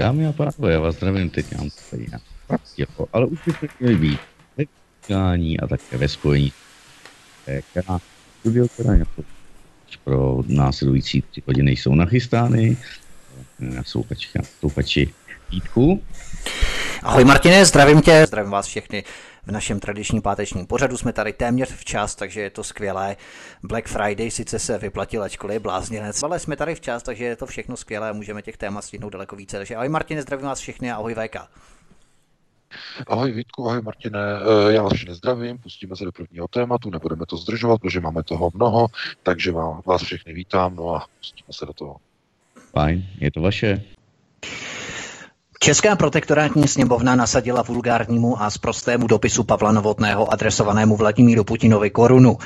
Dámy a pánové, já vás zdravím, teď mám tady jako, ale už byste měli být ve a také ve spojení. Která pro následující tři hodiny jsou nachystány. Soupači, soupači Vítku. Ahoj Martine, zdravím tě, zdravím vás všechny v našem tradičním pátečním pořadu. Jsme tady téměř včas, takže je to skvělé. Black Friday sice se vyplatil, ačkoliv je blázněnec, ale jsme tady včas, takže je to všechno skvělé a můžeme těch témat stihnout daleko více. Takže ahoj Martine, zdravím vás všechny a ahoj VK. Ahoj Vítku, ahoj Martine, eh, já vás všechny zdravím, pustíme se do prvního tématu, nebudeme to zdržovat, protože máme toho mnoho, takže vás všechny vítám, no a pustíme se do toho. Fajn, je to vaše. Česká protektorátní sněmovna nasadila vulgárnímu a zprostému dopisu Pavla Novotného adresovanému Vladimíru Putinovi korunu.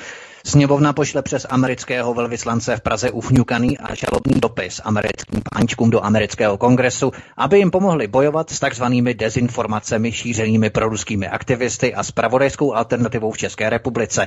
Sněmovna pošle přes amerického velvyslance v Praze ufňukaný a žalobný dopis americkým pánčkům do amerického kongresu, aby jim pomohli bojovat s takzvanými dezinformacemi šířenými proruskými aktivisty a spravodajskou alternativou v České republice.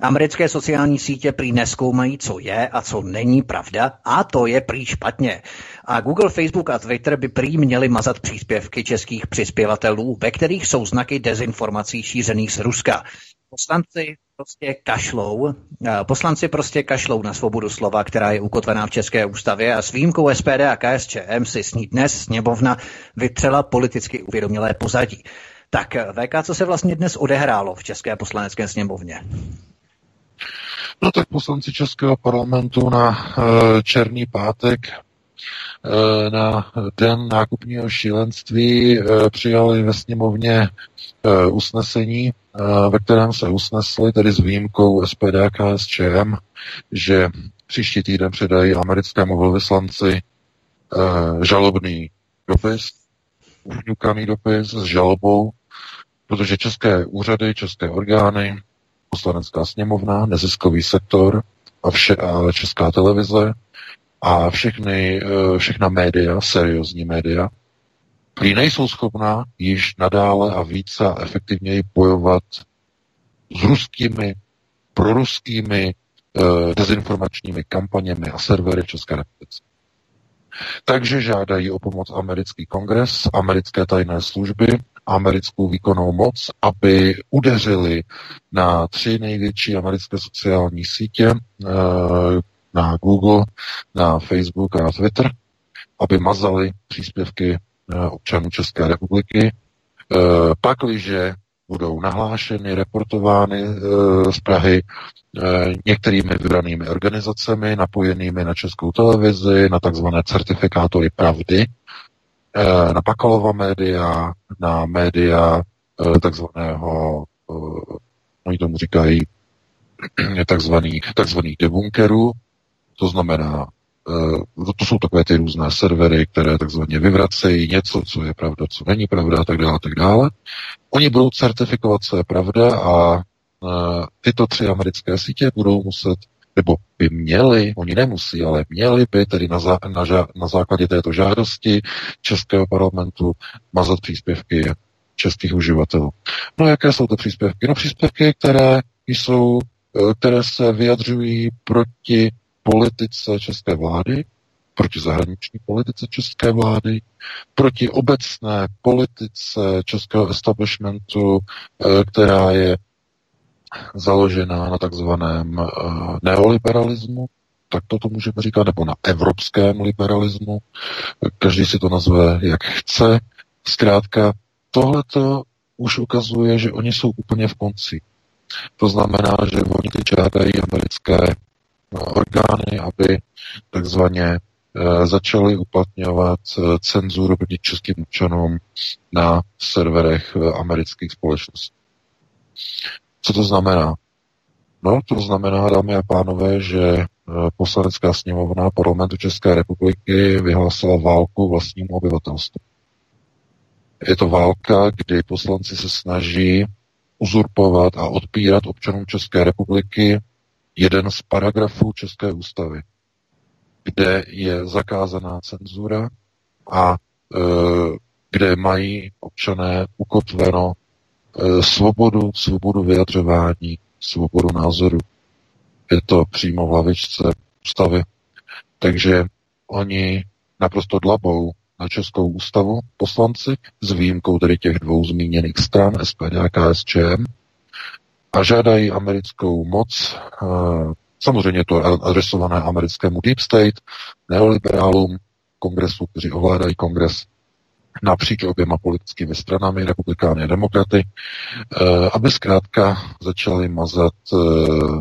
Americké sociální sítě prý neskoumají, co je a co není pravda a to je prý špatně. A Google, Facebook a Twitter by prý měli mazat příspěvky českých přispěvatelů, ve kterých jsou znaky dezinformací šířených z Ruska. Poslanci prostě kašlou, poslanci prostě kašlou na svobodu slova, která je ukotvená v České ústavě a s výjimkou SPD a KSČM si s ní dnes sněmovna vytřela politicky uvědomilé pozadí. Tak VK, co se vlastně dnes odehrálo v České poslanecké sněmovně? No tak poslanci Českého parlamentu na uh, Černý pátek Eh, na den nákupního šílenství eh, přijali ve sněmovně eh, usnesení, ve kterém se usnesli, tedy s výjimkou SPD a KSČM, že příští týden předají americkému velvyslanci žalobný dopis, uhňukaný dopis s žalobou, protože české úřady, české orgány, poslanecká sněmovna, neziskový sektor a, vše, a česká televize a všechny, eh, všechna média, seriózní média, který nejsou schopná již nadále a více a efektivněji bojovat s ruskými, proruskými eh, dezinformačními kampaněmi a servery České republice. Takže žádají o pomoc americký kongres, americké tajné služby, americkou výkonnou moc, aby udeřili na tři největší americké sociální sítě, eh, na Google, na Facebook a na Twitter, aby mazali příspěvky občanů České republiky. Eh, pakliže budou nahlášeny, reportovány eh, z Prahy některými vybranými organizacemi napojenými na českou televizi, na takzvané certifikátory pravdy, na Pakalova média, na média takzvaného, oni tomu říkají, takzvaný, takzvaných debunkerů, to znamená, eh, to jsou takové ty různé servery, které takzvaně vyvracejí něco, co je pravda, co není pravda a tak dále, tak dále. Oni budou certifikovat, co je pravda a eh, tyto tři americké sítě budou muset, nebo by měli, oni nemusí, ale měli by tedy na, zá, na, na základě této žádosti Českého parlamentu mazat příspěvky českých uživatelů. No jaké jsou to příspěvky? No příspěvky, které jsou, eh, které se vyjadřují proti politice české vlády, proti zahraniční politice české vlády, proti obecné politice českého establishmentu, eh, která je založená na takzvaném eh, neoliberalismu, tak to můžeme říkat, nebo na evropském liberalismu. Každý si to nazve, jak chce. Zkrátka, tohleto už ukazuje, že oni jsou úplně v konci. To znamená, že oni teď žádají americké orgány, aby takzvaně eh, začaly uplatňovat eh, cenzuru proti českým občanům na serverech eh, amerických společností. Co to znamená? No, to znamená, dámy a pánové, že poslanecká sněmovna parlamentu České republiky vyhlásila válku vlastnímu obyvatelstvu. Je to válka, kdy poslanci se snaží uzurpovat a odpírat občanům České republiky jeden z paragrafů České ústavy, kde je zakázaná cenzura a e, kde mají občané ukotveno e, svobodu, svobodu vyjadřování, svobodu názoru. Je to přímo v hlavičce ústavy. Takže oni naprosto dlabou na Českou ústavu poslanci, s výjimkou tedy těch dvou zmíněných stran, SPD a KSČM, a žádají americkou moc, samozřejmě to je adresované americkému Deep State, neoliberálům kongresu, kteří ovládají kongres napříč oběma politickými stranami, republikány a demokraty, eh, aby zkrátka začali mazat eh,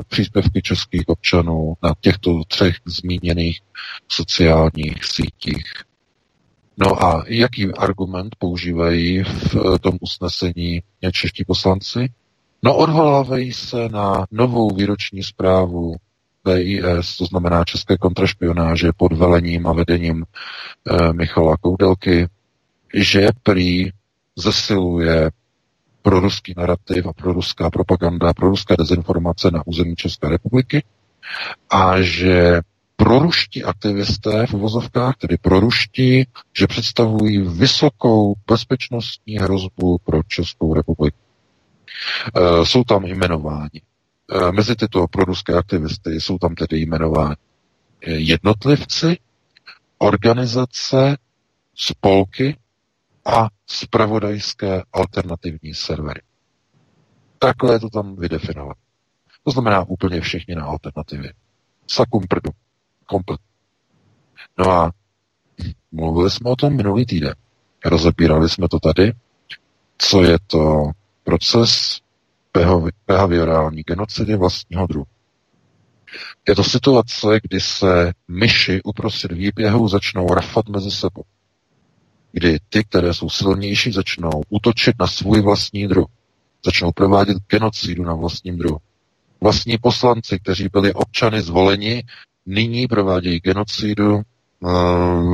příspěvky českých občanů na těchto třech zmíněných sociálních sítích. No a jaký argument používají v eh, tom usnesení čeští poslanci? No odvolávají se na novou výroční zprávu BIS, to znamená České kontrašpionáže pod velením a vedením e, Michala Koudelky, že prý zesiluje proruský narrativ a proruská propaganda, proruská dezinformace na území České republiky a že proruští aktivisté v uvozovkách, tedy proruští, že představují vysokou bezpečnostní hrozbu pro Českou republiku. E, jsou tam jmenováni. E, mezi tyto proruské aktivisty jsou tam tedy jmenováni jednotlivci, organizace, spolky a spravodajské alternativní servery. Takhle je to tam vydefinovat. To znamená úplně všichni na alternativě. Sakum prdu komplet. No a mluvili jsme o tom minulý týden. Rozebírali jsme to tady, co je to proces behaviorální genocidy vlastního druhu. Je to situace, kdy se myši uprostřed výběhu začnou rafat mezi sebou. Kdy ty, které jsou silnější, začnou útočit na svůj vlastní druh. Začnou provádět genocidu na vlastním druhu. Vlastní poslanci, kteří byli občany zvoleni, nyní provádějí genocidu,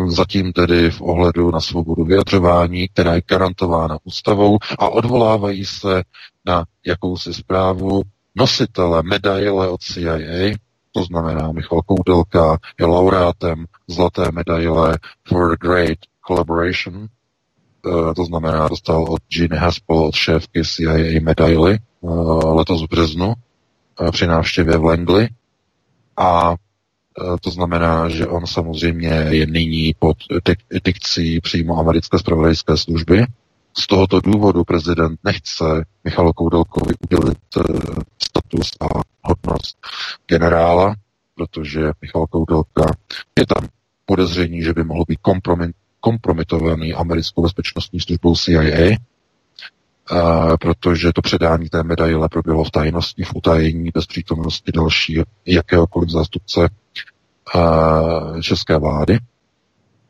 zatím tedy v ohledu na svobodu vyjadřování, která je garantována ústavou a odvolávají se na jakousi zprávu nositele medaile od CIA, to znamená Michal Koudelka je laureátem zlaté medaile for Great Collaboration, eh, to znamená dostal od Gene Haspel, od šéfky CIA medaily eh, letos v březnu při návštěvě v Langley. A Eh, to znamená, že on samozřejmě je nyní pod dikcí přímo americké spravodajské služby. Z tohoto důvodu prezident nechce Michalu Koudelkovi udělit eh, status a hodnost generála, protože Michal Koudelka je tam podezření, že by mohl být kompromitovaný americkou bezpečnostní službou CIA, a eh, protože to předání té medaile proběhlo v tajnosti, v utajení, bez přítomnosti další jakéhokoliv zástupce české vlády.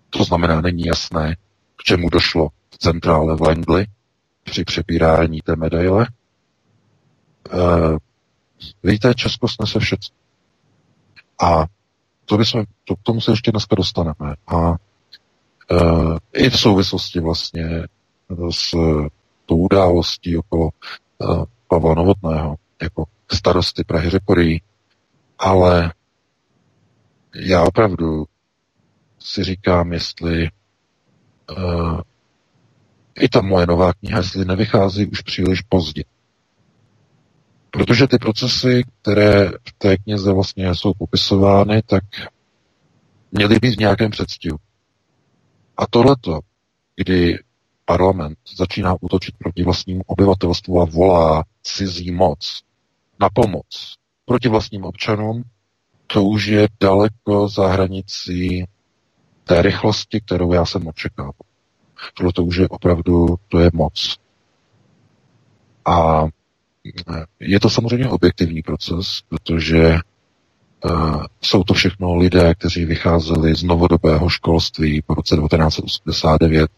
To znamená, není jasné, k čemu došlo v centrále v Langley při přepírání té medaile. Uh, víte, Česko snese všechno. A to bychom, to, k tomu se ještě dneska dostaneme. A uh, i v souvislosti vlastně s tou událostí okolo uh, Pavla Novotného jako starosty Prahy Řeporí, ale já opravdu si říkám, jestli uh, i ta moje nová kniha, jestli nevychází už příliš pozdě. Protože ty procesy, které v té knize vlastně jsou popisovány, tak měly být v nějakém předstihu. A tohleto, kdy parlament začíná útočit proti vlastnímu obyvatelstvu a volá cizí moc na pomoc proti vlastním občanům, to už je daleko za hranicí té rychlosti, kterou já jsem očekával. Tohle to už je opravdu, to je moc. A eh, je to samozřejmě objektivní proces, protože uh, jsou to všechno lidé, kteří vycházeli z novodobého školství po roce 1989,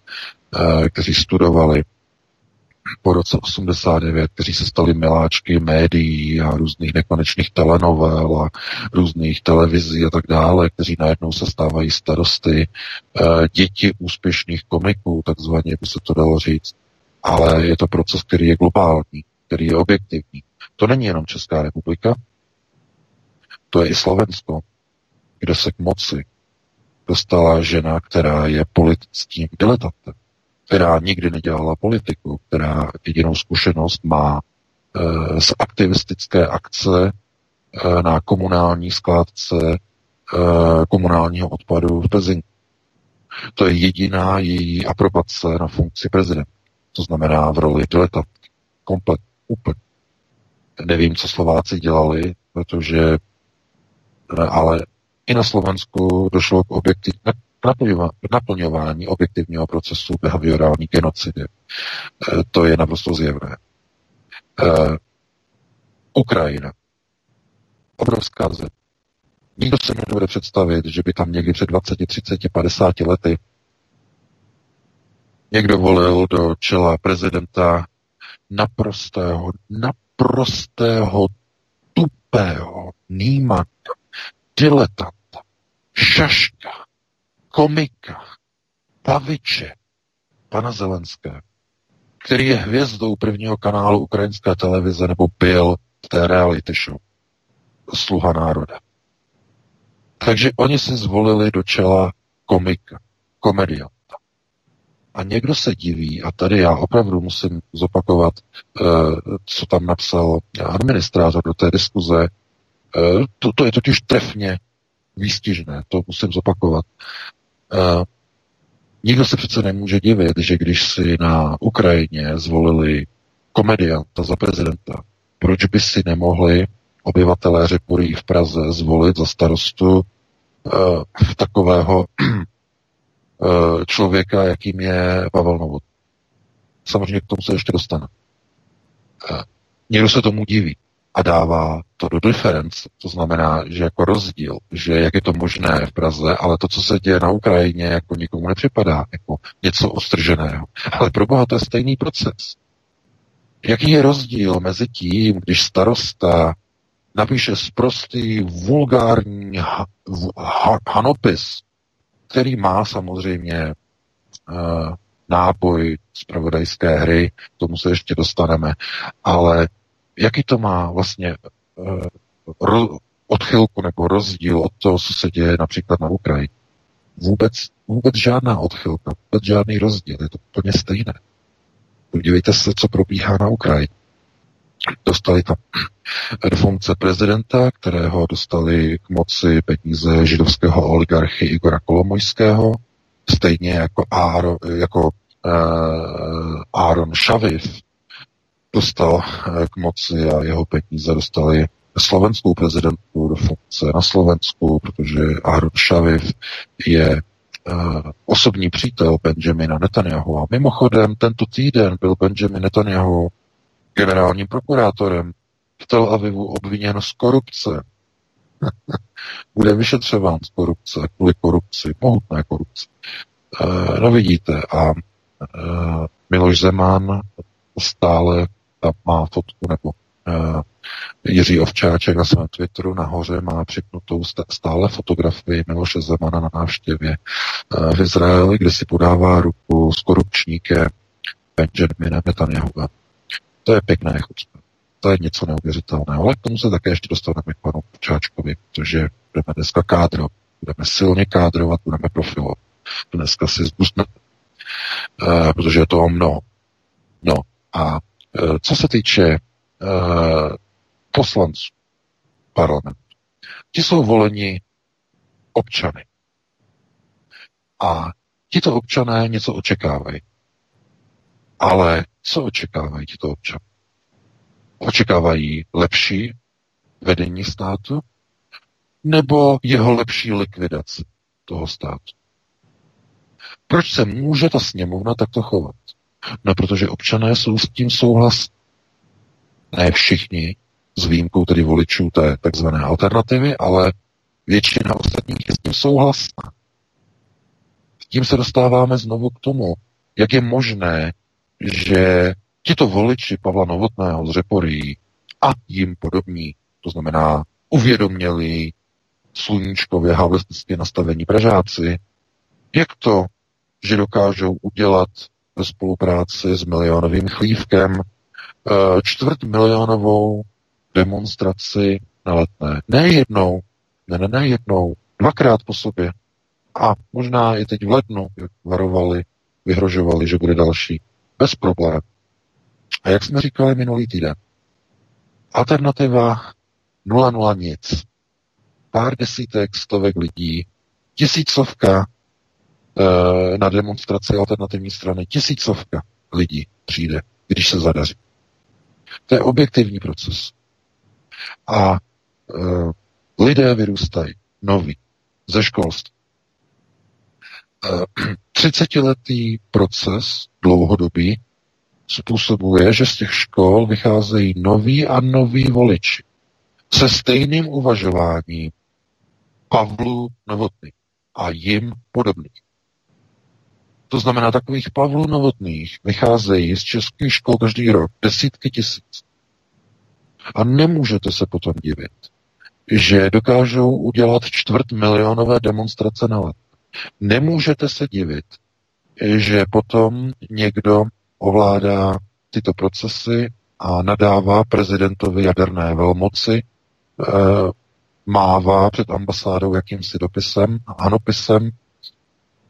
uh, kteří studovali po roce 89, kteří se stali miláčky médií a různých nekonečných telenovel a různých televizí a tak dále, kteří najednou se stávají starosty, eh, děti úspěšných komiků, takzvaně by se to dalo říct. Ale je to proces, který je globální, který je objektivní. To není jenom Česká republika, to je i Slovensko, kde se k moci dostala žena, která je politickým diletantem která nikdy nedělala politiku, která jedinou zkušenost má e, z aktivistické akce e, na komunální skládce e, komunálního odpadu v Pezinku. To je jediná její aprobace na funkci prezidenta. To znamená v roli diletantky. Komplet, úplně. Nevím, co Slováci dělali, protože ale i na Slovensku došlo k objektiv, k naplňování objektivního procesu behaviorální genocidy. E, to je naprosto zjevné. E, Ukrajina. Obrovská země. Nikdo se nedovede představit, že by tam někdy před 20, 30, 50 lety někdo volil do čela prezidenta naprostého, naprostého, tupého, nýmaka, diletanta, šaška, komika, paviče, pana Zelenské, který je hvězdou prvního kanálu ukrajinské televize nebo byl v té reality show Sluha národa. Takže oni si zvolili do čela komika, komedianta. A někdo se diví, a tady já opravdu musím zopakovat, eh, co tam napsal administrátor do té diskuze, eh, to, to je totiž trefně výstižné, to musím zopakovat. Uh, nikdo se přece nemůže divit, že když si na Ukrajině zvolili komedianta za prezidenta, proč by si nemohli obyvatelé Řeporí v Praze zvolit za starostu uh, takového uh, člověka, jakým je Pavel Novot. Samozřejmě k tomu se ještě dostane. Uh, někdo se tomu diví a dává to do difference, to znamená, že jako rozdíl, že jak je to možné v Praze, ale to, co se děje na Ukrajině, jako nikomu nepřipadá jako něco ostrženého. Ale pro Boha to je stejný proces. Jaký je rozdíl mezi tím, když starosta napíše sprostý vulgární ha, ha, hanopis, který má samozřejmě uh, náboj z pravodajské hry, k tomu se ještě dostaneme, ale jaký to má vlastně uh, ro, odchylku nebo rozdíl od toho, co se děje například na Ukrajině. Vůbec, vůbec žádná odchylka, vůbec žádný rozdíl, je to úplně stejné. Podívejte se, co probíhá na Ukrajině. Dostali tam do funkce prezidenta, kterého dostali k moci peníze židovského oligarchy Igora Kolomojského, stejně jako, Áro, jako uh, Aaron Šaviv, dostal eh, k moci a jeho peníze dostali slovenskou prezidentku do funkce na Slovensku, protože Aaron Šaviv je uh, osobní přítel Benjamina Netanyahu. A mimochodem, tento týden byl Benjamin Netanyahu generálním prokurátorem v Tel Avivu obviněn z korupce. Bude vyšetřován z korupce, kvůli korupci, mohutné korupci. Uh, no vidíte, a uh, Miloš Zeman stále tam má fotku, nebo uh, Jiří Ovčáček na svém Twitteru nahoře má připnutou stále fotografii Miloše Zemana na návštěvě uh, v Izraeli, kde si podává ruku s korupčníkem Benjaminem Netanyahuem. To je pěkné chucpe. To je něco neuvěřitelného. Ale k tomu se také ještě dostaneme k panu Ovčáčkovi, protože budeme dneska kádrovat. Budeme silně kádrovat, budeme profilovat. Dneska si zbustneme. Uh, protože je toho mnoho. No a Eh, co se týče uh, poslanců parlamentu, ti jsou voleni občany. A tito občané něco očekávají. Ale co očekávají tito občané? Očekávají lepší vedení státu nebo jeho lepší likvidaci toho státu? Proč se může ta sněmovna takto chovat? No, protože občané jsou s tím souhlas. Ne všichni, s výjimkou tedy voličů té takzvané alternativy, ale většina ostatních je s tím souhlasná. S tím se dostáváme znovu k tomu, jak je možné, že Tito voliči Pavla Novotného z Řeporí a jim podobní, to znamená uvědoměli sluníčkově havlistické nastavení Pražáci, jak to, že dokážou udělat spolupráci s milionovým chlívkem eh, čtvrt milionovou demonstraci na letné. Ne jednou, ne, ne, ne jednou, dvakrát po sobě. A možná i teď v lednu varovali, vyhrožovali, že bude další. Bez problémů. A jak jsme říkali minulý týden, alternativa 0 nic. Pár desítek, stovek lidí, tisícovka na demonstraci alternativní strany, tisícovka lidí přijde, když se zadaří. To je objektivní proces. A e, lidé vyrůstají, noví, ze školství. E, 30-letý proces, dlouhodobý, způsobuje, že z těch škol vycházejí noví a noví voliči se stejným uvažováním Pavlu Novotný a jim podobných. To znamená, takových Pavlů Novotných vycházejí z českých škol každý rok desítky tisíc. A nemůžete se potom divit, že dokážou udělat čtvrt milionové demonstrace na let. Nemůžete se divit, že potom někdo ovládá tyto procesy a nadává prezidentovi jaderné velmoci, e, mává před ambasádou jakýmsi dopisem, anopisem,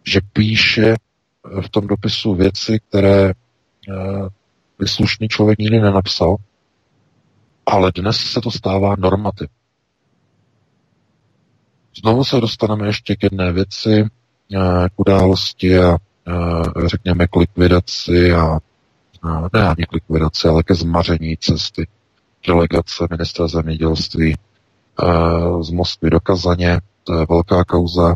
že píše v tom dopisu věci, které by slušný člověk nikdy nenapsal, ale dnes se to stává normativ. Znovu se dostaneme ještě k jedné věci, k události a řekněme k likvidaci a ne ani k likvidaci, ale ke zmaření cesty delegace ministra zemědělství z Moskvy do Kazaně. To je velká kauza.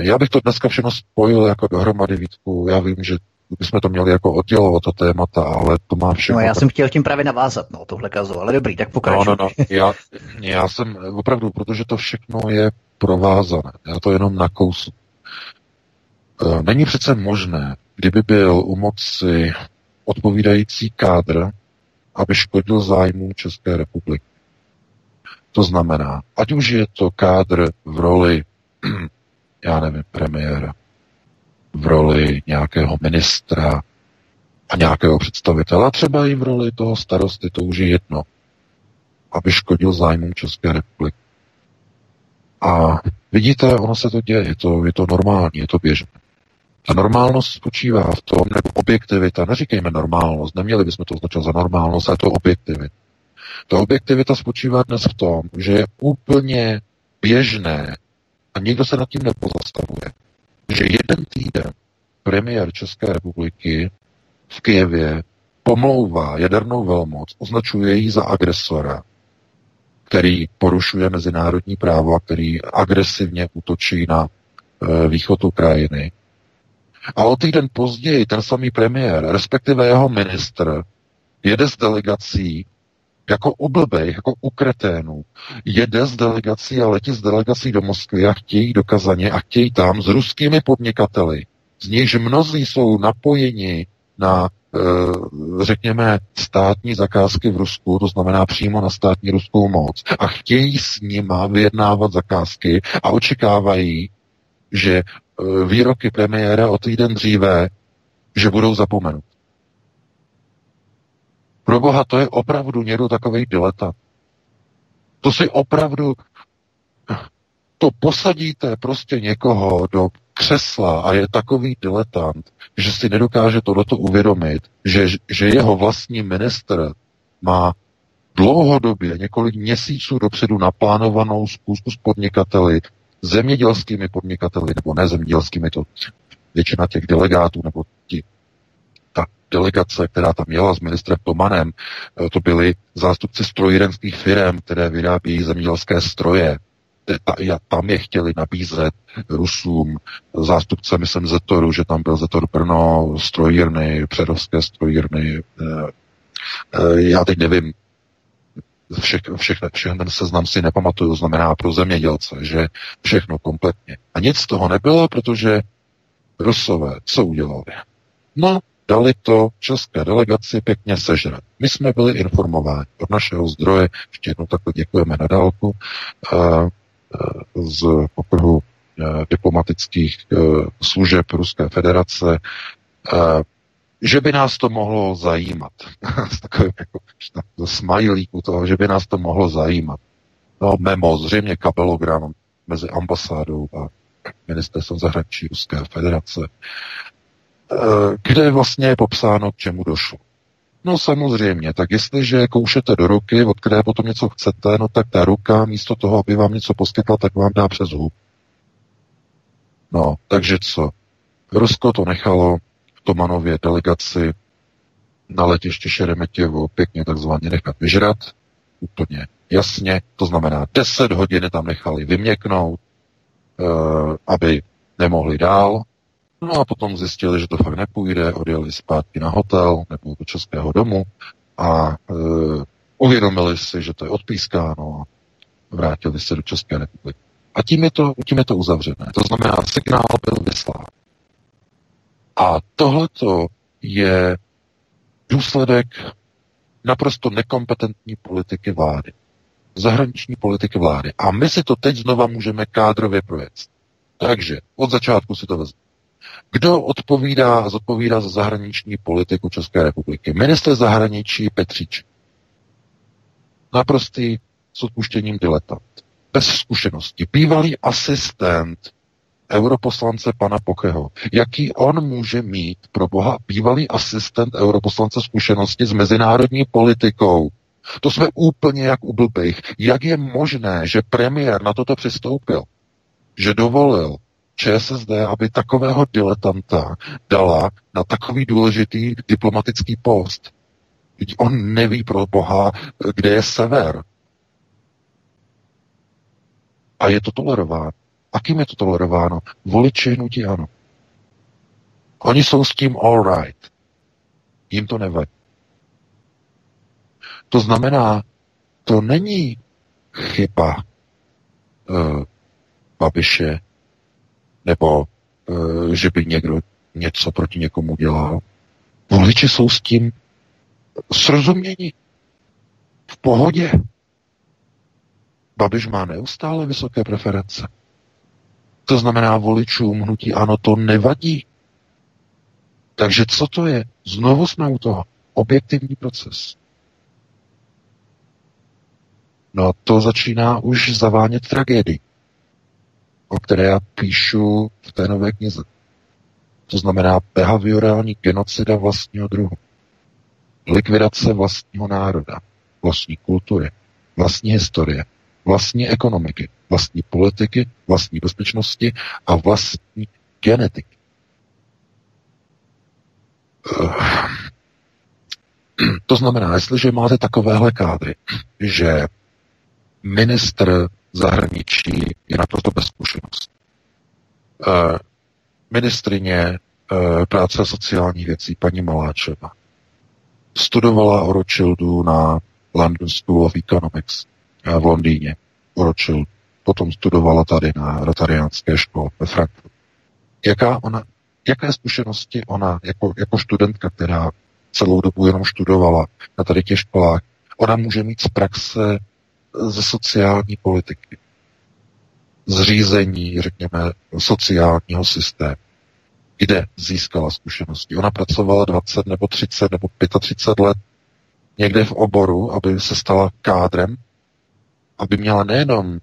Já bych to dneska všechno spojil jako dohromady Vítku. Já vím, že bychom to měli jako oddělovat ta témata, ale to má všechno. No já jsem chtěl tím právě navázat, no, tohle kazu, ale dobrý, tak pokračuj. No, no, no, já, já jsem opravdu, protože to všechno je provázané, já to jenom nakousu. E, není přece možné, kdyby byl u moci odpovídající kádr, aby škodil zájmu České republiky. To znamená, ať už je to kádr v roli, já nevím, premiéra, v roli nějakého ministra a nějakého představitele, třeba i v roli toho starosty, to už je jedno, aby škodil zájmům České republiky. A vidíte, ono se to děje, je to, je to normální, je to běžné. Ta normálnost spočívá v tom, nebo objektivita, neříkejme normálnost, neměli bychom to označovat za normálnost, ale to objektivita. Ta objektivita spočívá dnes v tom, že je úplně běžné a nikdo se nad tím nepozastavuje, že jeden týden premiér České republiky v Kijevě pomlouvá jadernou velmoc, označuje ji za agresora, který porušuje mezinárodní právo a který agresivně útočí na e, východ Ukrajiny. A o týden později ten samý premiér, respektive jeho ministr, jede s delegací oblbej, jako u kreténů, jede s delegací a letí s delegací do Moskvy a chtějí do Kazaně a chtějí tam s ruskými podnikateli, z nichž mnozí jsou napojeni na, e, řekněme, státní zakázky v Rusku, to znamená přímo na státní ruskou moc, a chtějí s nima vyjednávat zakázky a očekávají, že e, výroky premiéra o týden dříve, že budou zapomenut. Pro boha, to je opravdu někdo takový dileta. To si opravdu, to posadíte prostě někoho do křesla a je takový diletant, že si nedokáže tohleto uvědomit, že, že jeho vlastní minister má dlouhodobě, několik měsíců dopředu naplánovanou zkusku s podnikateli, zemědělskými podnikateli, nebo ne zemědělskými, to většina těch delegátů, nebo delegace, která tam jela s ministrem Tomanem, eh, to byli zástupci strojírenských firm, které vyrábí zemědělské stroje. Tam je chtěli nabízet Rusům, zástupce, myslím, Zetoru, že tam byl Zetor Brno, strojírny, předovské strojírny. Eh, eh, já teď nevím, všech, všechno, všechno ten seznam si nepamatuju, znamená pro zemědělce, že všechno kompletně. A nic z toho nebylo, protože Rusové co udělali? No, dali to české delegaci pěkně sežrat. My jsme byli informováni od našeho zdroje, ještě jednou takhle děkujeme na dálku, z okruhu diplomatických služeb Ruské federace, že by nás to mohlo zajímat. S takovým jako smajlíku toho, že by nás to mohlo zajímat. No, memo, zřejmě kabelogram mezi ambasádou a ministerstvem zahraničí Ruské federace, eh, kde vlastně je popsáno, k čemu došlo. No samozřejmě, tak jestliže koušete do ruky, od které potom něco chcete, no tak ta ruka místo toho, aby vám něco poskytla, tak vám dá přes hub. No, takže co? Rusko to nechalo v Tomanově delegaci na letiště Šeremetěvo pěkně takzvaně nechat vyžrat, úplně jasně, to znamená 10 hodin tam nechali vyměknout, Eh, aby nemohli dál. No a potom zjistili, že to fakt nepůjde, odjeli zpátky na hotel nebo do Českého domu a uh, uvědomili si, že to je odpískáno a vrátili se do České republiky. A tím je to, tím je to uzavřené. To znamená, signál byl vyslán. A tohleto je důsledek naprosto nekompetentní politiky vlády zahraniční politiky vlády. A my si to teď znova můžeme kádrově projet. Takže od začátku si to vezme. Kdo odpovídá a zodpovídá za zahraniční politiku České republiky? Minister zahraničí Petříček. Naprostý s odpuštěním diletant. Bez zkušenosti. Bývalý asistent europoslance pana Pokeho. Jaký on může mít pro boha bývalý asistent europoslance zkušenosti s mezinárodní politikou? To jsme úplně jak u blbých. Jak je možné, že premiér na toto přistoupil? Že dovolil ČSSD, aby takového diletanta dala na takový důležitý diplomatický post. On neví pro boha, kde je sever. A je to tolerováno. A kým je to tolerováno? Voliči hnutí ano. Oni jsou s tím all right. Jim to nevadí. To znamená, to není chyba uh, Babiše, nebo uh, že by někdo něco proti někomu dělal. Voliči jsou s tím srozumění. V pohodě. Babiš má neustále vysoké preference. To znamená, voličům hnutí ano, to nevadí. Takže co to je? Znovu jsme u toho. Objektivní proces. No to začíná už zavánět tragédii, o které já píšu v té nové knize. To znamená behaviorální genocida vlastního druhu. Likvidace vlastního národa, vlastní kultury, vlastní historie, vlastní ekonomiky, vlastní politiky, vlastní bezpečnosti a vlastní genetiky. To znamená, jestliže máte takovéhle kádry, že ministr zahraničí je naprosto bez zkušenosti. Uh, ministrině uh, práce a sociálních věcí, paní Maláčeva, studovala o Rothschildu na London School of Economics uh, v Londýně, o. Potom studovala tady na rotariánské škole ve Frankfurtu. Jaká ona, jaké zkušenosti ona jako, jako studentka, která celou dobu jenom študovala na tady těch školách, ona může mít z praxe ze sociální politiky, zřízení, řekněme, sociálního systému, kde získala zkušenosti. Ona pracovala 20 nebo 30 nebo 35 let někde v oboru, aby se stala kádrem, aby měla nejenom,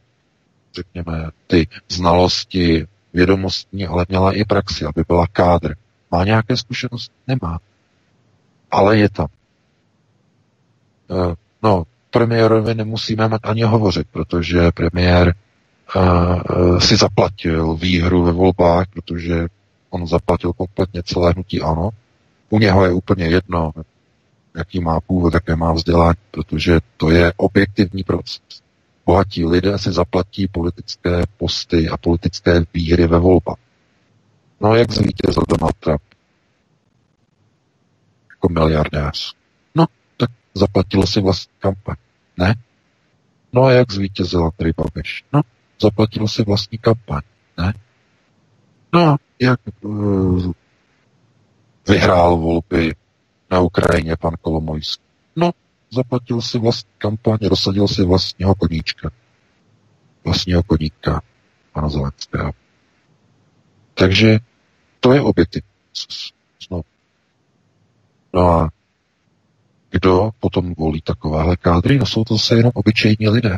řekněme, ty znalosti vědomostní, ale měla i praxi, aby byla kádr. Má nějaké zkušenosti? Nemá. Ale je tam. Eh, no, premiérovi nemusíme ani hovořit, protože premiér uh, si zaplatil výhru ve volbách, protože on zaplatil kompletně celé hnutí ANO. U něho je úplně jedno, jaký má původ, jaké má vzdělání, protože to je objektivní proces. Bohatí lidé si zaplatí politické posty a politické výhry ve volbách. No jak zvítězil Donald Trump? Jako miliardéř. No, tak zaplatilo si vlastní kampaň. Ne? No a jak zvítězil Andrej Babiš? No, zaplatil si vlastní kampaň. Ne? No a jak uh, vyhrál volby na Ukrajině pan Kolomojský? No, zaplatil si vlastní kampaň, rozsadil si vlastního koníčka. Vlastního koníka pana Zelenského. Takže to je objektivní No. no a kdo potom volí takovéhle kádry? No jsou to zase jenom obyčejní lidé.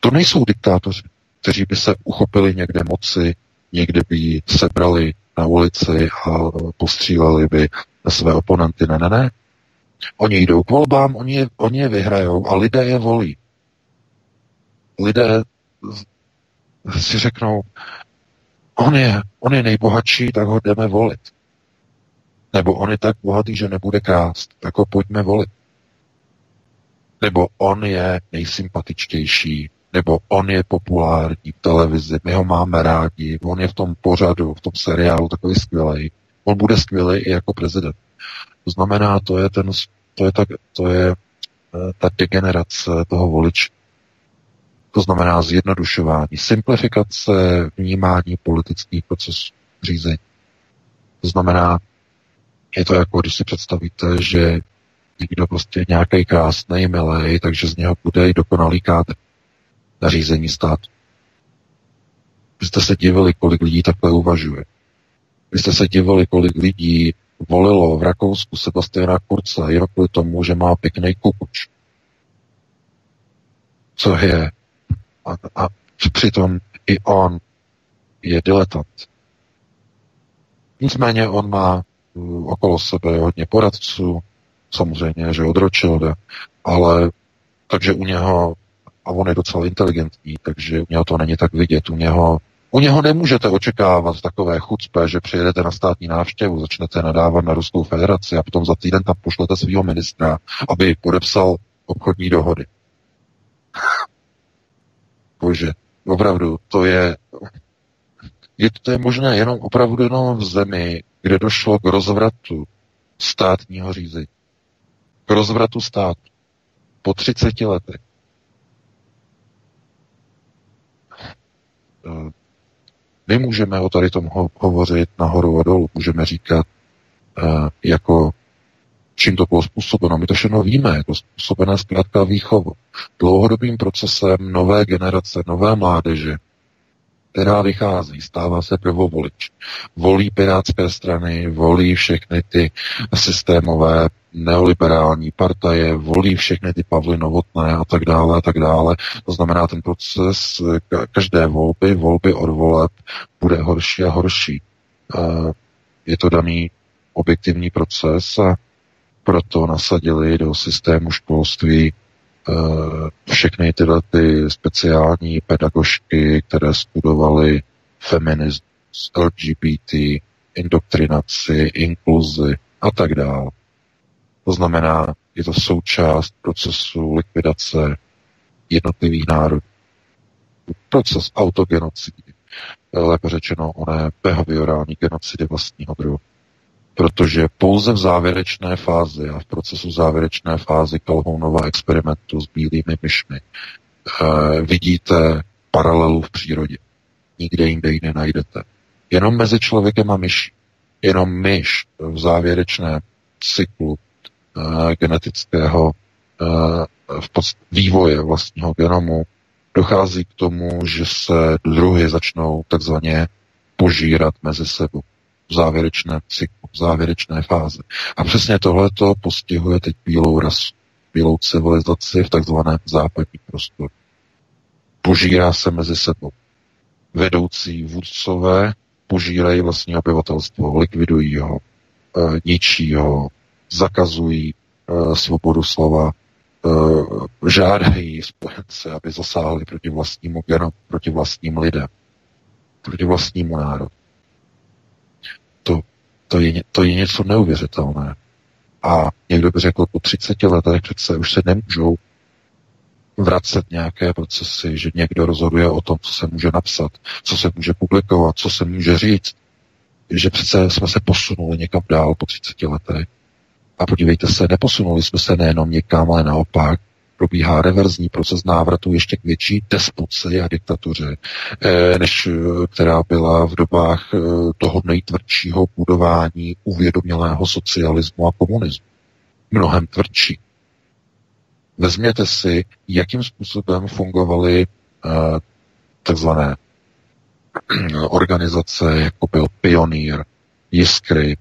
To nejsou diktátoři, kteří by se uchopili někde moci, někde by ji sebrali na ulici a postříleli by své oponenty. Ne, ne, ne. Oni jdou k volbám, oni je, oni je vyhrajou a lidé je volí. Lidé si řeknou, on je, on je nejbohatší, tak ho jdeme volit. Nebo on je tak bohatý, že nebude krást, tak ho pojďme volit. Nebo on je nejsympatičtější, nebo on je populární v televizi, my ho máme rádi, on je v tom pořadu, v tom seriálu takový skvělý. On bude skvělý i jako prezident. To znamená, to je, ten, to je, ta, to je eh, ta degenerace toho voliče. To znamená zjednodušování, simplifikace vnímání politických procesů řízení. To znamená, je to jako, když si představíte, že někdo prostě nějaký krásný, milý, takže z něho bude i dokonalý kádr na řízení státu. Vy jste se divili, kolik lidí takhle uvažuje. Vy jste se divili, kolik lidí volilo v Rakousku Sebastiana Kurce jenom kvůli tomu, že má pěkný kukuč. Co je? A, a přitom i on je diletant. Nicméně on má uh, okolo sebe hodně poradců, samozřejmě, že od Rothschilda, ale takže u něho, a on je docela inteligentní, takže u něho to není tak vidět, u něho u něho nemůžete očekávat takové chucpe, že přijedete na státní návštěvu, začnete nadávat na Ruskou federaci a potom za týden tam pošlete svého ministra, aby podepsal obchodní dohody. Bože, opravdu, to je, je to je možné jenom opravdu jenom v zemi, kde došlo k rozvratu státního řízení. K rozvratu státu. Po 30 letech. My můžeme o tady tom ho- hovořit nahoru a dolů, můžeme říkat, uh, jako čím to bylo způsobeno. My to všechno víme, je to způsobené zkrátka výchovu. Dlouhodobým procesem nové generace, nové mládeže, která vychází, stává se prvovolič. Volí pirátské strany, volí všechny ty systémové neoliberální partaje, volí všechny ty Pavly Novotné a tak dále a tak dále. To znamená, ten proces každé volby, volby od voleb, bude horší a horší. Je to daný objektivní proces a proto nasadili do systému školství všechny tyhle ty speciální pedagožky, které studovaly feminismus, LGBT, indoktrinaci, inkluzi a tak dále. To znamená, je to součást procesu likvidace jednotlivých národů. Proces autogenocidy, lépe řečeno oné behaviorální genocidy vlastního druhu. Protože pouze v závěrečné fázi a v procesu závěrečné fázi Kalhounova experimentu s bílými myšmi eh, vidíte paralelu v přírodě. Nikde jinde ji nenajdete. Jenom mezi člověkem a myší. Jenom myš v závěrečném cyklu genetického eh, v podst- vývoje vlastního genomu dochází k tomu, že se druhy začnou takzvaně požírat mezi sebou v závěrečné cyklu, v závěrečné fázi. A přesně tohleto postihuje teď bílou rasu, bílou civilizaci v takzvaném západním prostoru. Požírá se mezi sebou. Vedoucí vůdcové požírají vlastní obyvatelstvo, likvidují ho, eh, ničí ho, zakazují uh, svobodu slova, uh, žádají spojence, aby zasáhli proti vlastnímu genomu, proti vlastním lidem, proti vlastnímu národu. To, to, je, to je něco neuvěřitelné. A někdo by řekl, po 30 letech přece už se nemůžou vracet nějaké procesy, že někdo rozhoduje o tom, co se může napsat, co se může publikovat, co se může říct. Že přece jsme se posunuli někam dál po 30 letech. A podívejte se, neposunuli jsme se nejenom někam, ale naopak probíhá reverzní proces návratu ještě k větší despoci a diktatuře, eh, než eh, která byla v dobách eh, toho nejtvrdšího budování uvědomělého socialismu a komunismu. Mnohem tvrdší. Vezměte si, jakým způsobem fungovaly takzvané organizace, jako byl Pionýr, Jiskry,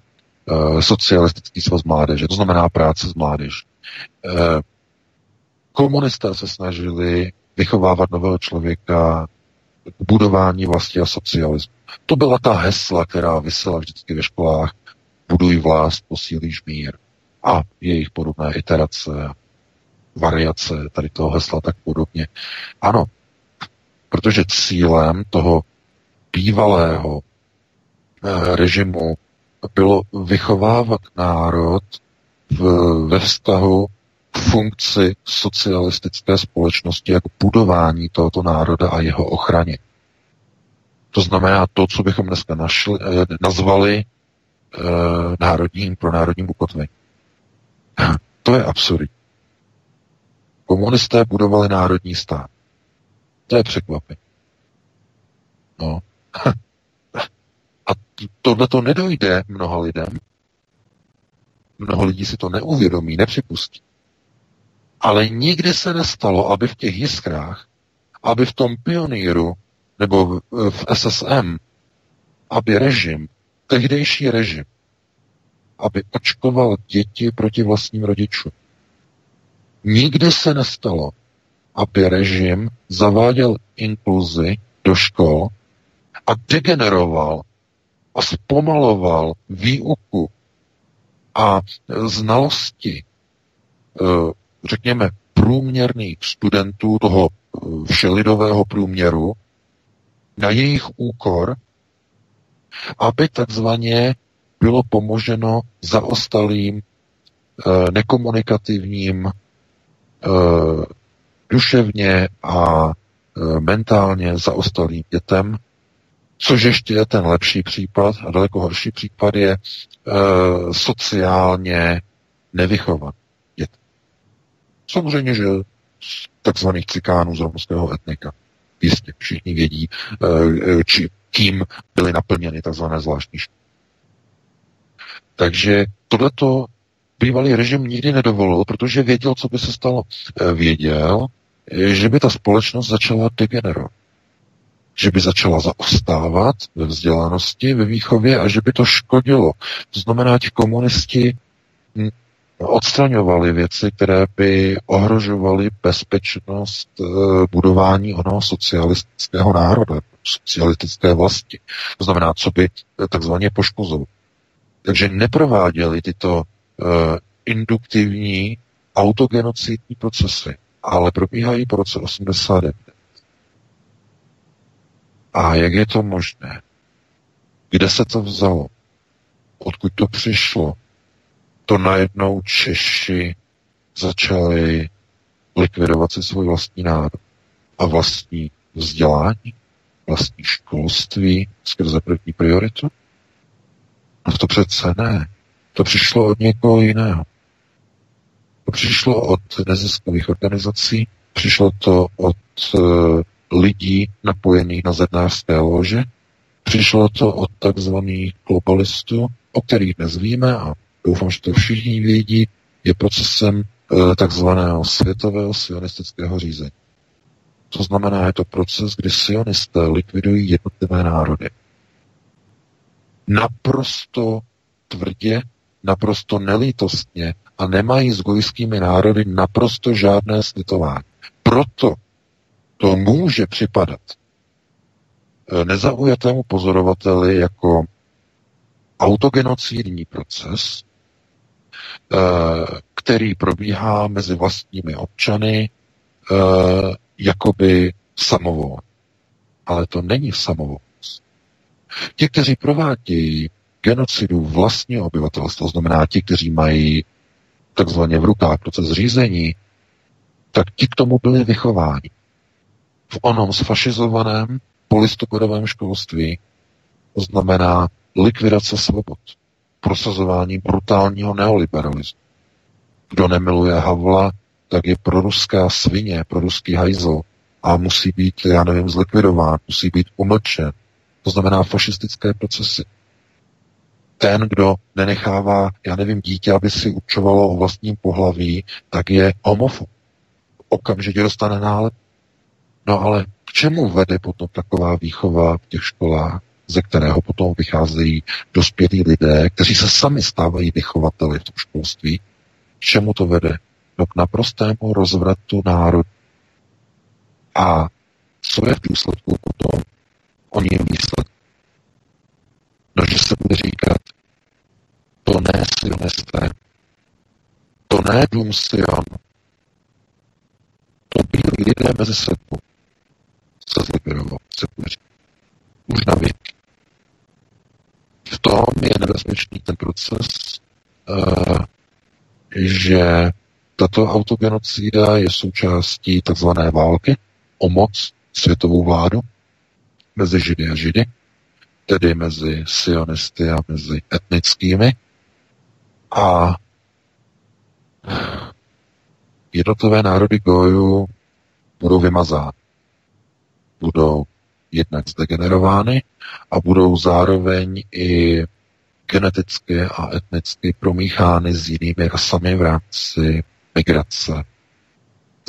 Socialistický svaz mládeže, to znamená práce s mládeží Komunisté se snažili vychovávat nového člověka k budování vlasti a socialismu. To byla ta hesla, která vysela vždycky ve školách. Buduj vlast, posílíš mír. A jejich podobné iterace, variace tady toho hesla tak podobně. Ano, protože cílem toho bývalého eh, režimu bylo vychovávat národ v, ve vztahu funkci socialistické společnosti jako budování tohoto národa a jeho ochraně. To znamená to, co bychom dneska našli, eh, nazvali eh, národním pro národním ukotvení. To je absurdní. Komunisté budovali národní stát. To je překvapení. No. Tohle to nedojde mnoha lidem. Mnoho lidí si to neuvědomí, nepřipustí. Ale nikdy se nestalo, aby v těch jiskrách, aby v tom pioníru nebo v SSM, aby režim, tehdejší režim, aby očkoval děti proti vlastním rodičům. Nikdy se nestalo, aby režim zaváděl inkluzi do škol a degeneroval a zpomaloval výuku a znalosti eh, řekněme, průměrných studentů toho eh, všelidového průměru na jejich úkor, aby takzvaně bylo pomoženo zaostalým, eh, nekomunikativním, duševně a mentálně zaostalým dětem, což ještě je ten lepší případ a daleko horší případ je sociálně nevychovaný. Samozřejmě, že takzvaných cikánů z romského etnika. Jistě, všichni vědí, eh, či, kým byly naplněny takzvané zvláštní školy. Takže tohleto bývalý režim nikdy nedovolil, protože věděl, co by se stalo. Eh, věděl, že by ta společnost začala degenerovat. Že by začala zaostávat ve vzdělanosti, ve výchově a že by to škodilo. To znamená, ti komunisti hm, odstraňovali věci, které by ohrožovaly bezpečnost eh, budování onoho socialistického národa, socialistické vlasti. To znamená, co by eh, takzvaně poškozovali. Takže neprováděli tyto uh, induktivní autogenocidní procesy, ale probíhají po roce 89. A jak je to možné? Kde se to vzalo? Odkud to přišlo? to najednou Češi začali likvidovat si svůj vlastní národ a vlastní vzdělání, vlastní školství skrze první prioritu? No to přece ne. To přišlo od někoho jiného. To přišlo od neziskových organizací, přišlo to od uh, lidí napojených na zednářské lože, přišlo to od takzvaných globalistů, o kterých dnes víme a doufám, že to všichni vědí, je procesem e, takzvaného světového sionistického řízení. To znamená, je to proces, kdy sionisté likvidují jednotlivé národy. Naprosto tvrdě, naprosto nelítostně a nemají s gojskými národy naprosto žádné slitování. Proto to může připadat e, nezaujatému pozorovateli jako autogenocídní proces, Eh, který probíhá mezi vlastními občany eh, jakoby samovol. Ale to není samovol. Ti, kteří provádějí genocidu vlastního obyvatelstva, znamená ti, kteří mají takzvaně v rukách proces řízení, tak ti k tomu byli vychováni. V onom sfašizovaném polistokodovém školství, to znamená likvidace svobod prosazování brutálního neoliberalismu. Kdo nemiluje Havla, tak je pro ruská svině, pro ruský hajzl a musí být, já nevím, zlikvidován, musí být umlčen. To znamená fašistické procesy. Ten, kdo nenechává, já nevím, dítě, aby si určovalo o vlastním pohlaví, tak je homofob. Okamžitě dostane nálep. No ale k čemu vede potom taková výchova v těch školách, ze kterého potom vycházejí dospělí lidé, kteří se sami stávají vychovateli v tom školství? K čemu to vede? No k naprostému rozvratu národu. A co je v důsledku potom? Oni jim výsledek. No, že se bude říkat, to ne sionisté, to ne dům Sion, to bílí lidé mezi sebou se zlikvidoval, se bude říkat. Už na. V tom je nebezpečný ten proces, uh, že tato autogenocída je součástí tzv. války o moc světovou vládu mezi Židy a Židy, tedy mezi sionisty a mezi etnickými. A jednotlivé národy Goju budou vymazány. Budou jednak zdegenerovány a budou zároveň i geneticky a etnicky promíchány s jinými rasami v rámci migrace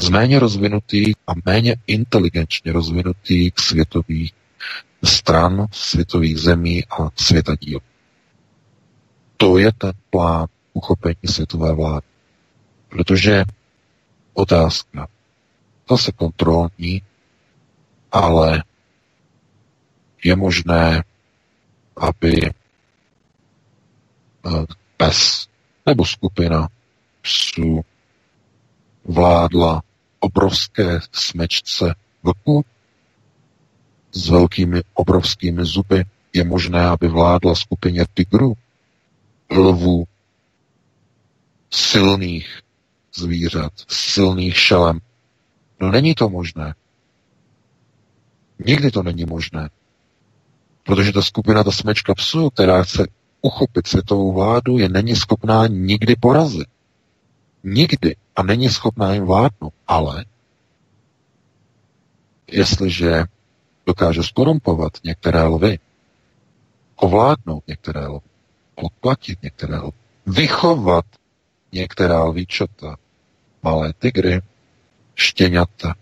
z méně rozvinutých a méně inteligenčně rozvinutých světových stran, světových zemí a světa díl. To je ten plán uchopení světové vlády. Protože otázka, zase kontrolní, ale je možné, aby eh, pes nebo skupina psů vládla obrovské smečce vlku s velkými obrovskými zuby. Je možné, aby vládla skupině tigrů, lvů, silných zvířat, silných šelem. No není to možné. Nikdy to není možné. Protože ta skupina, ta smečka psů, která chce uchopit světovou vládu, je není schopná nikdy porazit. Nikdy. A není schopná jim vládnout. Ale jestliže dokáže skorumpovat některé lvy, ovládnout některé lvy, odplatit některé lvy, vychovat některá lvíčata, malé tygry, štěňata,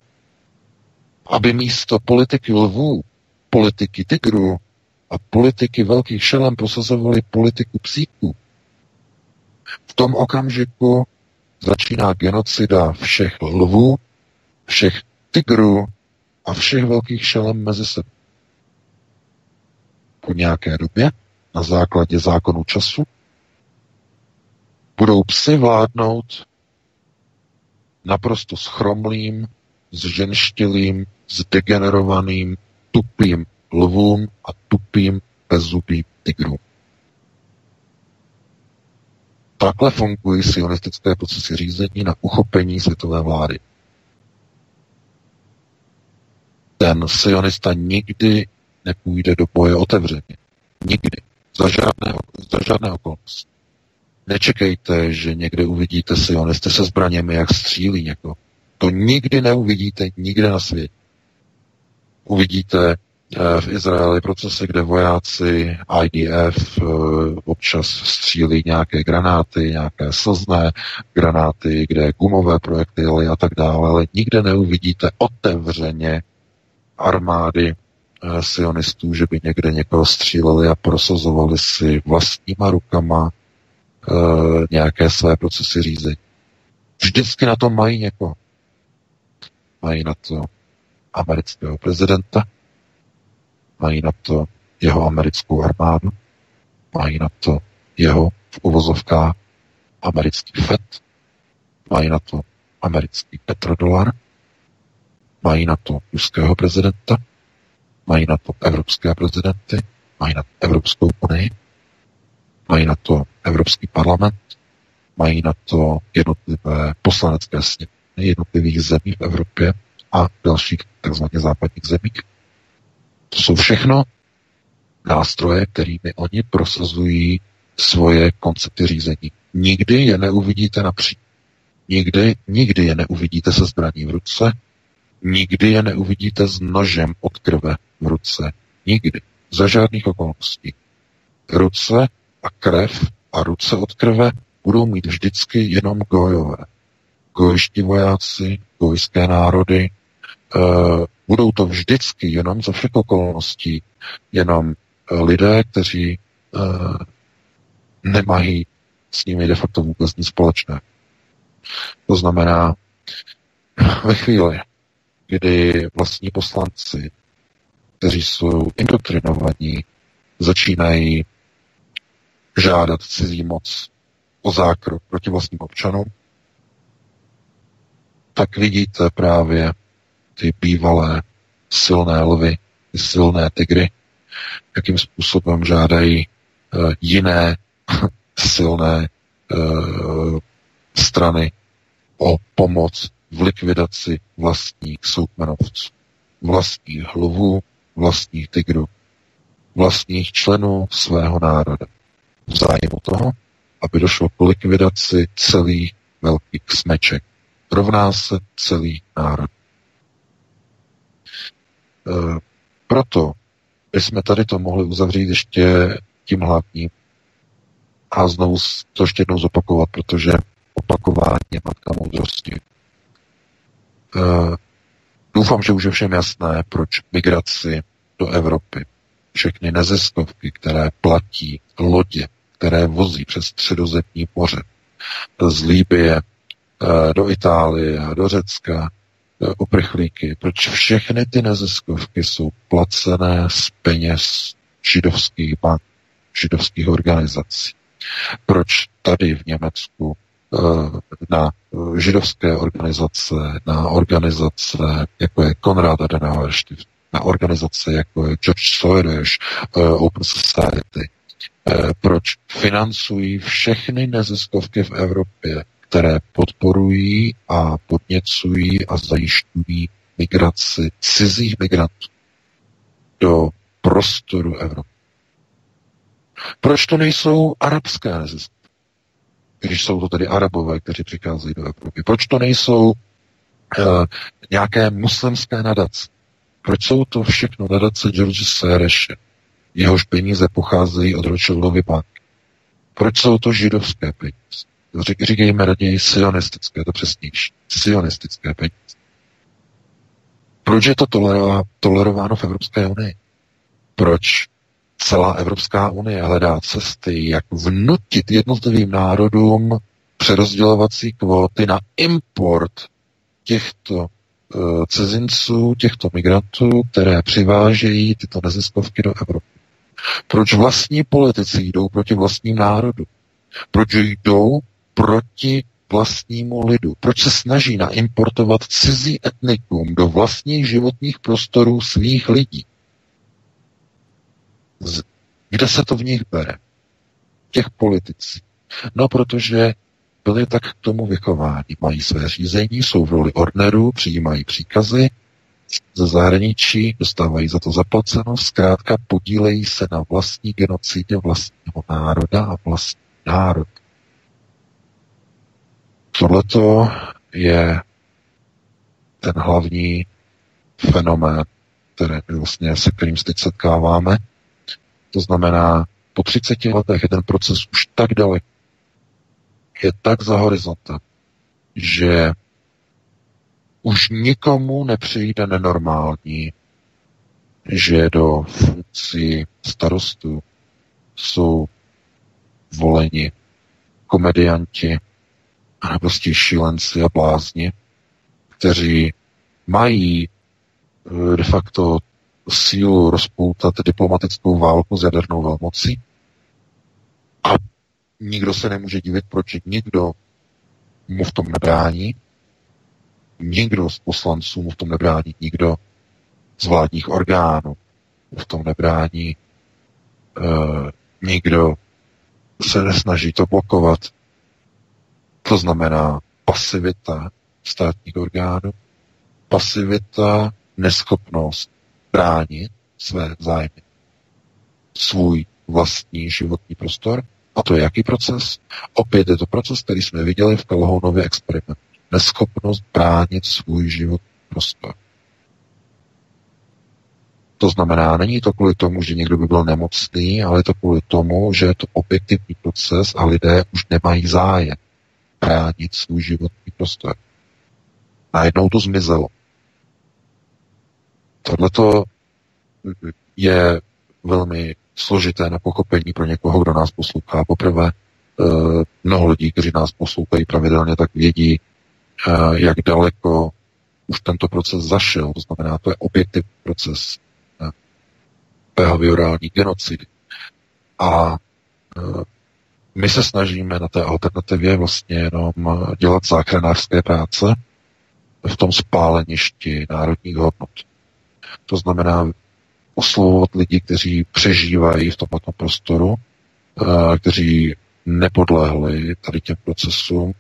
aby místo politiky lvů, politiky tygrů a politiky velkých šelem prosazovali politiku psíků. V tom okamžiku začíná genocida všech lvů, všech tigrů a všech velkých šelem mezi sebou. Po nějaké době, na základě zákonu času, budou psy vládnout naprosto schromlým, zženštilým, zdegenerovaným, tupým lvům a tupým bezzubým tigrům. Takhle fungují sionistické procesy řízení na uchopení světové vlády. Ten sionista nikdy nepůjde do boje otevřeně. Nikdy. Za žádné, za žádné okolnosti. Nečekejte, že někde uvidíte sionisty se zbraněmi, jak střílí někoho. To nikdy neuvidíte, nikde na světě. Uvidíte Eh, v Izraeli procesy, kde vojáci IDF eh, občas střílí nějaké granáty, nějaké slzné granáty, kde gumové projektily a tak dále, ale nikde neuvidíte otevřeně armády eh, sionistů, že by někde někoho stříleli a prosazovali si vlastníma rukama nějaké své procesy řízení. Vždycky na to mají někoho. Mají na to amerického prezidenta, mají na to jeho americkou armádu, mají na to jeho v uvozovkách americký FED, mají na to americký petrodolar, mají na to ruského prezidenta, mají na to evropské prezidenty, mají na to Evropskou unii, mají na to Evropský parlament, mají na to jednotlivé poslanecké sněmy jednotlivých zemí v Evropě a dalších takzvaně západních zemích. To jsou všechno nástroje, kterými oni prosazují svoje koncepty řízení. Nikdy je neuvidíte napříč. Nikdy, nikdy je neuvidíte se zbraní v ruce, nikdy je neuvidíte s nožem od krve v ruce. Nikdy. Za žádných okolností. Ruce a krev a ruce od krve budou mít vždycky jenom gojové. Gojští vojáci, gojské národy, budou to vždycky jenom za všech okolností jenom uh, lidé, kteří uh, nemají s nimi de facto vůbec nic společné. To znamená, ve chvíli, kdy vlastní poslanci, kteří jsou indoktrinovaní, začínají žádat cizí moc o zákrok proti vlastním občanům, tak vidíte právě ty bývalé silné lvy, silné tygry, jakým způsobem žádají uh, jiné silné uh, strany o pomoc v likvidaci vlastních soukmenovců, vlastních lvů, vlastních tygrů, vlastních členů svého národa. V zájmu toho, aby došlo k likvidaci celých velkých smeček. Rovná se celý národ. E, proto jsme tady to mohli uzavřít ještě tím hlavním a znovu to ještě jednou zopakovat, protože opakování je matka moudrosti. E, doufám, že už je všem jasné, proč migraci do Evropy, všechny neziskovky, které platí lodě, které vozí přes středozemní moře, z Líbie e, do Itálie a do Řecka, uprchlíky, proč všechny ty neziskovky jsou placené z peněz židovských bank, židovských organizací. Proč tady v Německu Eh, na židovské organizace, na organizace, jako je Konrad Adenauer na organizace, jako je George Soros, eh, Open Society. Eh, proč financují všechny neziskovky v Evropě, které podporují a podněcují a zajišťují migraci cizích migrantů do prostoru Evropy. Proč to nejsou arabské neziskovky? když jsou to tedy arabové, kteří přicházejí do Evropy? Proč to nejsou uh, nějaké muslimské nadace? Proč jsou to všechno nadace George Sereše? Jehož peníze pocházejí od Rothschildovy banky. Proč jsou to židovské peníze? Řík, říkejme raději sionistické, to přesnější. Sionistické peníze. Proč je to tolerováno v Evropské unii? Proč celá Evropská unie hledá cesty, jak vnutit jednotlivým národům přerozdělovací kvóty na import těchto uh, cizinců, těchto migrantů, které přivážejí tyto neziskovky do Evropy. Proč vlastní politici jdou proti vlastním národu? Proč jdou proti vlastnímu lidu? Proč se snaží naimportovat cizí etnikum do vlastních životních prostorů svých lidí? Kde se to v nich bere? Těch politicí. No, protože byli tak k tomu vychováni. Mají své řízení, jsou v roli ordnerů, přijímají příkazy ze zahraničí, dostávají za to zaplaceno, zkrátka podílejí se na vlastní genocidě vlastního národa a vlastní národ. Tohleto je ten hlavní fenomén, který vlastně, se kterým se teď setkáváme, to znamená, po 30 letech je ten proces už tak daleko, je tak za horizontem, že už nikomu nepřijde nenormální, že do funkcí starostů jsou voleni komedianti a prostě šílenci a blázni, kteří mají eh, de facto sílu rozpoutat diplomatickou válku s jadernou velmocí. A nikdo se nemůže divit, proč nikdo mu v tom nebrání. Nikdo z poslanců mu v tom nebrání, nikdo z vládních orgánů mu v tom nebrání. E, nikdo se nesnaží to blokovat. To znamená pasivita státních orgánů, pasivita, neschopnost bránit své zájmy, svůj vlastní životní prostor A to je jaký proces? Opět je to proces, který jsme viděli v Kalhounově experimentu. Neschopnost bránit svůj život prostor. To znamená, není to kvůli tomu, že někdo by byl nemocný, ale je to kvůli tomu, že je to objektivní proces a lidé už nemají zájem bránit svůj životní prostor. Najednou to zmizelo. Tohle je velmi složité na pochopení pro někoho, kdo nás poslouchá. Poprvé eh, mnoho lidí, kteří nás poslouchají pravidelně, tak vědí, eh, jak daleko už tento proces zašel. To znamená, to je objektivní proces eh, behaviorální genocidy. A my se snažíme na té alternativě vlastně jenom dělat záchranářské práce v tom spáleništi národních hodnot. To znamená oslovovat lidi, kteří přežívají v tomto prostoru, eh, kteří nepodlehli tady těm procesům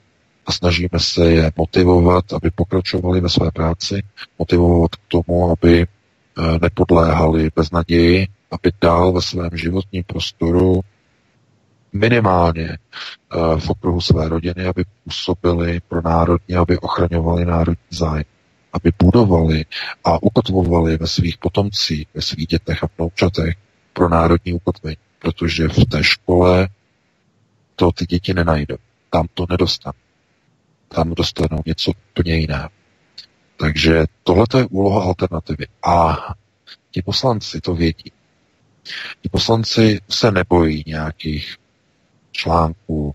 a snažíme se je motivovat, aby pokračovali ve své práci, motivovat k tomu, aby eh, nepodléhali bez naději, aby dál ve svém životním prostoru minimálně eh, v okruhu své rodiny, aby působili pro národní, aby ochraňovali národní zájem aby budovali a ukotvovali ve svých potomcích, ve svých dětech a vnoučatech pro národní ukotvení. Protože v té škole to ty děti nenajdou. Tam to nedostanou. Tam dostanou něco úplně jiného. Takže tohle je úloha alternativy. A ti poslanci to vědí. Ti poslanci se nebojí nějakých článků,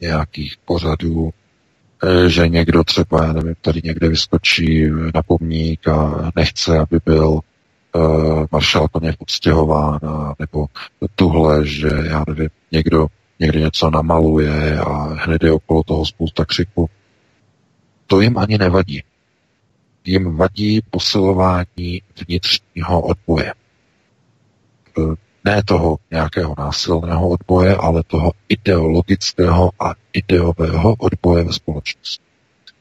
nějakých pořadů, Eh, že někdo třeba, já nevím, tady někde vyskočí na pomník a nechce, aby byl uh, maršál Koněv odstěhován, a, nebo tuhle, že já nevím, někdo někde něco namaluje a hned je okolo toho spousta křiku. To jim ani nevadí. Jim vadí posilování vnitřního odboje. Ne toho nějakého násilného odboje, ale toho ideologického a ideového odboje ve společnosti.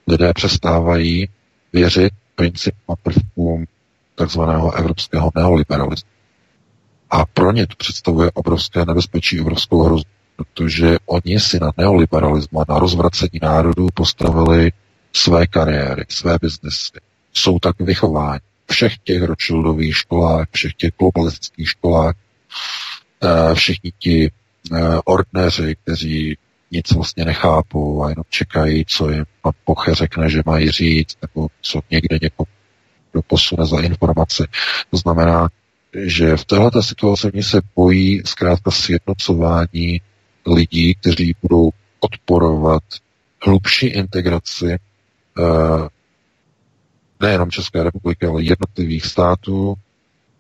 Lidé přestávají věřit principům a prvkům takzvaného evropského neoliberalismu. A pro ně to představuje obrovské nebezpečí, obrovskou hrozbu, protože oni si na neoliberalismu a na rozvracení národů postavili své kariéry, své biznesy. Jsou tak vychováni. Všech těch Rothschildových školách, všech těch globalistických školách, všichni ti eh, ordneři, kteří nic vlastně nechápou a jenom čekají, co jim pan Poche řekne, že mají říct, nebo co někde někoho posune za informace. To znamená, že v této situaci oni se bojí zkrátka sjednocování lidí, kteří budou odporovat hlubší integraci eh, nejenom České republiky, ale jednotlivých států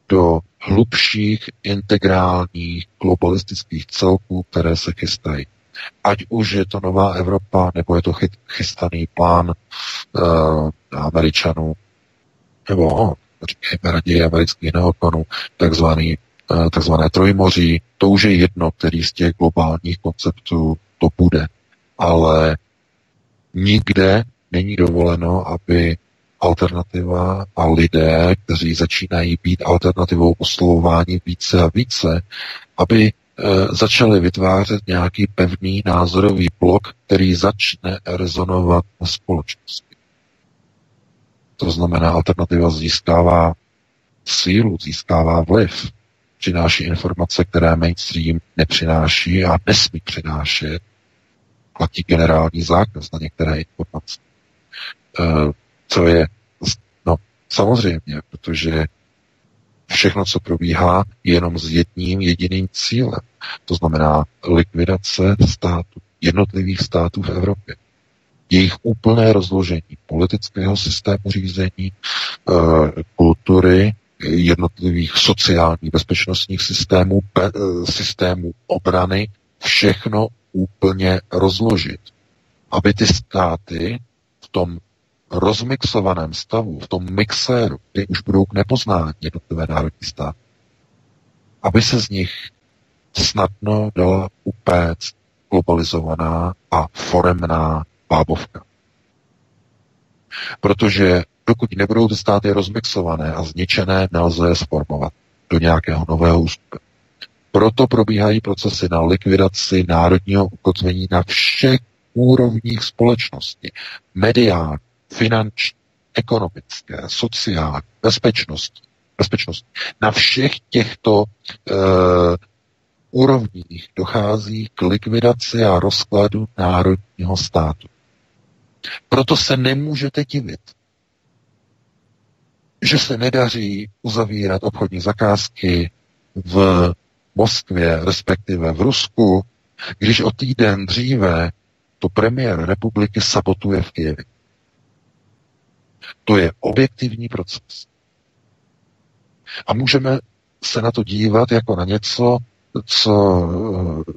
do hlubších integrálních globalistických celků, které se chystají. Ať už je to nová Evropa, nebo je to chystaný plán uh, Američanů, nebo no, říkejme raději amerických neokonů, takzvaný, uh, takzvané trojmoří, to už je jedno, který z těch globálních konceptů to bude. Ale nikde není dovoleno, aby alternativa a lidé, kteří začínají být alternativou oslovování více a více, aby e, začali vytvářet nějaký pevný názorový blok, který začne rezonovat na společnosti. To znamená, alternativa získává sílu, získává vliv, přináší informace, které mainstream nepřináší a nesmí přinášet. Platí generální zákaz na některé informace. Co je, no samozřejmě, protože všechno, co probíhá, je jenom s jedním jediným cílem. To znamená likvidace státu, jednotlivých států v Evropě. Jejich úplné rozložení politického systému řízení, eh, kultury, jednotlivých sociálních bezpečnostních systémů, eh, systémů obrany, všechno úplně rozložit. Aby ty státy v tom rozmixovaném stavu, v tom mixéru, kdy už budou k nepoznání jednotlivé národní státy, aby se z nich snadno dala upéct globalizovaná a foremná bábovka. Protože dokud nebudou ty státy rozmixované a zničené, nelze je sformovat do nějakého nového ústupu. Proto probíhají procesy na likvidaci národního ukotvení na všech úrovních společnosti. Mediální, finanční, ekonomické, sociální, bezpečnosti, bezpečnosti. Na všech těchto uh, úrovních dochází k likvidaci a rozkladu národního státu. Proto se nemůžete divit, že se nedaří uzavírat obchodní zakázky v Moskvě, respektive v Rusku, když o týden dříve to premiér republiky sabotuje v Kijevě. To je objektivní proces. A můžeme se na to dívat jako na něco, co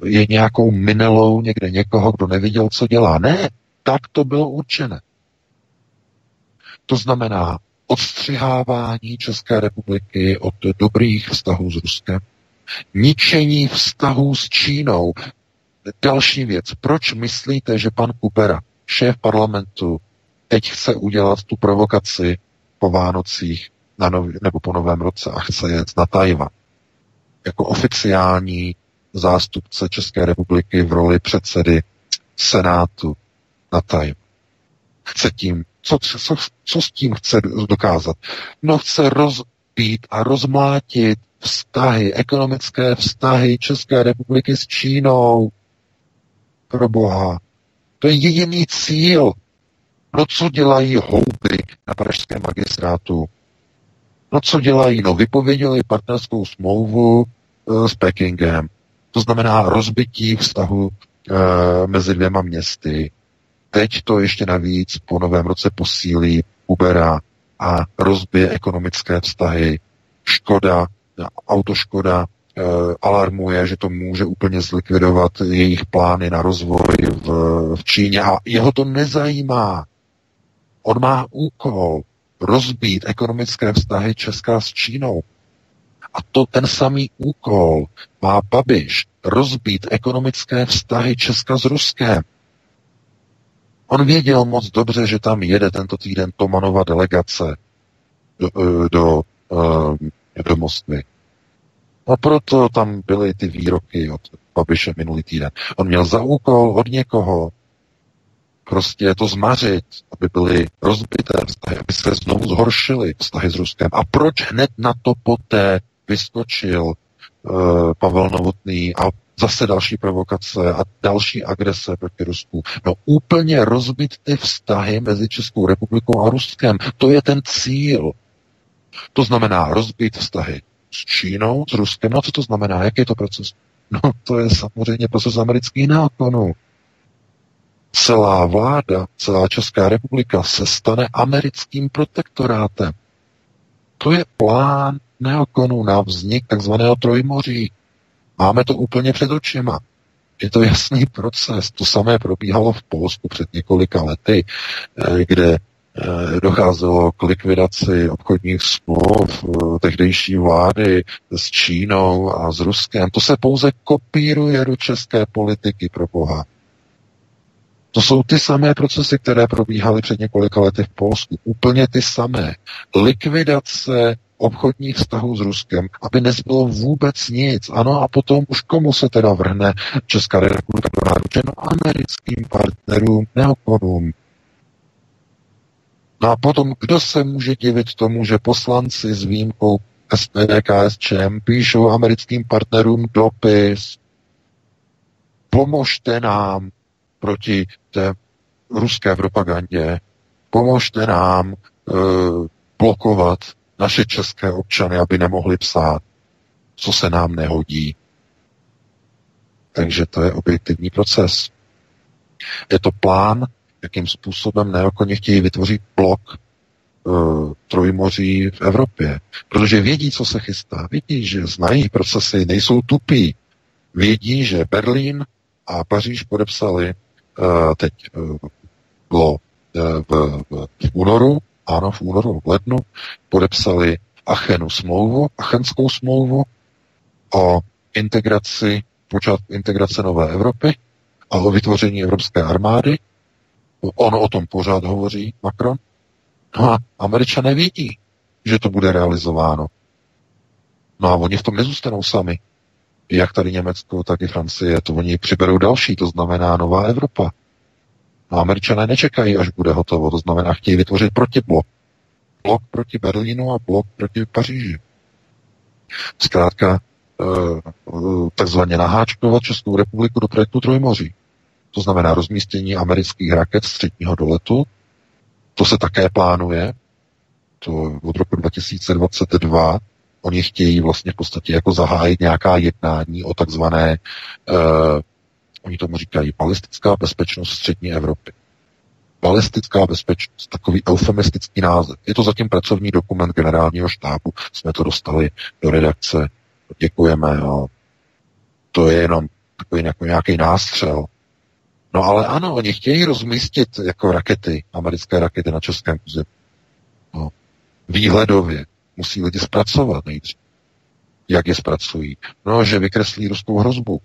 eh, je nějakou minelou někde někoho, kdo neviděl, co dělá. Ne, tak to bylo určené. To znamená odstřihávání České republiky od dobrých vztahů s Ruskem, ničení vztahů s Čínou. Další věc. Proč myslíte, že pan Kupera, šéf parlamentu, teď chce udělat tu provokaci po Vánocích na nov, nebo po Novém roce a chce jet na Tajvan? Jako oficiální zástupce České republiky v roli předsedy Senátu na Tajvan. Chce tím, co, co, co s tím chce dokázat? No chce rozbít a rozmlátit vztahy, ekonomické vztahy České republiky s Čínou. Pro boha. To je jediný cíl. No co dělají houby na pražském magistrátu? No co dělají? No vypověděli partnerskou smlouvu e, s Pekingem. To znamená rozbití vztahu e, mezi dvěma městy. Teď to ještě navíc po novém roce posílí Ubera a rozbije ekonomické vztahy. Škoda autoškoda eh, alarmuje, že to může úplně zlikvidovat jejich plány na rozvoj v, v Číně a jeho to nezajímá. On má úkol rozbít ekonomické vztahy Česká s Čínou. A to ten samý úkol má Babiš rozbít ekonomické vztahy Česka s Ruskem. On věděl moc dobře, že tam jede tento týden Tomanova delegace do, eh, do, eh, do Moskvy. A proto tam byly ty výroky od Babiše minulý týden. On měl za úkol od někoho prostě to zmařit, aby byly rozbité vztahy, aby se znovu zhoršily vztahy s Ruskem. A proč hned na to poté vyskočil uh, Pavel Novotný a zase další provokace a další agrese proti Rusku. No úplně rozbit ty vztahy mezi Českou republikou a Ruskem. To je ten cíl. To znamená rozbít vztahy s Čínou, s Ruskem. No co to znamená? Jaký je to proces? No to je samozřejmě proces amerických nákonů. Celá vláda, celá Česká republika se stane americkým protektorátem. To je plán neokonů na vznik takzvaného trojmoří. Máme to úplně před očima. Je to jasný proces. To samé probíhalo v Polsku před několika lety, eh, kde Eh, docházelo k likvidaci obchodních smluv eh, tehdejší vlády s Čínou a s Ruskem. To se pouze kopíruje do české politiky pro Boha. To jsou ty samé procesy, které probíhaly před několika lety v Polsku. Úplně ty samé. Likvidace obchodních vztahů s Ruskem, aby nezbylo vůbec nic. Ano, a potom už komu se teda vrhne Česká republika do náruče? No americkým partnerům, neokonům, No a potom, kdo se může divit tomu, že poslanci s výjimkou SPD, KSČM píšou americkým partnerům dopis, pomožte nám proti té ruské propagandě, pomožte nám uh, blokovat naše české občany, aby nemohli psát, co se nám nehodí. Takže to je objektivní proces. Je to plán jakým způsobem neokoně chtějí vytvořit blok uh, trojmoří v Evropě. Protože vědí, co se chystá. Vědí, že znají procesy, nejsou tupí. Vědí, že Berlín a Paříž podepsali teď uh, bylo v, v, v únoru, ano, v únoru, v lednu, podepsali Achenu smlouvu, Achenskou smlouvu o integraci, počát integrace nové Evropy a o vytvoření evropské armády On o tom pořád hovoří, Macron. No a američané vědí, že to bude realizováno. No a oni v tom nezůstanou sami. Jak tady Německo, tak i Francie, to oni přiberou další, to znamená nová Evropa. No američané nečekají, až bude hotovo, to znamená, chtějí vytvořit protiblok. Blok proti Berlínu a blok proti Paříži. Zkrátka, eh, takzvaně naháčkovat Českou republiku do projektu Trojmoří. To znamená rozmístění amerických raket středního doletu. To se také plánuje. To od roku 2022 oni chtějí vlastně v podstatě jako zahájit nějaká jednání o takzvané, uh, oni tomu říkají, balistická bezpečnost střední Evropy. Balistická bezpečnost, takový eufemistický název. Je to zatím pracovní dokument generálního štábu, jsme to dostali do redakce, děkujeme, a to je jenom takový nějaký, nějaký nástřel. No ale ano, oni chtějí rozmístit jako rakety, americké rakety na českém území. No. Výhledově, musí lidi zpracovat nejdřív. Jak je zpracují? No, že vykreslí ruskou hrozbu.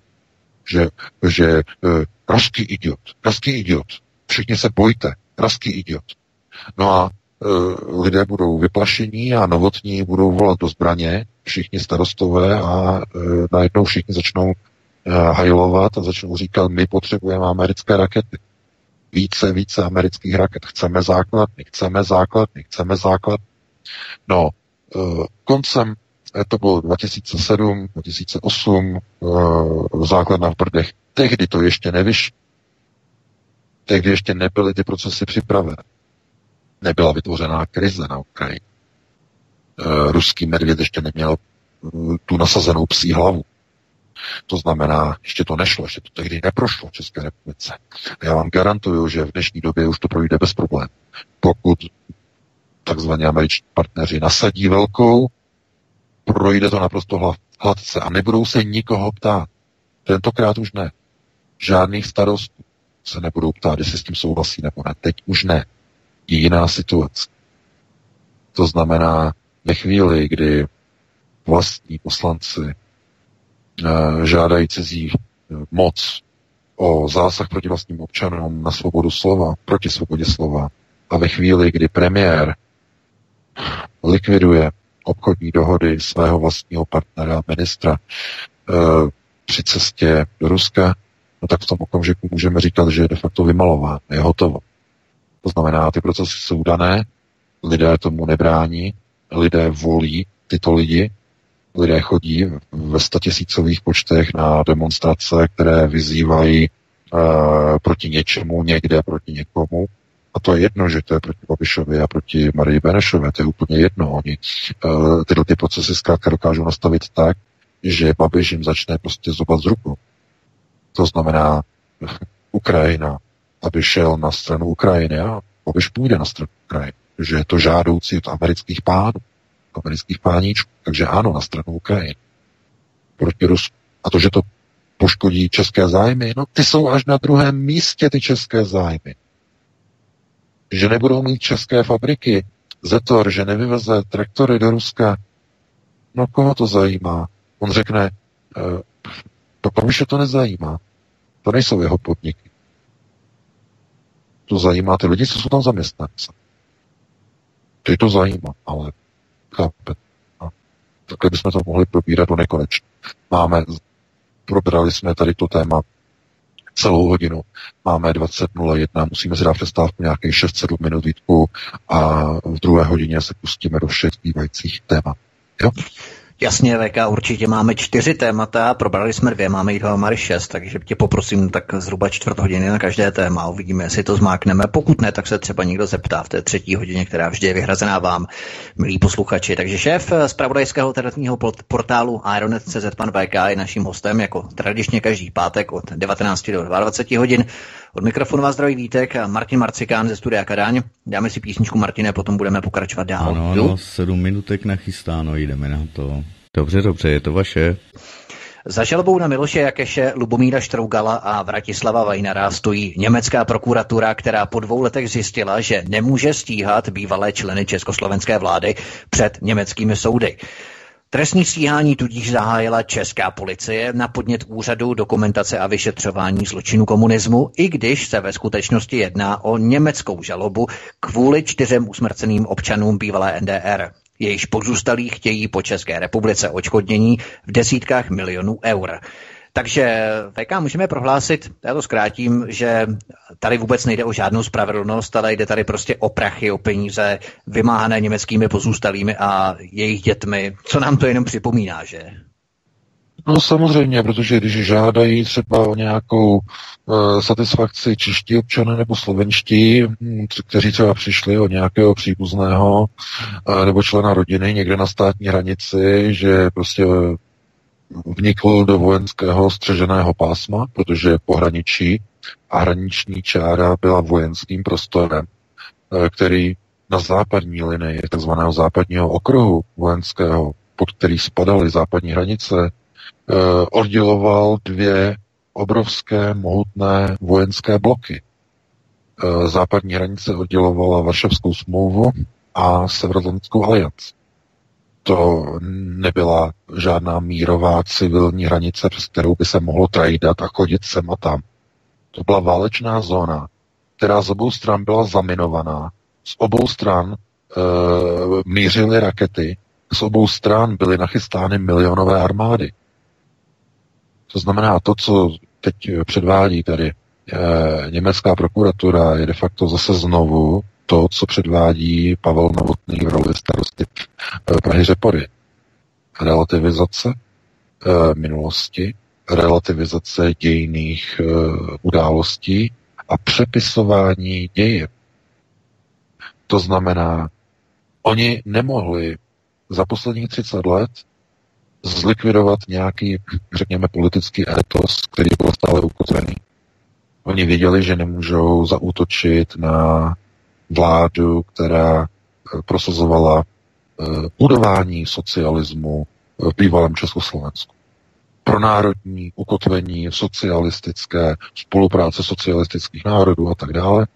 Že, že uh, ruský idiot, ruský idiot, všichni se bojte, ruský idiot. No a uh, lidé budou vyplašení a novotní budou volat do zbraně, všichni starostové a uh, najednou všichni začnou uh, hajlovat a začnou říkat, my potřebujeme americké rakety. Více, více amerických raket. Chceme základny, chceme základny, chceme základny. No, Eh, koncem, eh, to bylo 2007, 2008, eh, základna v Brdech, tehdy to ještě nevyšlo. Tehdy ještě nebyly ty procesy připravené. Nebyla vytvořená krize na Ukrajině. Ruský medvěd ještě neměl tu nasazenou psí hlavu. To znamená, ještě to nešlo, ještě to tehdy neprošlo v České republice. Já vám garantuju, že v dnešní době už to projde bez problémů. Pokud takzvaně američní partneři nasadí velkou, projde to naprosto hladce a nebudou se nikoho ptát. Tentokrát už ne. Žádných starostů se nebudou ptát, jestli s tím souhlasí nebo ne. Teď už ne. Je jiná situace. To znamená, ve chvíli, kdy vlastní poslanci eh, žádají cizí eh, moc o zásah proti vlastním občanům na svobodu slova, proti svobodě slova, a ve chvíli, kdy premiér likviduje obchodní dohody svého vlastního partnera, ministra e, při cestě do Ruska, no tak v tom okamžiku můžeme říkat, že je de facto vymalován, je hotovo. To znamená, ty procesy jsou dané, lidé tomu nebrání, lidé volí tyto lidi, lidé chodí ve statisícových počtech na demonstrace, které vyzývají e, proti něčemu, někde proti někomu, a to je jedno, že to je proti Babišovi a proti Marii Benešové, to je úplně jedno. Oni uh, tyhle ty procesy zkrátka dokážou nastavit tak, že Babiš jim začne prostě zobat z rukou. To znamená Ukrajina, aby šel na stranu Ukrajiny a Babiš půjde na stranu Ukrajiny, že je to žádoucí od amerických pánů, amerických páníčků. Takže ano, na stranu Ukrajiny. Proti Rusku. A to, že to poškodí české zájmy, no ty jsou až na druhém místě, ty české zájmy že nebudou mít české fabriky, Zetor, že nevyveze traktory do Ruska, no koho to zajímá? On řekne, e, to Babiše to nezajímá. To nejsou jeho podniky. To zajímá ty lidi, co jsou tam zaměstnanci. Ty to zajímá, ale chápete. No. Takhle bychom to mohli probírat do nekonečna. Máme, probrali jsme tady to téma celou hodinu. Máme 20.01, musíme si dát přestávku nějakých 6-7 minut výtku a v druhé hodině se pustíme do všech zbývajících témat. Jo? Jasně, VK, určitě máme čtyři témata, probrali jsme dvě, máme jich dohromady šest, takže tě poprosím tak zhruba čtvrt hodiny na každé téma, uvidíme, jestli to zmákneme. Pokud ne, tak se třeba někdo zeptá v té třetí hodině, která vždy je vyhrazená vám, milí posluchači. Takže šéf z pravodajského internetního portálu Ironet.cz pan VK je naším hostem jako tradičně každý pátek od 19 do 22 hodin. Od mikrofonu vás zdraví Vítek a Martin Marcikán ze studia Kadaň. Dáme si písničku Martine, potom budeme pokračovat dál. Ano, ano, sedm minutek nachystáno, jdeme na to. Dobře, dobře, je to vaše. Za žalobou na Miloše Jakeše, Lubomíra Štrougala a Vratislava Vajnara stojí německá prokuratura, která po dvou letech zjistila, že nemůže stíhat bývalé členy československé vlády před německými soudy. Trestní stíhání tudíž zahájila česká policie na podnět úřadu dokumentace a vyšetřování zločinu komunismu, i když se ve skutečnosti jedná o německou žalobu kvůli čtyřem usmrceným občanům bývalé NDR. Jejichž pozůstalí chtějí po České republice očkodnění v desítkách milionů eur. Takže VK můžeme prohlásit, já to zkrátím, že tady vůbec nejde o žádnou spravedlnost, ale jde tady prostě o prachy, o peníze vymáhané německými pozůstalými a jejich dětmi. Co nám to jenom připomíná, že? No samozřejmě, protože když žádají třeba o nějakou e, satisfakci čeští občané nebo slovenští, hm, kteří třeba přišli o nějakého příbuzného e, nebo člena rodiny někde na státní hranici, že prostě vnikl do vojenského střeženého pásma, protože pohraničí a hraniční čára byla vojenským prostorem, e, který na západní linii takzvaného západního okruhu vojenského, pod který spadaly západní hranice, Eh, odděloval dvě obrovské, mohutné vojenské bloky. Eh, západní hranice oddělovala Varšavskou smlouvu a Severoatlantickou alianci. To nebyla žádná mírová civilní hranice, přes kterou by se mohlo trajdat a chodit sem a tam. To byla válečná zóna, která z obou stran byla zaminovaná. Z obou stran e, mířily rakety, z obou stran byly nachystány milionové armády. To znamená, to, co teď předvádí tady e, německá prokuratura, je de facto zase znovu to, co předvádí Pavel Novotný v roli starosty e, Prahy Řepory. Relativizace e, minulosti, relativizace dějných e, událostí a přepisování děje. To znamená, oni nemohli za posledních 30 let zlikvidovat nějaký, řekněme, politický etos, který byl stále ukotvený. Oni věděli, že nemůžou zaútočit na vládu, která eh, prosazovala eh, budování socialismu v bývalém Československu. Pro národní ukotvení socialistické spolupráce socialistických národů a tak dále.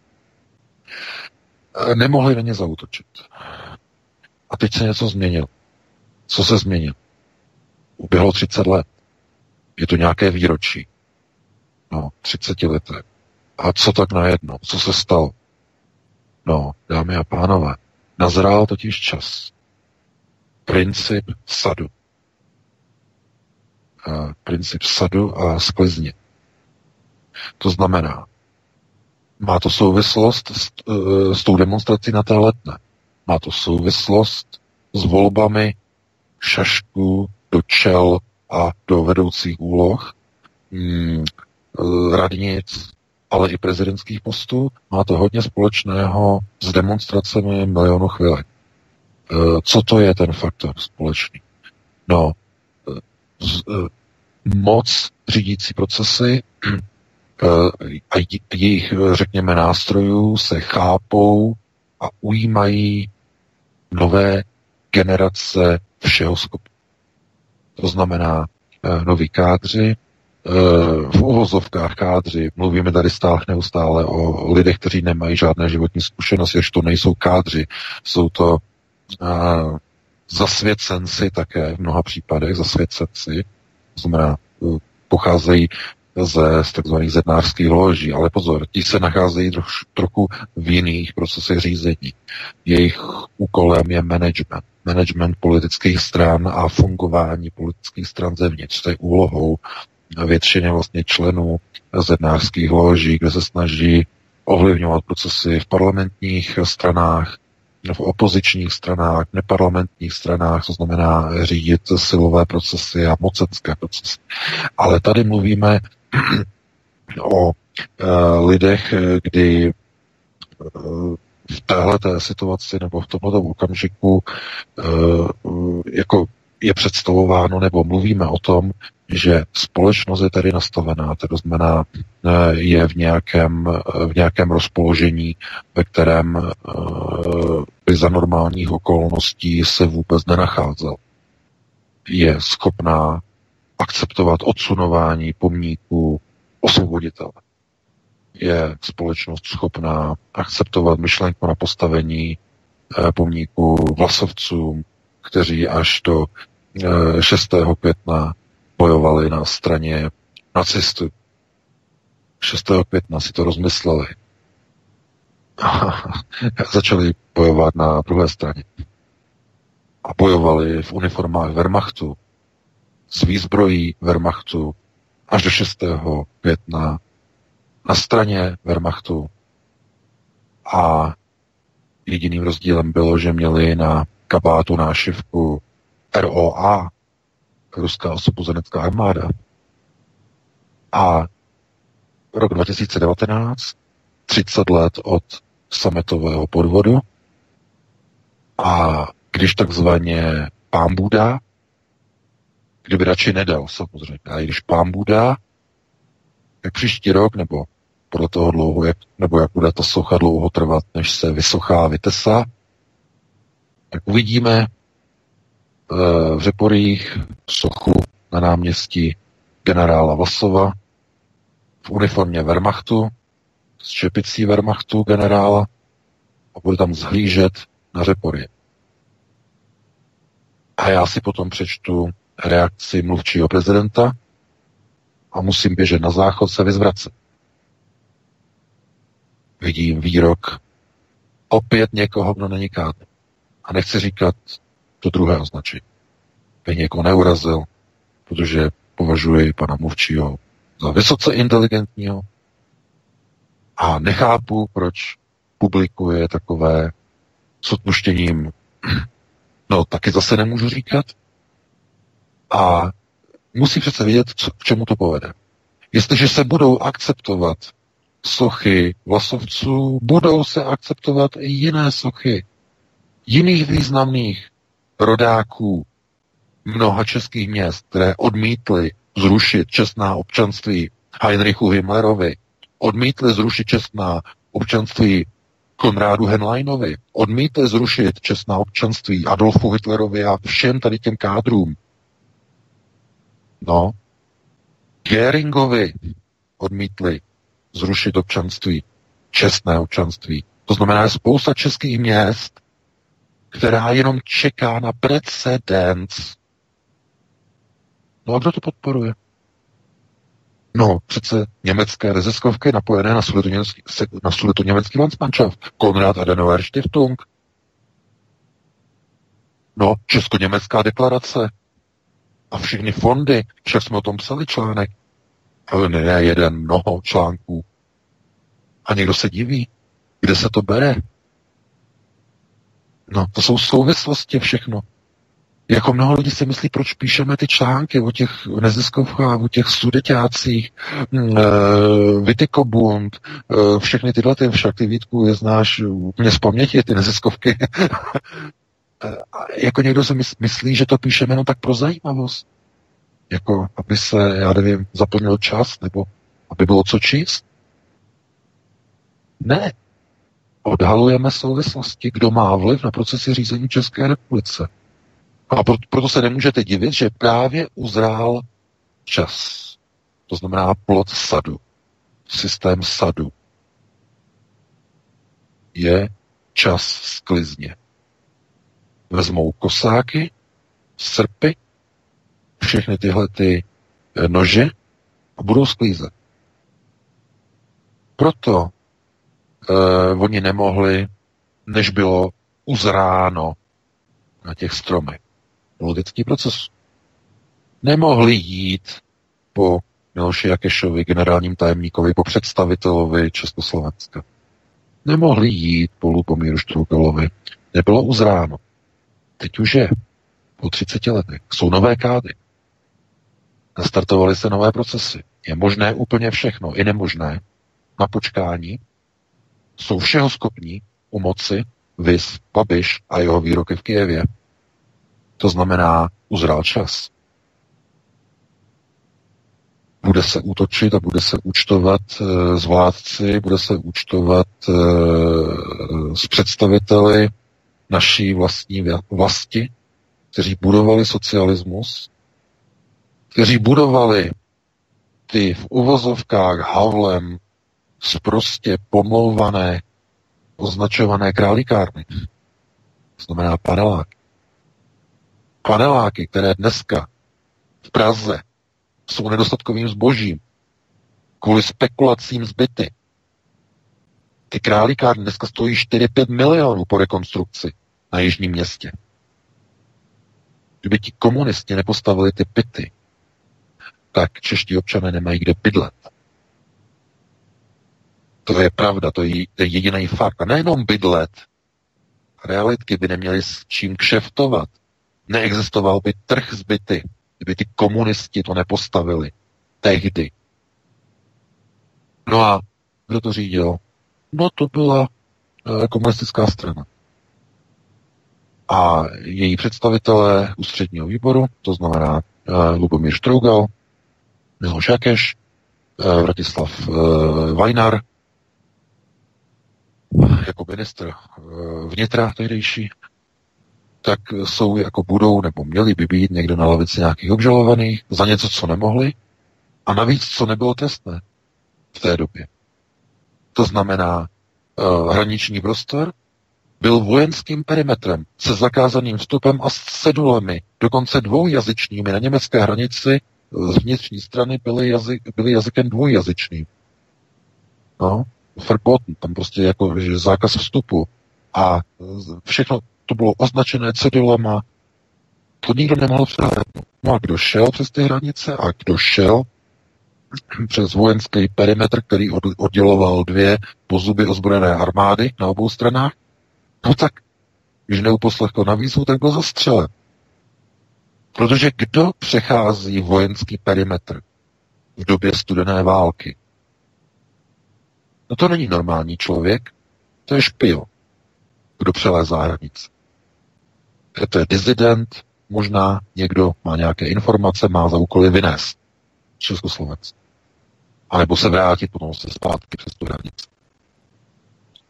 Eh, nemohli na ně zautočit. A teď se něco změnilo. Co se změnilo? Uběhlo 30 let. Je to nějaké výročí. No, 30 leté. A co tak najednou? Co se stalo? No, dámy a pánové, nazrál totiž čas. Princip sadu. A princip sadu a sklizně. To znamená, má to souvislost s, e, s tou demonstrací na té letné. Má to souvislost s volbami šašků do čel a do vedoucích úloh hmm, radnic, ale i prezidentských postů. Má to hodně společného s demonstracemi milionu chvíli. Eh, co to je ten faktor společný? No, eh, moc řídící procesy a jejich, řekněme, nástrojů se chápou a ujímají nové generace všeho schopnosti. To znamená noví kádři, v uvozovkách kádři, mluvíme tady stále neustále o lidech, kteří nemají žádné životní zkušenosti, až to nejsou kádři, jsou to uh, zasvěcenci také v mnoha případech, zasvěcenci, to znamená, uh, pocházejí ze z takzvaných zednářských loží, ale pozor, ti se nacházejí troš, trochu v jiných procesech řízení. Jejich úkolem je management. Management politických stran a fungování politických stran zevnitř. To je úlohou většině vlastně členů zednářských loží, kde se snaží ovlivňovat procesy v parlamentních stranách, v opozičních stranách, neparlamentních stranách, to znamená řídit silové procesy a mocenské procesy. Ale tady mluvíme o uh, lidech, kdy uh, v téhle té situaci nebo v tomto okamžiku uh, jako je představováno nebo mluvíme o tom, že společnost je tady nastavená, to znamená, je v nějakém, v nějakém rozpoložení, ve kterém by za normálních okolností se vůbec nenacházel. Je schopná akceptovat odsunování pomníků osvoboditele. Je společnost schopná akceptovat myšlenku na postavení eh, pomníků vlasovcům, kteří až do 6. Eh, května bojovali na straně nacistů. 6. května si to rozmysleli. A začali bojovat na druhé straně. a bojovali v uniformách Wehrmachtu, s výzbrojí Wehrmachtu až do 6. května na straně Wehrmachtu. A jediným rozdílem bylo, že měli na kabátu nášivku ROA, Ruská osobozenecká armáda. A rok 2019, 30 let od sametového podvodu a když takzvaně pán Buda, kdyby radši nedal samozřejmě, a když pán Buda, tak příští rok, nebo podle toho dlouho, jak, nebo jak bude ta socha dlouho trvat, než se vysochá, vytesá, tak uvidíme v Řeporích sochu na náměstí generála Vlasova v uniformě Wehrmachtu, s čepicí Wehrmachtu generála a bude tam zhlížet na Řepory. A já si potom přečtu reakci mluvčího prezidenta a musím běžet na záchod se vyzvracet. Vidím výrok opět někoho, kdo není kádr. A nechci říkat to druhé označení. Bych někoho neurazil, protože považuji pana mluvčího za vysoce inteligentního a nechápu, proč publikuje takové s odpuštěním, no taky zase nemůžu říkat, a musí přece vědět, co, k čemu to povede. Jestliže se budou akceptovat sochy vlasovců, budou se akceptovat i jiné sochy jiných významných rodáků mnoha českých měst, které odmítly zrušit čestná občanství Heinrichu Himmlerovi, odmítli zrušit čestná občanství Konrádu Henleinovi, odmítli zrušit čestná občanství Adolfu Hitlerovi a všem tady těm kádrům. No, Geringovi odmítli zrušit občanství, čestné občanství. To znamená, spousta českých měst, která jenom čeká na precedens. No a kdo to podporuje? No, přece německé rezeskovky napojené na sudetoněmecký, na sudetoněmecký Landsmannschaft. Konrad Adenauer Stiftung. No, česko-německá deklarace. A všechny fondy, však jsme o tom psali článek. Ale ne jeden, mnoho článků. A někdo se diví, kde se to bere. No, to jsou souvislosti všechno. Jako mnoho lidí si myslí, proč píšeme ty články o těch neziskovkách, o těch sudeťácích, mm, e, Vitikobund, e, všechny tyhle, ty, však ty Vítku je znáš mě z paměti, ty neziskovky. e, jako někdo si myslí, že to píšeme jenom tak pro zajímavost. Jako, aby se, já nevím, zaplnil čas, nebo aby bylo co číst. Ne. Odhalujeme souvislosti, kdo má vliv na procesy řízení České republice. A proto se nemůžete divit, že právě uzrál čas. To znamená plot sadu. Systém sadu. Je čas sklizně. Vezmou kosáky, srpy, všechny tyhle ty eh, nože a budou sklízet. Proto uh, oni nemohli, než bylo uzráno na těch stromech politický proces. Nemohli jít po Miloši Jakešovi, generálním tajemníkovi, po představitelovi Československa. Nemohli jít po Lupomíru Štrukelovi. Nebylo uzráno. Teď už je. Po 30 letech. Jsou nové kády. Nastartovaly se nové procesy. Je možné úplně všechno, i nemožné. Na počkání jsou všeho schopní u moci, vys Babiš a jeho výroky v Kijevě. To znamená, uzrál čas. Bude se útočit a bude se účtovat e, s vládci, bude se účtovat e, s představiteli naší vlastní vlasti, kteří budovali socialismus, kteří budovali ty v uvozovkách Havlem zprostě pomlouvané, označované králíkárny. To znamená panelák paneláky, které dneska v Praze jsou nedostatkovým zbožím kvůli spekulacím zbyty. Ty králíkárny dneska stojí 4-5 milionů po rekonstrukci na jižním městě. Kdyby ti komunisti nepostavili ty pity, tak čeští občané nemají kde bydlet. To je pravda, to je, jediný fakt. A nejenom bydlet, realitky by neměly s čím kšeftovat. Neexistoval by trh zbyty, kdyby ty komunisti to nepostavili tehdy. No a kdo to řídil? No to byla e, komunistická strana. A její představitelé ústředního výboru, to znamená e, Lubomír Štrougal, Miloš Jakeš, e, Vratislav Vajnar, jako ministr eh, vnitra tehdejší, tak jsou jako budou nebo měli by být někde na lavici nějakých obžalovaných za něco, co nemohli a navíc, co nebylo trestné v té době. To znamená, uh, hraniční prostor byl vojenským perimetrem se zakázaným vstupem a s cedulemi, dokonce dvoujazyčnými. Na německé hranici z vnitřní strany byly, jazyk, byly jazykem dvoujazyčným. No, verboten, tam prostě jako že zákaz vstupu. A všechno to bylo označené cedulama, to nikdo nemohl přehlédnout. No a kdo šel přes ty hranice a kdo šel přes vojenský perimetr, který odděloval dvě pozuby ozbrojené armády na obou stranách, no tak, když neuposlechl na výzvu, tak byl zastřelen. Protože kdo přechází vojenský perimetr v době studené války? No to není normální člověk, to je špion, kdo přelézá hranice. To je dizident, možná někdo má nějaké informace, má za úkoly vynést Československo. A nebo se vrátit potom se zpátky přes tu hranici.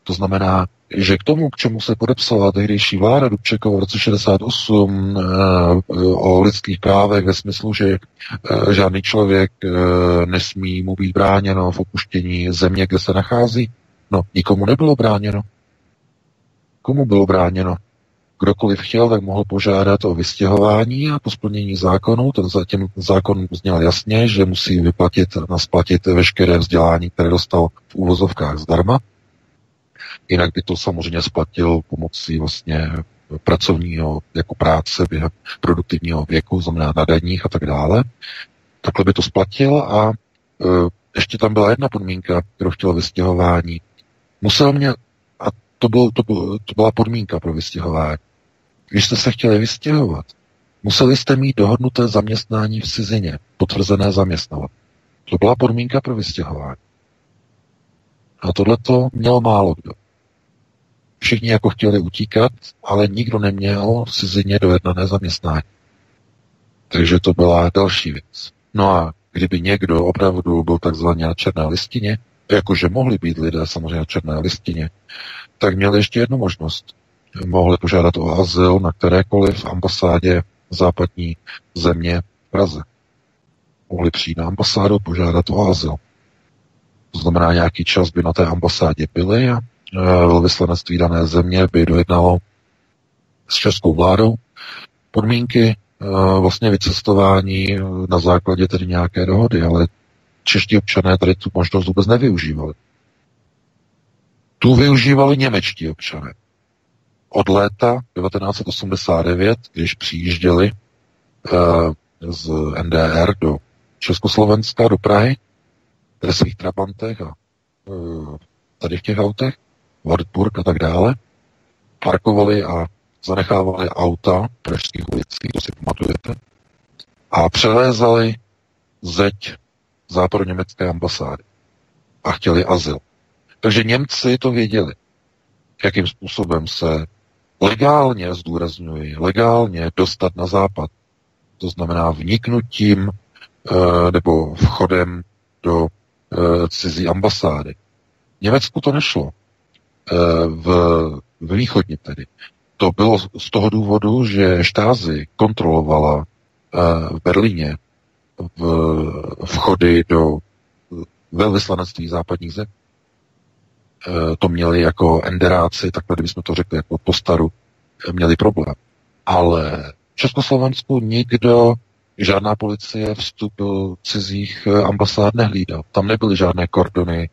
To znamená, že k tomu, k čemu se podepsala tehdejší vláda Dubčekova v roce 68 e, eh, o lidských právech ve smyslu, že e, žádný člověk nesmí mu být bráněno v opuštění země, kde se nachází, no, nikomu nebylo bráněno. Komu bylo bráněno? Kdokoliv chtěl, tak mohl požádat o vystěhování a po splnění zákonu, ten zatím zákon zněl jasně, že musí vyplatit a splatit veškeré vzdělání, které dostal v úvozovkách zdarma, Jinak by to samozřejmě splatil pomocí vlastně pracovního jako práce během produktivního věku, znamená na daních a tak dále. Takhle by to splatil a e, ještě tam byla jedna podmínka, kterou chtěl vystěhování. Musel mě, a to, byl, to, byl, to byla podmínka pro vystěhování. Když jste se chtěli vystěhovat, museli jste mít dohodnuté zaměstnání v cizině, potvrzené zaměstnavat. To byla podmínka pro vystěhování. A tohle to mělo málo kdo. Všichni jako chtěli utíkat, ale nikdo neměl v cizině dojednané zaměstnání. Takže to byla další věc. No a kdyby někdo opravdu byl takzvaně na černé listině, jakože mohli být lidé samozřejmě na černé listině, tak měli ještě jednu možnost. Mohli požádat o azyl na kterékoliv ambasádě západní země Praze. Mohli přijít na ambasádu, požádat o azyl. To znamená, nějaký čas by na té ambasádě byli a velvyslanectví dané země by dojednalo s českou vládou podmínky eh, vlastně vycestování eh, na základě tedy nějaké dohody, ale čeští občané tady tu možnost vůbec nevyužívali. Tu využívali němečtí občané. Od léta 1989, když přijížděli z NDR do Československa, do Prahy, ve svých trabantech a tady v těch autech, Wartburg a tak dále, parkovali a zanechávali auta pražských ulicích, to si pamatujete, a přelézali zeď západoněmecké ambasády a chtěli azyl. Takže Němci to věděli, jakým způsobem se legálně, zdůrazňuji, legálně dostat na západ. To znamená vniknutím e, nebo vchodem do e, cizí ambasády. Německu to nešlo. Eh, v, v východně tedy. To bylo z toho důvodu, že štázy kontrolovala eh, v Berlíně v, vchody do velvyslanectví západních zem. Eh, to měli jako enderáci, takhle kdybychom to řekli jako postaru, měli problém. Ale v Československu nikdo, žádná policie vstup do cizích ambasád nehlídal. Tam nebyly žádné kordony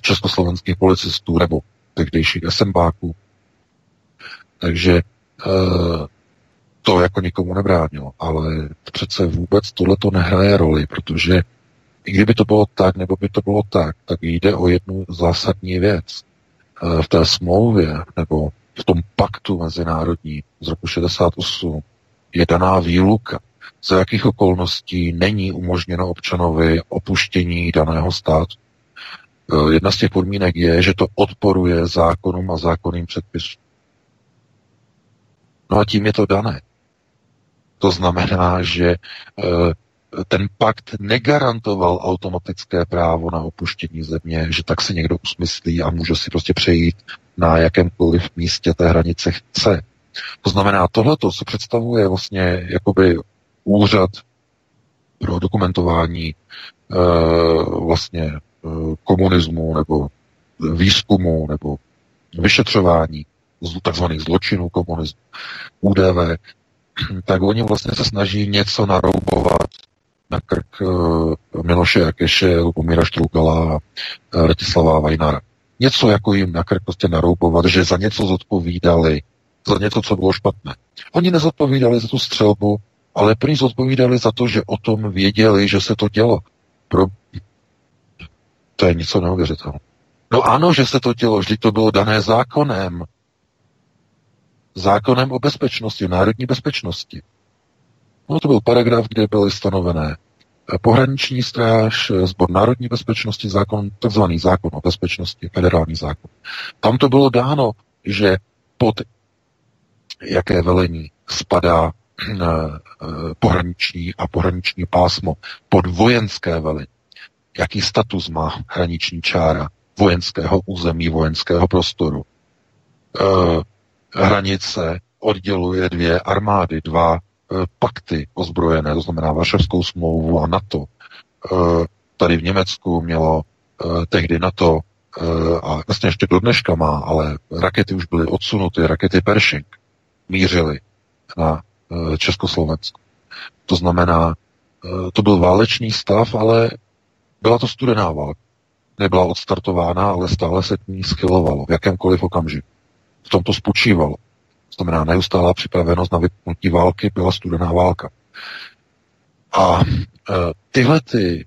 československých policistů nebo tehdejších SMBáků. Takže uh, To jako nikomu nebránilo, ale přece vůbec tohle to nehraje roli, protože i kdyby to bylo tak, nebo by to bylo tak, tak jde o jednu zásadní věc. Eh, v té smlouvě nebo v tom paktu mezinárodní z roku 68 je daná výluka, za jakých okolností není umožněno občanovi opuštění daného státu. Eh, jedna z těch podmínek je, že to odporuje zákonům a zákonným předpisům. No a tím je to dané. To znamená, že eh, ten pakt negarantoval automatické právo na opuštění země, že tak si někdo usmyslí a může si prostě přejít na jakémkoliv místě té hranice chce. To znamená, tohleto se představuje vlastně jakoby úřad pro dokumentování e, vlastně komunismu nebo výzkumu nebo vyšetřování takzvaných zločinů komunismu, UDV, tak oni vlastně se snaží něco naroubovat na krk uh, Miloše Jakeše, Lubomíra Štroukala a uh, Ratislava Vajnara. Něco jako jim na krk prostě naroubovat, že za něco zodpovídali, za něco, co bylo špatné. Oni nezodpovídali za tu střelbu, ale prý zodpovídali za to, že o tom věděli, že se to dělo. Pro... To je něco neuvěřitelného. No ano, že se to dělo, vždyť to bylo dané zákonem. Zákonem o bezpečnosti, národní bezpečnosti. No to byl paragraf, kde byly stanovené eh, pohraniční stráž, eh, zbor národní bezpečnosti, zákon, takzvaný zákon o bezpečnosti, federální zákon. Tam to bylo dáno, že pod jaké velení spadá eh, pohraniční a pohraniční pásmo, pod vojenské velení. Jaký status má hraniční čára vojenského území, vojenského prostoru. Hranice odděluje dvě armády, dva Eh, pakty ozbrojené, to znamená Varšavskou smlouvu a NATO. Eh, tady v Německu mělo eh, tehdy NATO a vlastně ještě do dneška má, ale rakety už byly odsunuty, rakety Pershing mířily na Československo. To znamená, to byl válečný stav, ale byla to studená válka. Nebyla odstartována, ale stále se k ní schylovalo v jakémkoliv okamžiku. V tom to spočívalo znamená neustálá připravenost na vypnutí války, byla studená válka. A e, tyhle ty e,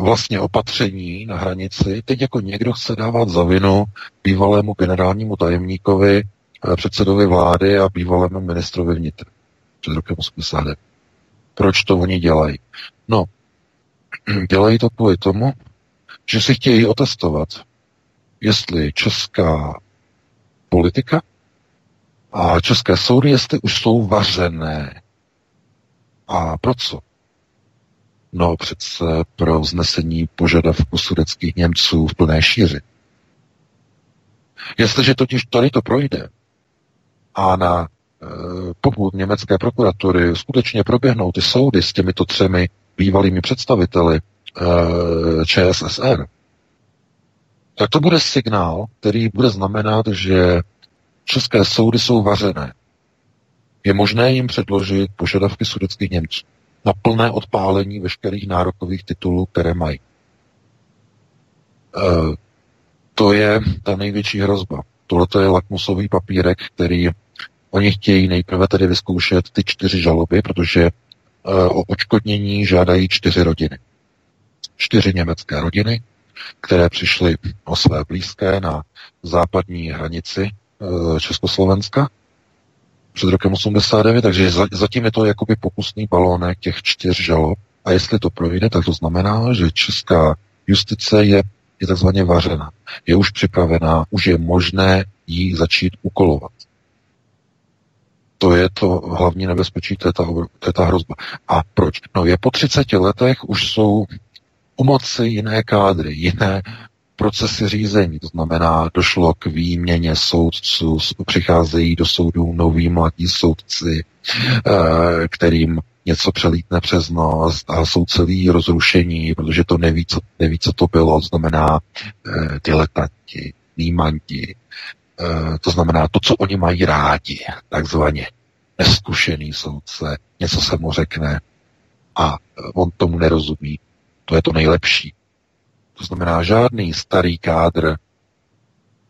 vlastně opatření na hranici, teď jako někdo chce dávat za vinu bývalému generálnímu tajemníkovi, e, předsedovi vlády a bývalému ministrovi vnitra před rokem 89. Proč to oni dělají? No, dělají to kvůli tomu, že si chtějí otestovat, jestli česká politika a české soudy, jestli už jsou vařené. A pro co? No přece pro vznesení požadavku sudeckých Němců v plné šíři. Jestliže totiž tady to projde a na e, pokud německé prokuratury skutečně proběhnou ty soudy s těmito třemi bývalými představiteli e, ČSSR, tak to bude signál, který bude znamenat, že České soudy jsou vařené. Je možné jim předložit požadavky sudeckých Němců na plné odpálení veškerých nárokových titulů, které mají. E, to je ta největší hrozba. Tohle je lakmusový papírek, který oni chtějí nejprve tedy vyzkoušet ty čtyři žaloby, protože o očkodnění žádají čtyři rodiny. Čtyři německé rodiny, které přišly o své blízké na západní hranici Eh, Československa před rokem 89, takže zatím je to jakoby pokusný balónek těch čtyř žalob a jestli to projde, tak to znamená, že česká justice je, je takzvaně vařena. Je už připravená, už je možné jí začít ukolovat. To je to hlavní nebezpečí, to je ta, to je ta hrozba. A proč? No je po 30 letech už jsou u moci jiné kádry, jiné procesy řízení, to znamená, došlo k výměně soudců, přicházejí do soudů noví mladí soudci, eh, kterým něco přelítne přes nos a jsou celý rozrušení, protože to neví, co, neví, co to bylo, to znamená eh, diletanti, nímanti, eh, to znamená to, co oni mají rádi, takzvaně neskušený soudce, něco se mu řekne a on tomu nerozumí. To je to nejlepší. To znamená žádný starý kádr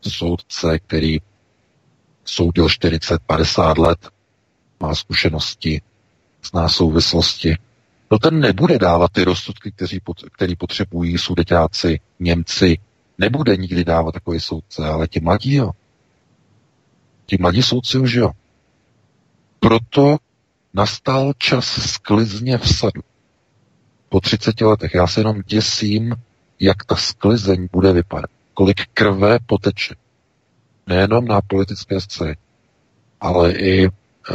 soudce, který soudil 40-50 let, má zkušenosti, zná souvislosti, no ten nebude dávat ty rozsudky, kteří, který potřebují sudeťáci, Němci, nebude nikdy dávat takový soudce, ale ti mladí jo. Ti mladí soudci už jo. Proto nastal čas sklizně v sadu. Po 30 letech. Já se jenom děsím, jak ta sklizeň bude vypadat. Kolik krve poteče. Nejenom na politické scéně, ale i, eh,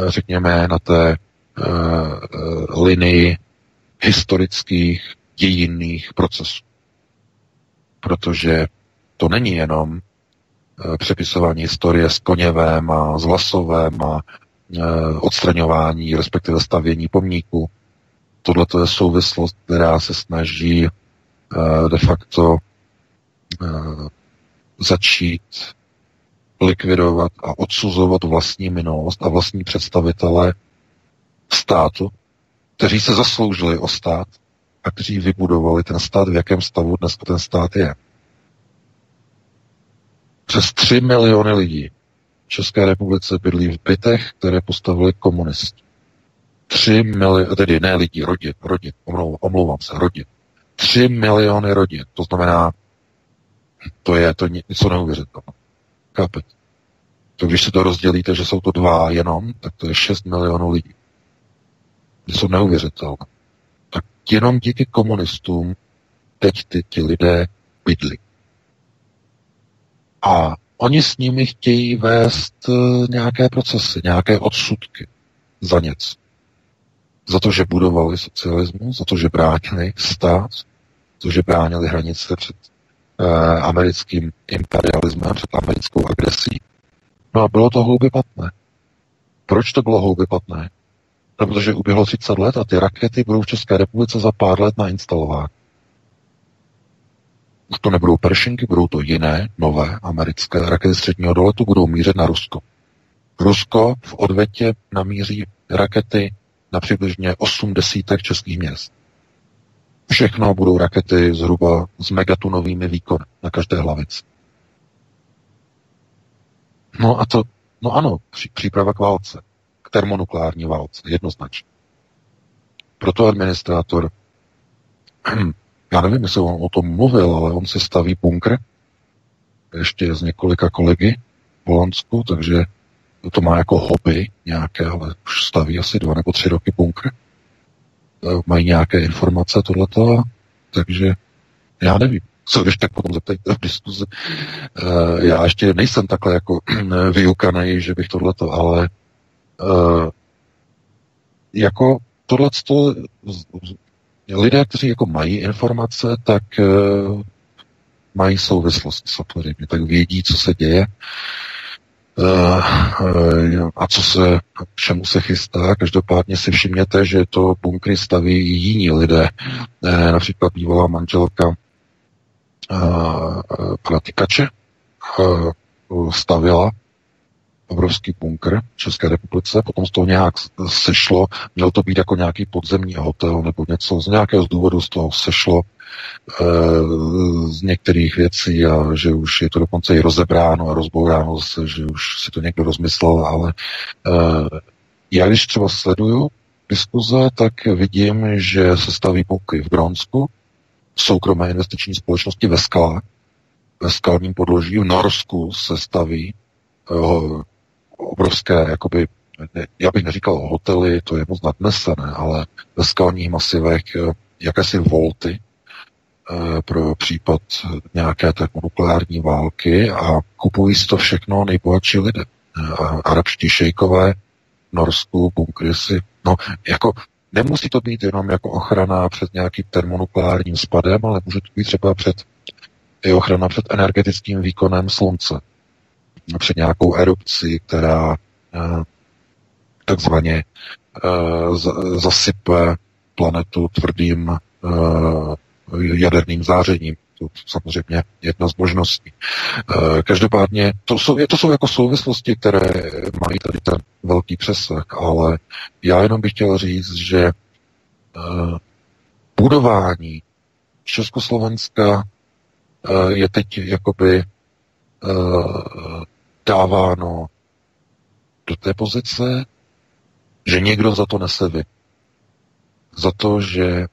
řekněme, na té uh, linii historických, dějinných procesů. Protože to není jenom přepisování historie s Koněvem a s Vlasovem a uh, odstraňování, respektive stavění pomníku. Tohle je souvislost, která se snaží uh, de facto začít likvidovat a odsuzovat vlastní minulost a vlastní představitele státu, kteří se zasloužili o stát a kteří vybudovali ten stát, v jakém stavu dnes ten stát je. Přes 3 miliony lidí v České republice bydlí v bytech, které postavili komunisti. 3 miliony, tedy ne lidí, rodin, rodin, omlouvám, se, rodin. 3 miliony rodin, to znamená, to je to něco neuvěřitelného. Chápete? To když se to rozdělíte, že jsou to dva jenom, tak to je 6 milionů lidí jsou neuvěřitelné. Tak jenom díky komunistům teď ty, ti lidé bydlí. A oni s nimi chtějí vést eh, nějaké procesy, nějaké odsudky za něco. Za to, že budovali socialismus, za to, že bránili stát, za to, že bránili hranice před eh, americkým imperialismem, před americkou agresí. No a bylo to hloubě patné. Proč to bylo hloubě patné? No, protože uběhlo 30 let a ty rakety budou v České republice za pár let nainstalovány. Už to nebudou peršinky, budou to jiné, nové americké rakety středního doletu, budou mířit na Rusko. Rusko v odvětě namíří rakety na přibližně 8 desítek českých měst. Všechno budou rakety zhruba s megatunovými výkony na každé hlavici. No a to, no ano, příprava k válce termonukleární válce, jednoznačně. Proto administrátor, já nevím, jestli on o tom mluvil, ale on si staví bunkr, ještě z několika kolegy v Holandsku, takže to má jako hobby nějaké, ale už staví asi dva nebo tři roky bunkr. E, mají nějaké informace tohleto, takže já nevím. Co když tak potom zeptejte v diskuzi. E, já ještě nejsem takhle jako vyukaný, že bych tohleto, ale Uh, jako tohle lidé, kteří jako mají informace, tak uh, mají souvislost samozřejmě, tak vědí, co se děje uh, a co se, k čemu se chystá. Každopádně si všimněte, že to bunkry staví i jiní lidé. Uh, například bývalá manželka uh, pana Tykače uh, stavila obrovský bunkr v České republice, potom z toho nějak sešlo, měl to být jako nějaký podzemní hotel nebo něco, z nějakého důvodu z toho sešlo e, z některých věcí a že už je to dokonce i rozebráno a rozbouráno zase, že už si to někdo rozmyslel, ale e, já když třeba sleduju diskuze, tak vidím, že se staví bunkry v Bronsku, soukromé investiční společnosti ve skalách, ve skalním podloží. V Norsku se staví eh, obrovské, jakoby, já bych neříkal hotely, to je moc nadnesené, ale ve skalních masivech eh, jakési volty eh, pro případ nějaké termonukleární války a kupují si to všechno nejbohatší lidé. Eh, arabští šejkové, Norsku, bunkry si, no jako nemusí to být jenom jako ochrana před nějakým termonukleárním spadem, ale může to být třeba před i ochrana před energetickým výkonem slunce před nějakou erupcí, která eh, takzvaně eh, zasype planetu tvrdým eh, jaderným zářením. To samozřejmě jedna z možností. Každopádně to jsou, to jsou jako souvislosti, které mají tady ten velký přesah, ale já jenom bych chtěl říct, že budování Československa je teď jakoby dáváno do té pozice, že někdo za to nese vy. Za to, že eh,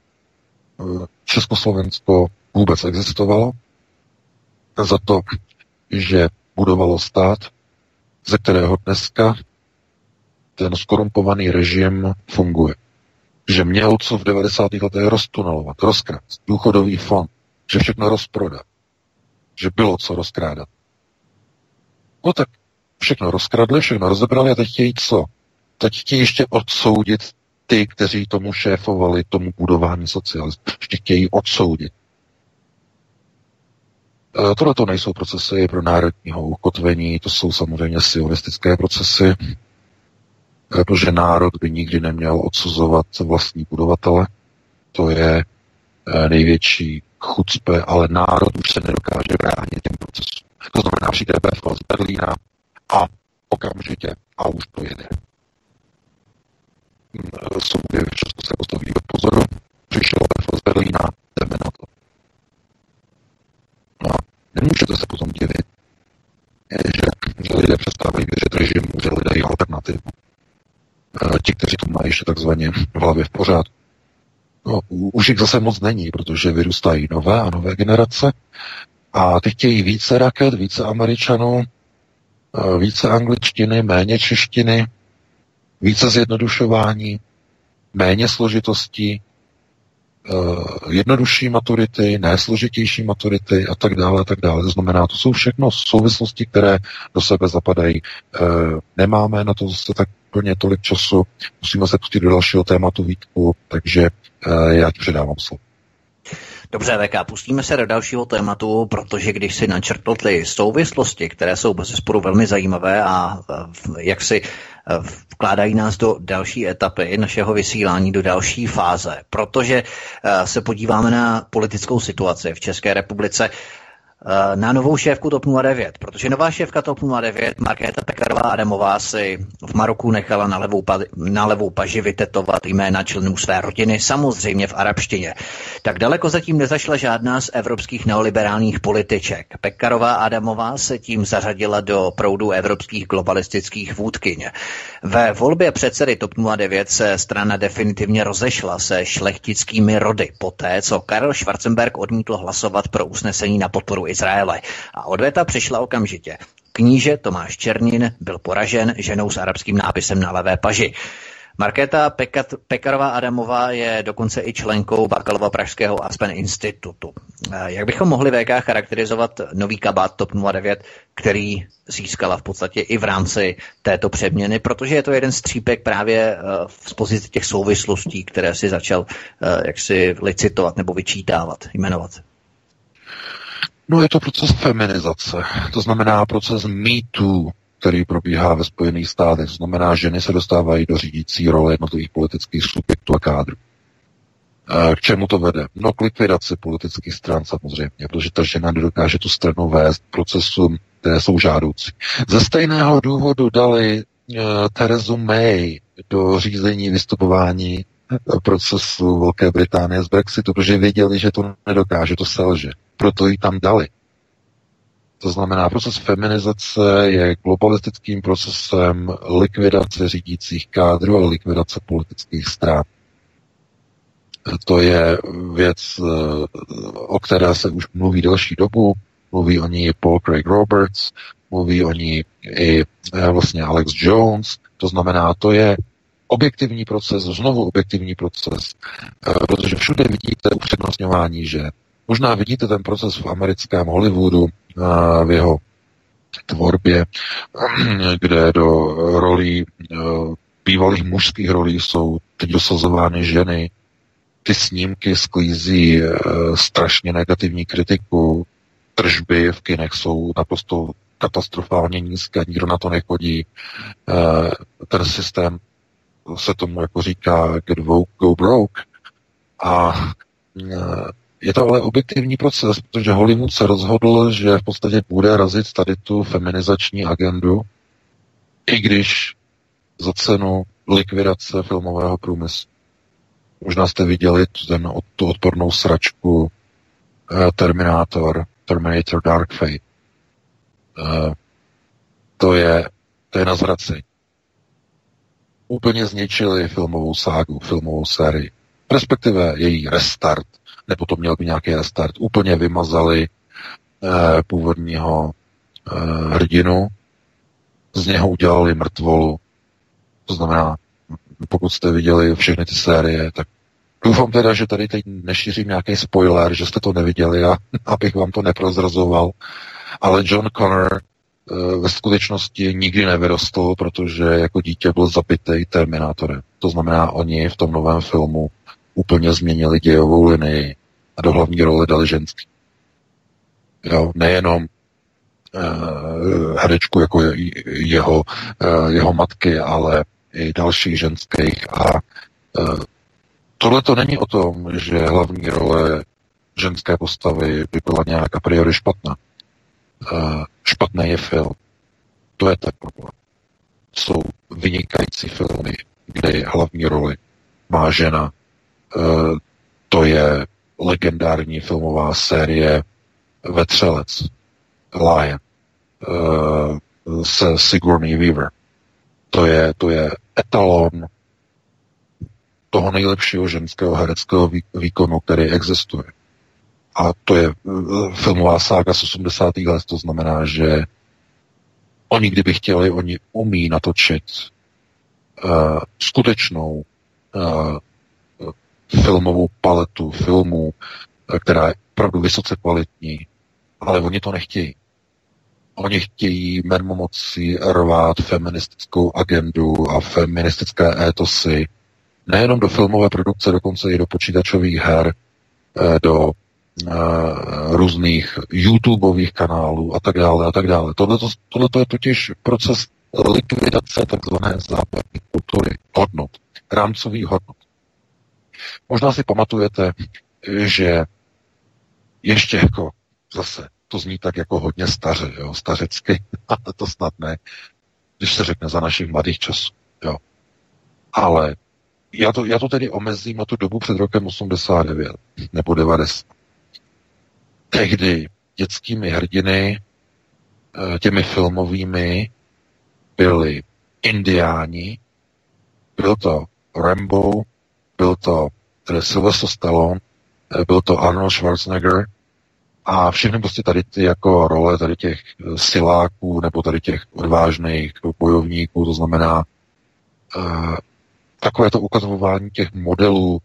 Československo vůbec existovalo, za to, že budovalo stát, ze kterého dneska ten skorumpovaný režim funguje. Že měl co v 90. letech roztunelovat, rozkrást, důchodový fond, že všechno rozprodat, že bylo co rozkrádat. No tak všechno rozkradli, všechno rozebrali a teď chtějí co? Teď chtějí ještě odsoudit ty, kteří tomu šéfovali, tomu budování socialismu. Ještě chtějí odsoudit. E, tohle to nejsou procesy pro národního ukotvení, to jsou samozřejmě sionistické procesy, e, protože národ by nikdy neměl odsuzovat vlastní budovatele. To je e, největší chucpe, ale národ už se nedokáže bránit těm procesům. To znamená, přijde BFL z Berlína a okamžitě a už to jede. Soudy v Česku se postaví do pozoru, přišel BFL z Berlína, jdeme na to. No a nemůžete se potom divit, že, že lidé přestávají věřit režimu, že lidé dají alternativu. Ti, kteří to mají ještě takzvaně v hlavě v pořádku. No, už jich zase moc není, protože vyrůstají nové a nové generace a ty chtějí více raket, více američanů, více angličtiny, méně češtiny, více zjednodušování, méně složitostí, jednodušší maturity, nesložitější maturity a tak dále a tak dále. To znamená, to jsou všechno souvislosti, které do sebe zapadají. Nemáme na to zase tak plně tolik času, musíme se pustit do dalšího tématu Vítku, takže já ti předávám slovo. Dobře, VK, pustíme se do dalšího tématu, protože když si načrtl ty souvislosti, které jsou bez sporu velmi zajímavé a jak si vkládají nás do další etapy našeho vysílání, do další fáze, protože se podíváme na politickou situaci v České republice, na novou šéfku TOP 09, protože nová šéfka TOP 09, Markéta Pekarová Adamová, si v Maroku nechala na levou, pa, na levou paži vytetovat jména členů své rodiny, samozřejmě v arabštině. Tak daleko zatím nezašla žádná z evropských neoliberálních političek. Pekarová Adamová se tím zařadila do proudu evropských globalistických vůdkyň. Ve volbě předsedy TOP 09 se strana definitivně rozešla se šlechtickými rody, poté co Karel Schwarzenberg odmítl hlasovat pro usnesení na podporu Izraele. A odveta přišla okamžitě. Kníže Tomáš Černin byl poražen ženou s arabským nápisem na levé paži. Markéta Pekat, Pekarová Adamová je dokonce i členkou Bakalova Pražského Aspen institutu. Jak bychom mohli VK charakterizovat nový kabát TOP 09, který získala v podstatě i v rámci této přeměny, protože je to jeden střípek právě eh, z pozice těch souvislostí, které si začal eh, jak si licitovat nebo vyčítávat, jmenovat. No je to proces feminizace, to znamená proces mýtů, který probíhá ve Spojených státech. To znamená, že ženy se dostávají do řídící role jednotlivých politických subjektů a kádrů. K čemu to vede? No k likvidaci politických stran samozřejmě, protože ta žena nedokáže tu stranu vést procesům, které jsou žádoucí. Ze stejného důvodu dali uh, Terezu May do řízení vystupování procesu Velké Británie z Brexitu, protože věděli, že to nedokáže, to selže. Proto ji tam dali. To znamená, proces feminizace je globalistickým procesem likvidace řídících kádrů a likvidace politických stran. To je věc, o které se už mluví delší dobu. Mluví o ní Paul Craig Roberts, mluví o ní i eh, vlastně Alex Jones. To znamená, to je objektivní proces, znovu objektivní proces, eh, protože všude vidíte upřednostňování že Možná vidíte ten proces v americkém Hollywoodu, eh, v jeho tvorbě, kde do rolí eh, bývalých mužských rolí jsou teď dosazovány ženy. Ty snímky sklízí strašně negativní kritiku. Tržby v kinech jsou naprosto katastrofálně nízké, nikdo na to nechodí. Ten systém se tomu jako říká get woke, go broke. A e, je to ale objektivní proces, protože Hollywood se rozhodl, že v podstatě bude razit tady tu feminizační agendu, i když za cenu likvidace filmového průmyslu. Možná jste viděli ten, tu odpornou sračku e, Terminator, Terminator Dark Fate. Uh, to je, to je na zvracení. Úplně zničili filmovou ságu, filmovou sérii. Respektive její restart, nebo to měl by nějaký restart. Úplně vymazali eh, původního eh, hrdinu, z něho udělali mrtvolu. To znamená, pokud jste viděli všechny ty série, tak doufám teda, že tady teď nešířím nějaký spoiler, že jste to neviděli a abych vám to neprozrazoval. Ale John Connor ve skutečnosti nikdy nevyrostl, protože jako dítě byl zabitý Terminátorem. To znamená, oni v tom novém filmu úplně změnili dějovou linii a do hlavní role dali ženský. Jo, nejenom uh, herečku jako je, jeho, uh, jeho matky, ale i dalších ženských. A uh, tohle to není o tom, že hlavní role ženské postavy by byla nějak a priori špatná. Špatný je film. To je ten problém. Jsou vynikající filmy, kde hlavní roli má žena. E, to je legendární filmová série Vetřelec, Lion, e, se Sigourney Weaver. To je, to je etalon toho nejlepšího ženského hereckého výkonu, který existuje. A to je uh, filmová sága z 80. let, to znamená, že oni kdyby chtěli, oni umí natočit uh, skutečnou uh, filmovou paletu filmů, která je opravdu vysoce kvalitní, ale oni to nechtějí. Oni chtějí mermomocí rvát feministickou agendu a feministické étosy nejenom do filmové produkce, dokonce i do počítačových her, do Eh, různých YouTubeových kanálů a tak dále a tak dále. Tohle, tohle je totiž proces likvidace takzvané západní kultury, hodnot, rámcových hodnot. Možná si pamatujete, že ještě jako zase to zní tak jako hodně staře, jo, stařecky, ale to snad ne, když se řekne za našich mladých časů, jo. Ale já to, já to tedy omezím na tu dobu před rokem 89 nebo 90 tehdy dětskými hrdiny, eh, těmi filmovými, byli indiáni, byl to Rambo, byl to tedy Sylvester Stallone, eh, byl to Arnold Schwarzenegger a všechny prostě tady ty jako role tady těch eh, siláků nebo tady těch odvážných bojovníků, to znamená takové to ukazování těch modelů,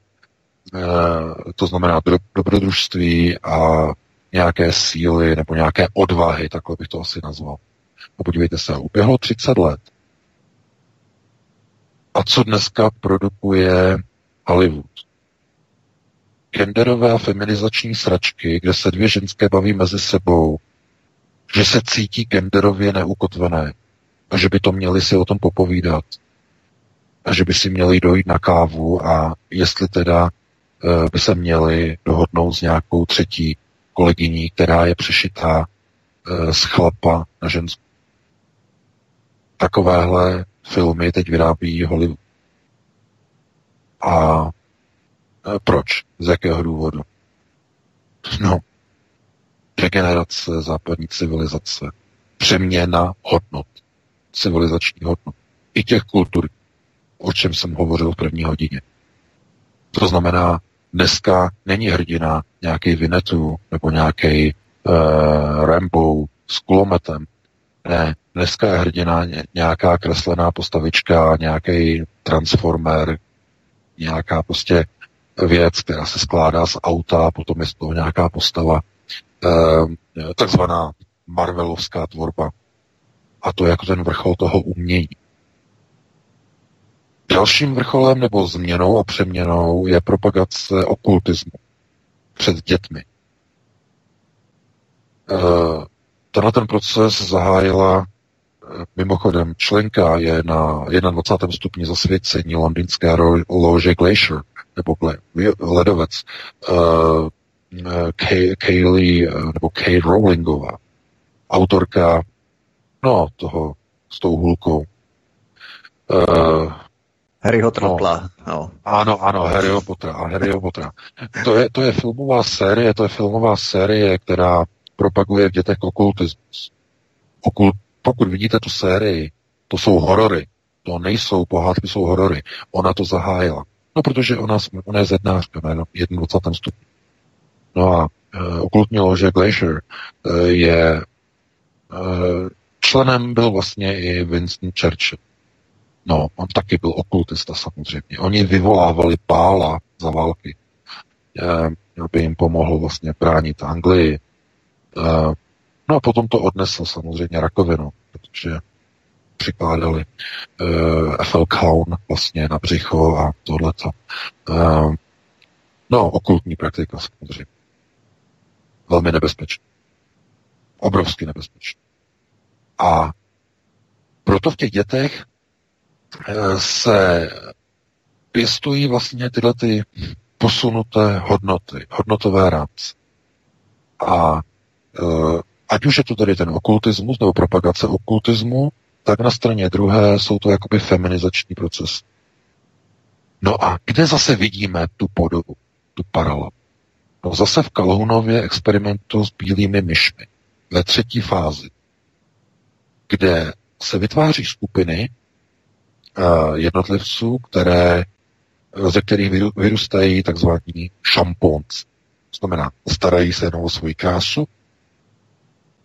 to znamená dobrodružství a nějaké síly nebo nějaké odvahy, takhle bych to asi nazval. A podívejte se, uběhlo 30 let. A co dneska produkuje Hollywood? Genderové a feminizační sračky, kde se dvě ženské baví mezi sebou, že se cítí genderově neukotvené a že by to měli si o tom popovídat a že by si měli dojít na kávu a jestli teda uh, by se měli dohodnout s nějakou třetí kolegyní, která je přešitá e, z chlapa na ženskou. Takovéhle filmy teď vyrábí Hollywood. A e, proč? Z jakého důvodu? No, degenerace západní civilizace, přeměna hodnot, civilizační hodnot, i těch kultur, o čem jsem hovořil v první hodině. To znamená, dneska není hrdina nějaký Vinetu nebo nějaký uh, Rambo s kulometem. Ne, dneska je hrdina nějaká kreslená postavička, nějaký transformer, nějaká prostě věc, která se skládá z auta, potom je z toho nějaká postava, uh, takzvaná Marvelovská tvorba. A to je jako ten vrchol toho umění. Dalším vrcholem nebo změnou a přeměnou je propagace okultismu před dětmi. E, tenhle ten proces zahájila e, mimochodem členka je na 21. stupni zasvěcení londýnské lože Glacier, nebo ledovec, e, Kaylee, nebo Kay Rowlingová, autorka, no, toho s tou hulkou, Harryho Trotla. No. No. Ano, ano, Harryho Pottera. Harryho Pottera. To je, to je filmová série, to je filmová série, která propaguje v dětech okultismus. Okult, pokud vidíte tu sérii, to jsou horory. To nejsou pohádky, jsou horory. Ona to zahájila. No, protože ona, ona je zednářka na 21. stupni. No a uh, okultní lože Glacier uh, je uh, členem byl vlastně i Winston Churchill. No, on taky byl okultista samozřejmě. Oni vyvolávali pála za války. Uh, by jim pomohl vlastně bránit Anglii. Uh, no a potom to odnesl samozřejmě rakovinu, protože přikládali eh, FL Clown vlastně na břicho a tohleto. No, okultní praktika samozřejmě. Velmi nebezpečný. Obrovsky nebezpečný. A proto v těch dětech se pěstují vlastně tyhle ty posunuté hodnoty, hodnotové rámce. A uh, ať už je to tedy ten okultismus nebo propagace okultismu, tak na straně druhé jsou to jakoby feminizační proces. No a kde zase vidíme tu podobu, tu paralelu? No zase v Kalhunově experimentu s bílými myšmi ve třetí fázi, kde se vytváří skupiny jednotlivců, které, ze kterých vyrůstají takzvaní šampons. To znamená, starají se jenom o svoji krásu,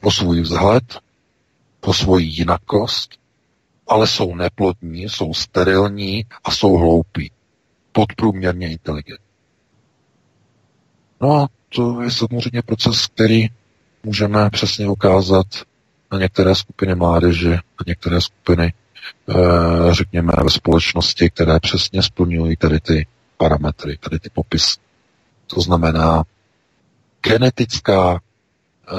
o svůj vzhled, po svoji jinakost, ale jsou neplodní, jsou sterilní a jsou hloupí. Podprůměrně inteligentní. No a to je samozřejmě proces, který můžeme přesně ukázat na některé skupiny mládeže, na některé skupiny, eh, řekněme, ve společnosti, které přesně splňují tady ty parametry, tady ty popisy. To znamená genetická eh,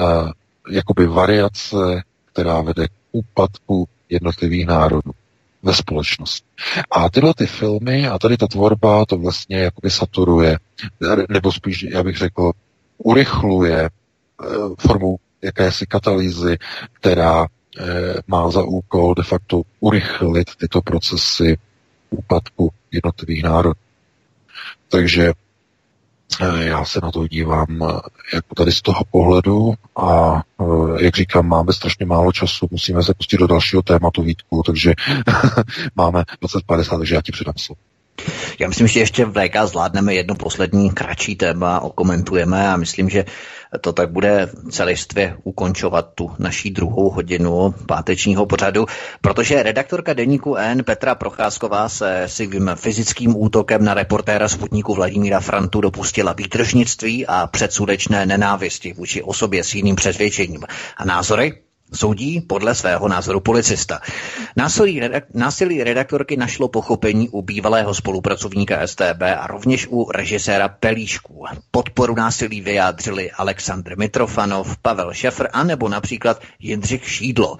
jakoby variace která vede k úpadku jednotlivých národů ve společnosti. A tyhle ty filmy a tady ta tvorba to vlastně jakoby saturuje, nebo spíš, já bych řekl, urychluje e, formou jakési katalýzy, která má za úkol de facto urychlit tyto procesy úpadku jednotlivých národů. Takže Eh, já se na to dívám eh, jako tady z toho pohledu a eh, jak říkám, máme strašně málo času, musíme se pustit do dalšího tématu Vítku, takže máme 2050, takže já ti předám slovo. Já myslím, že ještě v VK zvládneme jedno poslední kratší téma, okomentujeme a myslím, že to tak bude celistvě ukončovat tu naší druhou hodinu pátečního pořadu, protože redaktorka deníku N Petra Procházková se svým fyzickým útokem na reportéra Sputniku Vladimíra Frantu dopustila výtržnictví a předsudečné nenávisti vůči osobě s jiným přesvědčením. A názory Soudí podle svého názoru policista. Násilí, redak- násilí redaktorky našlo pochopení u bývalého spolupracovníka STB a rovněž u režiséra Pelíšků. Podporu násilí vyjádřili Aleksandr Mitrofanov, Pavel Šefr a nebo například Jindřich Šídlo.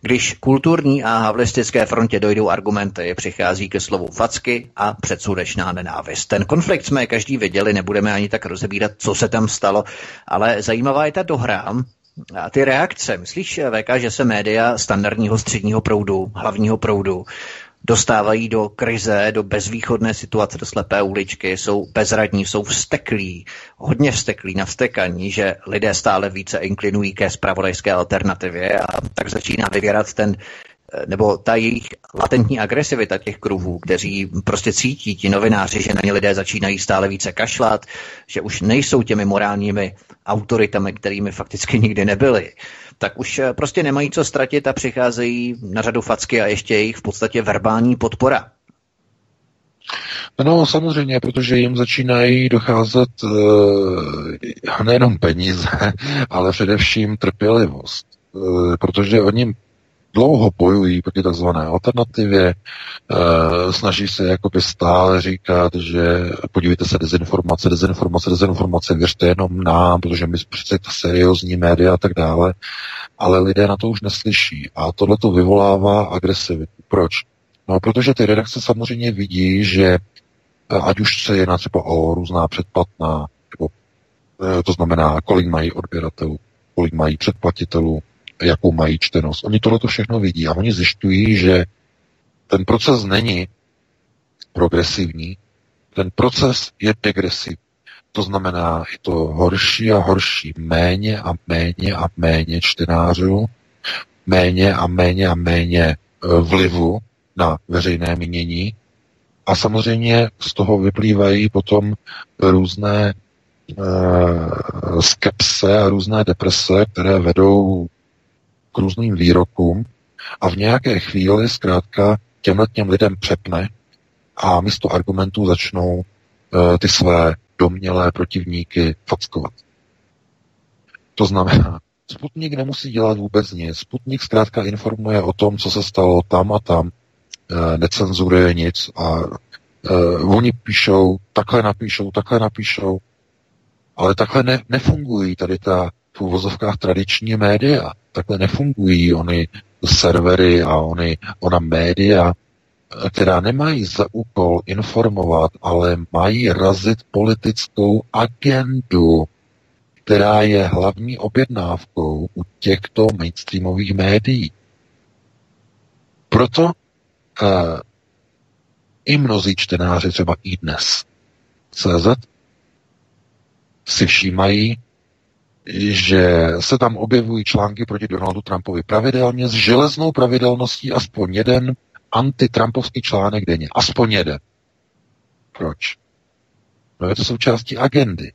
Když kulturní a havlistické frontě dojdou argumenty, přichází ke slovu facky a předsudečná nenávist. Ten konflikt jsme každý viděli, nebudeme ani tak rozebírat, co se tam stalo, ale zajímavá je ta dohra, a ty reakce, myslíš, VK, že se média standardního středního proudu, hlavního proudu, dostávají do krize, do bezvýchodné situace, do slepé uličky, jsou bezradní, jsou vsteklí, hodně vsteklí, navstekaní, že lidé stále více inklinují ke spravodajské alternativě a tak začíná vyvěrat ten nebo ta jejich latentní agresivita těch kruhů, kteří prostě cítí ti novináři, že na ně lidé začínají stále více kašlat, že už nejsou těmi morálními autoritami, kterými fakticky nikdy nebyli, tak už eh, prostě nemají co ztratit a přicházejí na řadu facky a ještě jejich v podstatě verbální podpora. No samozřejmě, protože jim začínají docházet e, nejenom peníze, ale především trpělivost. E, protože oni dlouho bojují proti tzv. alternativě, e, snaží se jakoby stále říkat, že podívejte se, dezinformace, dezinformace, dezinformace, věřte jenom nám, protože my přece ta seriózní média a tak dále, ale lidé na to už neslyší a tohle to vyvolává agresivitu. Proč? No, protože ty redakce samozřejmě vidí, že eh, ať už se jedná třeba o různá předplatná, nebo e, to znamená, kolik mají odběratelů, kolik mají předplatitelů, jakou mají čtenost. Oni tohle všechno vidí a oni zjišťují, že ten proces není progresivní, ten proces je degresivní. To znamená, je to horší a horší, méně a méně a méně čtenářů, méně a méně a méně e, vlivu na veřejné mínění a samozřejmě z toho vyplývají potom různé e, skepse a různé deprese, které vedou k různým výrokům a v nějaké chvíli zkrátka těmhle těm lidem přepne a místo argumentů začnou e, ty své domělé protivníky fackovat. To znamená, Sputnik nemusí dělat vůbec nic. Sputnik zkrátka informuje o tom, co se stalo tam a tam, e, necenzuruje nic a e, oni píšou, takhle napíšou, takhle napíšou, ale takhle ne, nefungují tady ta v uvozovkách tradiční média. Takhle nefungují oni servery a oni, ona média, která nemají za úkol informovat, ale mají razit politickou agendu, která je hlavní objednávkou u těchto mainstreamových médií. Proto uh, i mnozí čtenáři, třeba i dnes, CZ, si všímají, že se tam objevují články proti Donaldu Trumpovi pravidelně s železnou pravidelností aspoň jeden antitrampovský článek denně. Aspoň jeden. Proč? No je to součástí agendy.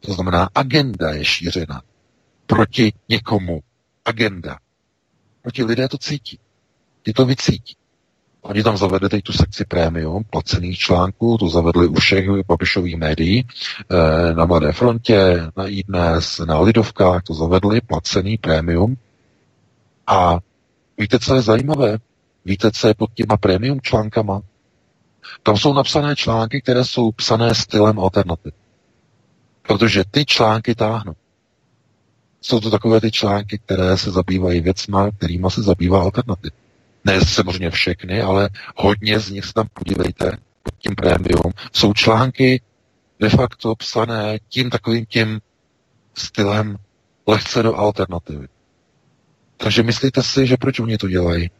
To znamená, agenda je šířena proti někomu. Agenda. Proti lidé to cítí. Ty to vycítí. Oni tam zavedli teď tu sekci prémium, placených článků, to zavedli u všech Babišových médií, eh, na Mladé frontě, na iDnes, na Lidovkách, to zavedli, placený prémium. A víte, co je zajímavé? Víte, co je pod těma prémium článkama? Tam jsou napsané články, které jsou psané stylem alternativ. Protože ty články táhnou. Jsou to takové ty články, které se zabývají věcma, kterýma se zabývá alternativ. Ne samozřejmě všechny, ale hodně z nich se tam podívejte pod tím prémium. Jsou články de facto psané tím takovým tím stylem lehce do alternativy. Takže myslíte si, že proč oni to dělají?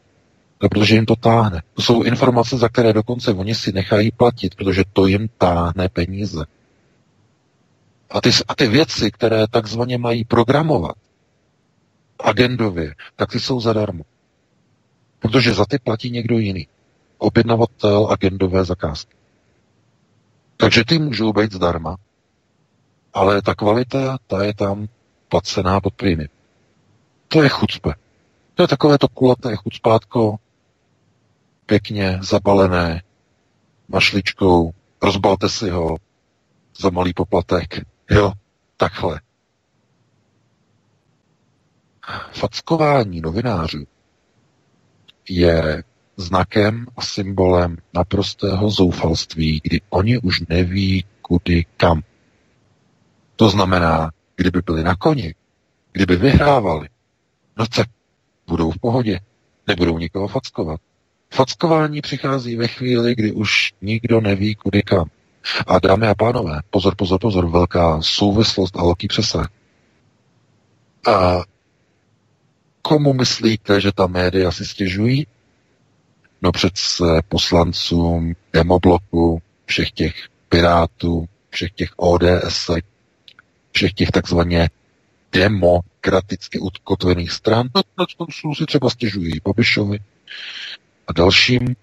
No, protože jim to táhne. To jsou informace, za které dokonce oni si nechají platit, protože to jim táhne peníze. A ty, a ty věci, které takzvaně mají programovat agendově, tak ty jsou zadarmo. Protože za ty platí někdo jiný. Objednavatel agendové zakázky. Takže ty můžou být zdarma, ale ta kvalita, ta je tam placená pod prými. To je chucpe. To je takové to kulaté chucpátko, pěkně zabalené mašličkou, rozbalte si ho za malý poplatek. Jo, takhle. Fackování novinářů je znakem a symbolem naprostého zoufalství, kdy oni už neví, kudy kam. To znamená, kdyby byli na koni, kdyby vyhrávali, no tak budou v pohodě, nebudou nikoho fackovat. Fackování přichází ve chvíli, kdy už nikdo neví, kudy kam. A dámy a pánové, pozor, pozor, pozor, velká souvislost a velký přesah. A komu myslíte, že ta média si stěžují? No přece poslancům demobloku, všech těch pirátů, všech těch ODS, všech těch takzvaně demokraticky utkotvených stran, no, na to si třeba stěžují Babišovi a dalším. E,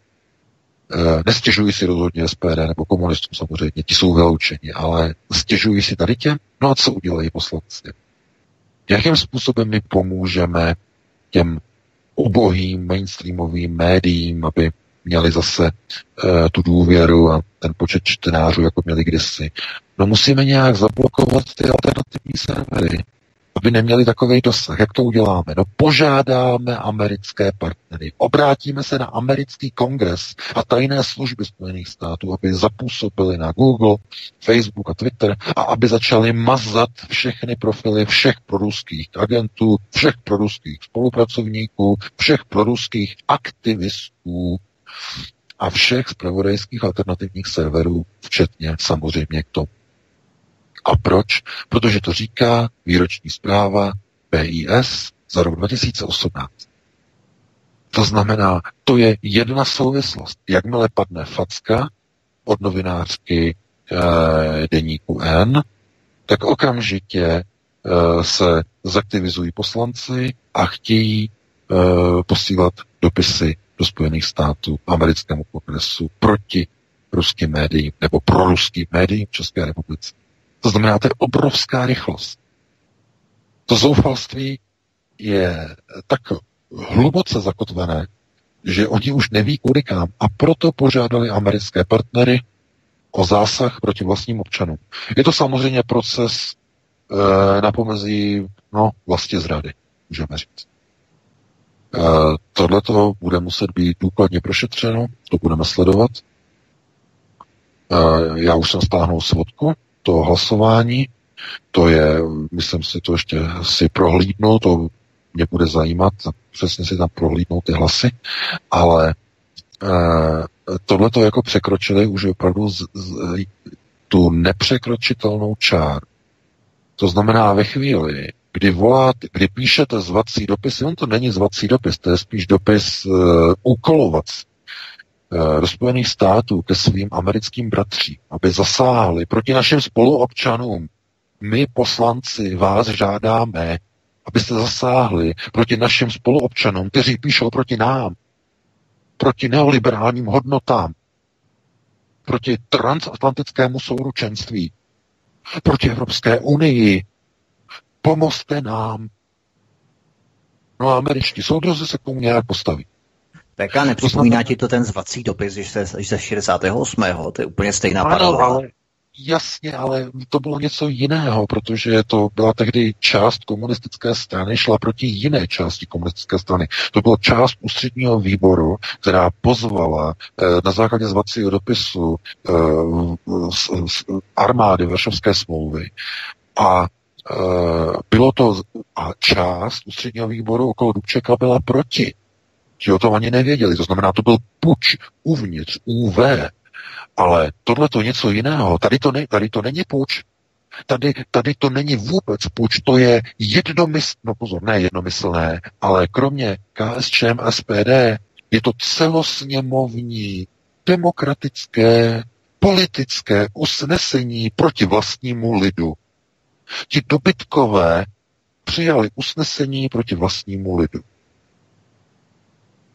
nestěžují si rozhodně SPD nebo komunistům samozřejmě, ti jsou vyloučeni, ale stěžují si tady těm, no a co udělají poslanci? Jakým způsobem my pomůžeme těm ubohým mainstreamovým médiím, aby měli zase e, tu důvěru a ten počet čtenářů, jako měli kdysi. No musíme nějak zablokovat ty alternativní servery aby neměli takový dosah. Jak to uděláme? No požádáme americké partnery, obrátíme se na americký kongres a tajné služby Spojených států, aby zapůsobili na Google, Facebook a Twitter a aby začali mazat všechny profily všech proruských agentů, všech proruských spolupracovníků, všech proruských aktivistů a všech zpravodajských alternativních serverů, včetně samozřejmě k tomu a proč? Protože to říká výroční zpráva BIS za rok 2018. To znamená, to je jedna souvislost. Jakmile padne facka od novinářky e, deníku N, tak okamžitě e, se zaktivizují poslanci a chtějí e, posílat dopisy do Spojených států, americkému kongresu proti ruským médiím nebo pro ruským médiím v České republice. To znamená, to je obrovská rychlost. To zoufalství je tak hluboce zakotvené, že oni už neví kudy kam a proto požádali americké partnery o zásah proti vlastním občanům. Je to samozřejmě proces e, na pomezí no, vlastně zrady, můžeme říct. E, Tohle to bude muset být důkladně prošetřeno, to budeme sledovat. E, já už jsem stáhnul svodku toho hlasování, to je, myslím si, to ještě si prohlídnu, to mě bude zajímat, přesně si tam prohlídnout ty hlasy, ale e, tohle to jako překročili už opravdu z, z, tu nepřekročitelnou čáru. To znamená ve chvíli, kdy voláte, kdy píšete zvací dopis, on to není zvací dopis, to je spíš dopis uh, úkolovací uh, do Spojených států ke svým americkým bratřím, aby zasáhli proti našim spoluobčanům. My, poslanci, vás žádáme, abyste zasáhli proti našim spoluobčanům, kteří píšou proti nám, proti neoliberálním hodnotám, proti transatlantickému souručenství, proti Evropské unii. Pomozte nám. No a američtí soudrozy se k tomu nějak postaví. PK, nepřipomíná ti to ten zvací dopis, že se, ze 68. To je úplně stejná ano, paralela. Ale Jasně, ale to bylo něco jiného, protože to byla tehdy část komunistické strany, šla proti jiné části komunistické strany. To byla část ústředního výboru, která pozvala eh, na základě zvacího dopisu eh, z, z armády Varšavské smlouvy a eh, bylo to a část ústředního výboru okolo Dubčeka byla proti. Ti o tom ani nevěděli. To znamená, to byl puč uvnitř UV, ale tohle to něco jiného. Tady to, ne, tady to není půjč. Tady, tady to není vůbec půjč, to je jednomyslné, no pozor, ne jednomyslné, ale kromě KSČM a SPD je to celosněmovní, demokratické, politické usnesení proti vlastnímu lidu. Ti dobytkové přijali usnesení proti vlastnímu lidu.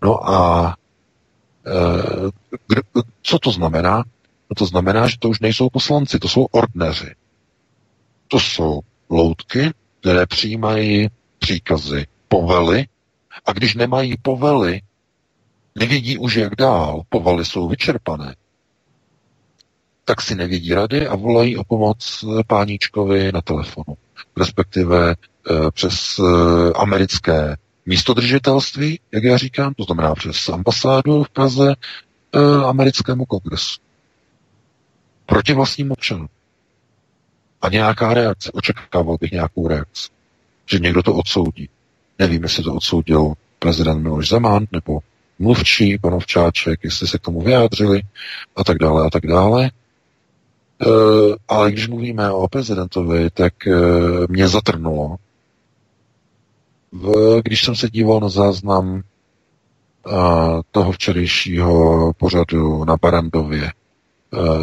No a Eh, co to znamená? No to znamená, že to už nejsou poslanci, to jsou ordneři. To jsou loutky, které přijímají příkazy, povely, a když nemají povely, nevědí už jak dál, povely jsou vyčerpané, tak si nevědí rady a volají o pomoc páníčkovi na telefonu, respektive e, přes americké místo držitelství, jak já říkám, to znamená přes ambasádu v Praze, e, americkému kongresu. Proti vlastním občanům. A nějaká reakce. Očekával bych nějakou reakci. Že někdo to odsoudí. Nevím, jestli to odsoudil prezident Miloš Zeman nebo mluvčí, panovčáček, jestli se k tomu vyjádřili a tak dále a tak dále. E, ale když mluvíme o prezidentovi, tak e, mě zatrnulo, v, když jsem se díval na záznam a, toho včerejšího pořadu na Barandově, a,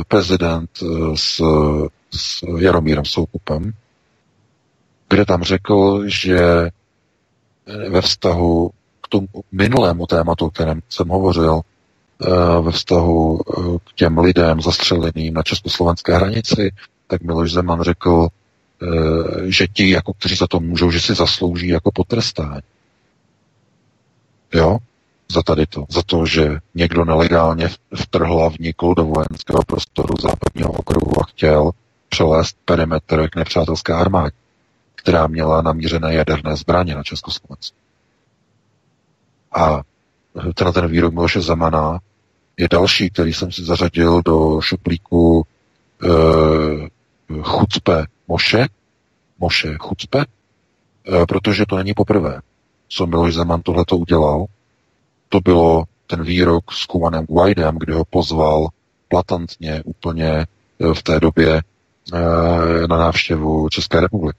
prezident s, s Jaromírem Soukupem, kde tam řekl, že ve vztahu k tomu minulému tématu, o kterém jsem hovořil, ve vztahu k těm lidem zastřeleným na československé hranici, tak Miloš Zeman řekl, že ti, jako, kteří za to můžou, že si zaslouží jako potrestání. Jo? Za tady to. Za to, že někdo nelegálně vtrhl a vnikl do vojenského prostoru západního okruhu a chtěl přelézt perimetr k nepřátelské armádě, která měla namířené jaderné zbraně na Československu. A ten, ten výrok Miloše Zemana je další, který jsem si zařadil do šuplíku e, chucpe Moše, Moše Chucpe, eh, protože to není poprvé, co Miloš Zeman tohleto udělal. To bylo ten výrok s Kumanem Guaidem, kde ho pozval platantně úplně eh, v té době eh, na návštěvu České republiky.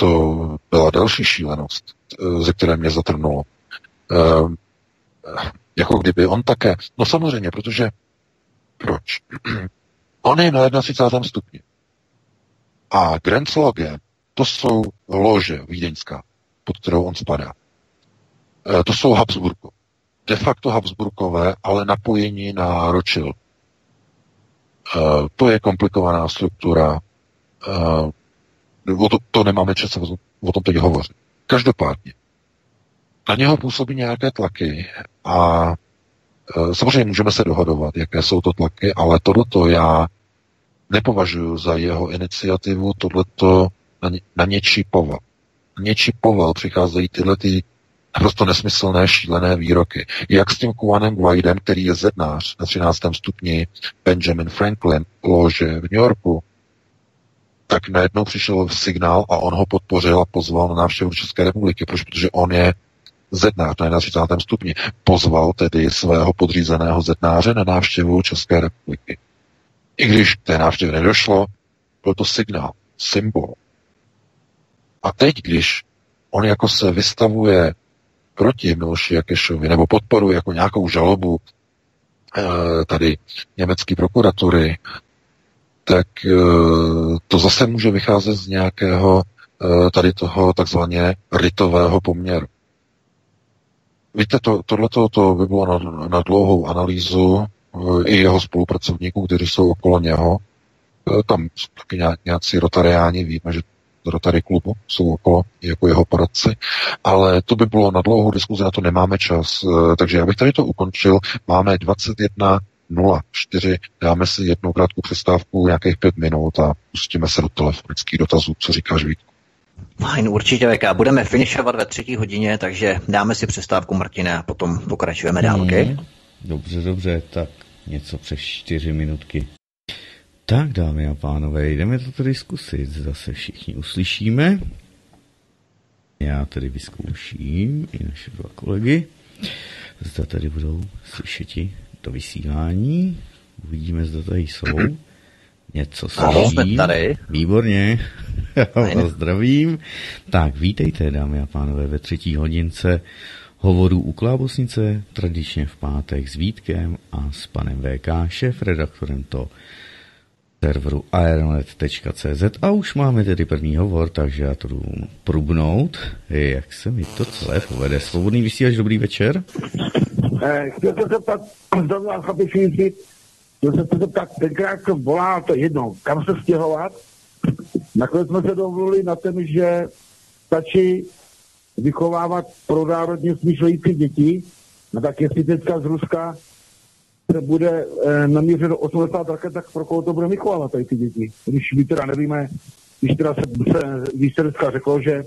To byla další šílenost, ze které mě zatrnulo. Jako kdyby on také, no samozřejmě, protože proč? on je na 31. stupni. A Grenzloge, to jsou lože vídeňská, pod kterou on spadá. E, to jsou Habsburgo. de facto Habsburkové, ale napojení na Rothschild. Uh, to je komplikovaná struktura. Uh, o to, to nemáme čas o, tom teď hovořit. Každopádně, na něho působí nějaké tlaky a uh, samozřejmě můžeme se dohodovat, jaké jsou to tlaky, ale tohleto já nepovažuji za jeho iniciativu, tohleto na, na něčí povel. Na něčí povel přicházejí tyhle ty naprosto nesmyslné, šílené výroky. Jak s tím Kuanem Guaidem, který je zednář na 13. stupni Benjamin Franklin lože v New Yorku, tak najednou přišel signál a on ho podpořil a pozval na návštěvu České republiky. Proč? Protože on je zednář na 31. stupni. Pozval tedy svého podřízeného zednáře na návštěvu České republiky. I když té návštěvě nedošlo, byl to signál, symbol. A teď, když on jako se vystavuje proti Miloši Jakešovi nebo podporuje jako nějakou žalobu eh, tady německé prokuratury, tak eh, to zase může vycházet z nějakého eh, tady toho takzvaně rytového poměru. Víte, to, tohleto to by bylo na, na dlouhou analýzu i jeho spolupracovníků, kteří jsou okolo něho. Tam jsou taky nějací rotariáni, víme, že Rotary klubu, jsou okolo jako jeho poradci, ale to by bylo na dlouhou diskuzi, na to nemáme čas, eh, takže já bych tady to ukončil. Máme 21 04. Dáme si jednu krátkou přestávku, nějakých pět minut a pustíme se do telefonických dotazů. Co říkáš, Vítku? Fajn, určitě VK. Budeme finišovat ve třetí hodině, takže dáme si přestávku, Martine, a potom pokračujeme dál, hmm. okay? Dobře, dobře, tak něco přes čtyři minutky. Tak, dámy a pánové, jdeme to tedy zkusit. Zase všichni uslyšíme. Já tedy vyzkouším i naše dva kolegy. Zda tady budou slyšeti to vysílání. Uvidíme, zda tady jsou. Něco slyším. tady. Výborně. Já vás zdravím. Tak, vítejte, dámy a pánové, ve třetí hodince hovoru u Klábosnice, tradičně v pátek s Vítkem a s panem VK, šéf redaktorem to serveru aeronet.cz a už máme tedy první hovor, takže já to jdu prubnout, jak se mi to celé povede. Svobodný vysílač, dobrý večer. Eh, chtěl jsem se zeptat, zrovna chlapičníci, chtěl jsem se zeptat, tenkrát to volá to jedno, kam se stěhovat. Nakonec jsme se dovolili na tom, že stačí vychovávat pro národně smýšlející děti, no tak jestli teďka z Ruska se bude e, namířeno 80 raket, tak pro koho to bude vychovávat tady ty děti. Když my teda nevíme, když teda se, se, když se dneska řeklo, že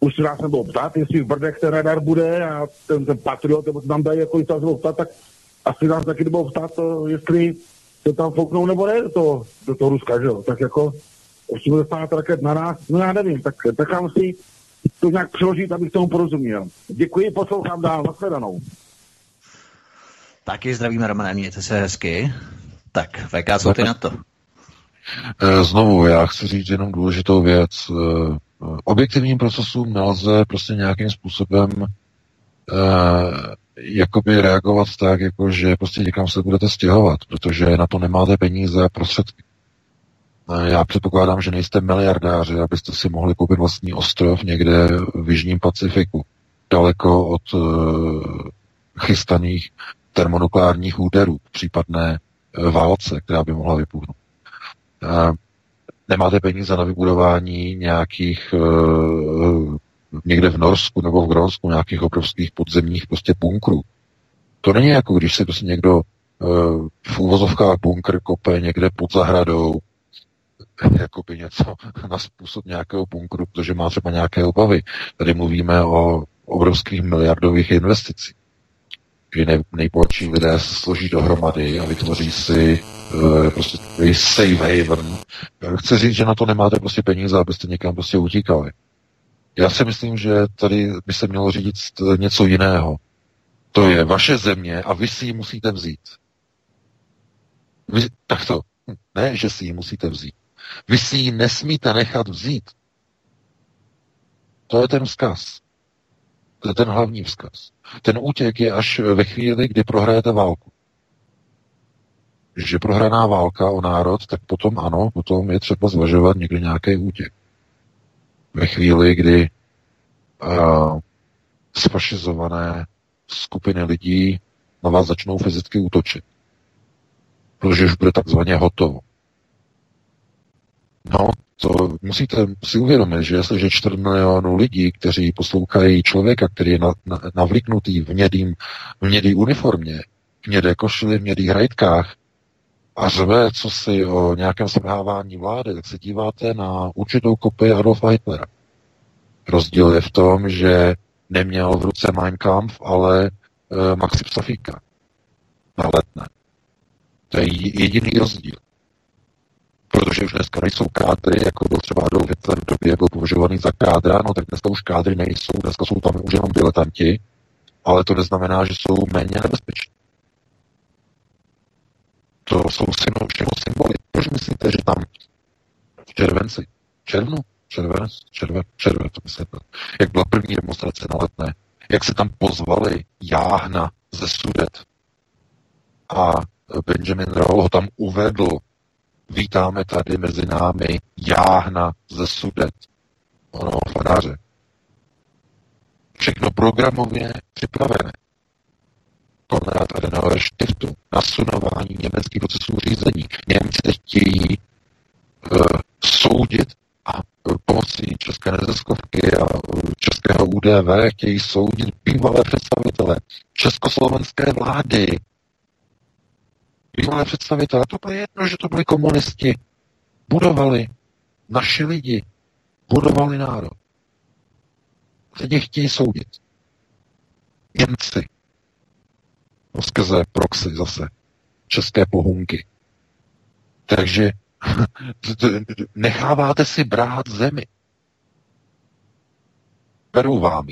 už se nás nebylo ptát, jestli v Brdech ten radar bude a ten, ten Patriot, nebo nám dají jako se bylo ptát, tak asi nás taky nebylo ptát, jestli se tam fouknou nebo ne do toho, do toho Ruska, že jo. Tak jako 80 raket na nás, no já nevím, tak nechám si to nějak přeložit, abych tomu porozuměl. Děkuji, poslouchám dál, nashledanou. Taky zdravíme, Romane, mějte se hezky. Tak, VK, co ty na to? Eh, znovu, já chci říct jenom důležitou věc. Eh, objektivním procesům nelze prostě nějakým způsobem eh, jakoby reagovat tak, jako že prostě někam se budete stěhovat, protože na to nemáte peníze a prostředky. Já předpokládám, že nejste miliardáři, abyste si mohli koupit vlastní ostrov někde v Jižním Pacifiku, daleko od chystaných termonukleárních úderů, případné e, válce, která by mohla vypuknout. Nemáte peníze na vybudování nějakých někde v Norsku nebo v Grónsku nějakých obrovských podzemních prostě bunkrů. To není jako když se prostě někdo v úvozovkách bunkr kope někde pod zahradou, jako by něco na způsob nějakého bunkru, protože má třeba nějaké obavy. Tady mluvíme o obrovských miliardových investicích kdy nej, nejbohatší lidé se složí dohromady a vytvoří si uh, prostě safe haven. Chci říct, že na to nemáte prostě peníze, abyste někam prostě utíkali. Já si myslím, že tady by se mělo řídit něco jiného. To je vaše země a vy si ji musíte vzít. Vy, tak to. Ne, že si ji musíte vzít. Vy si ji nesmíte nechat vzít. To je ten vzkaz. To je ten hlavní vzkaz. Ten útěk je až ve chvíli, kdy prohrajete válku. Že prohraná válka o národ, tak potom ano, potom je třeba zvažovat někdy nějaký útěk. Ve chvíli, kdy uh, sfašizované skupiny lidí na vás začnou fyzicky útočit. Protože už bude takzvaně hotovo. No, to musíte si uvědomit, že jestliže 4 milionů lidí, kteří poslouchají člověka, který je navlíknutý v, mědým, v mědý uniformě, v mědé košili, v mědých hrajtkách a řve, co si o nějakém svrhávání vlády, tak se díváte na určitou kopii Adolfa Hitlera. Rozdíl je v tom, že neměl v ruce Mein Kampf, ale e, Maxi Psafíka na letné. To je jediný rozdíl protože už dneska nejsou kádry, jako byl třeba Adolf Hitler v době, byl považovaný za kádra, no tak dneska už kádry nejsou, dneska jsou tam už jenom diletanti, ale to neznamená, že jsou méně nebezpeční. To jsou všechno symboly. Proč myslíte, že tam v červenci, červnu, červenec, červen, červen, to myslíte, jak byla první demonstrace na letné, jak se tam pozvali Jáhna ze Sudet a Benjamin Roll ho tam uvedl Vítáme tady mezi námi Jáhna ze Sudet, ono faráře. Všechno programově připravené. Konrad Adenauer Stiftu, nasunování německých procesů řízení. Němci chtějí uh, soudit a pomocí České neziskovky a Českého UDV chtějí soudit bývalé představitele československé vlády, bývalé představitelé, to bylo jedno, že to byli komunisti. Budovali naši lidi, budovali národ. Je chtějí soudit. Němci. No skrze proxy zase. České pohunky. Takže necháváte si brát zemi. Berou vám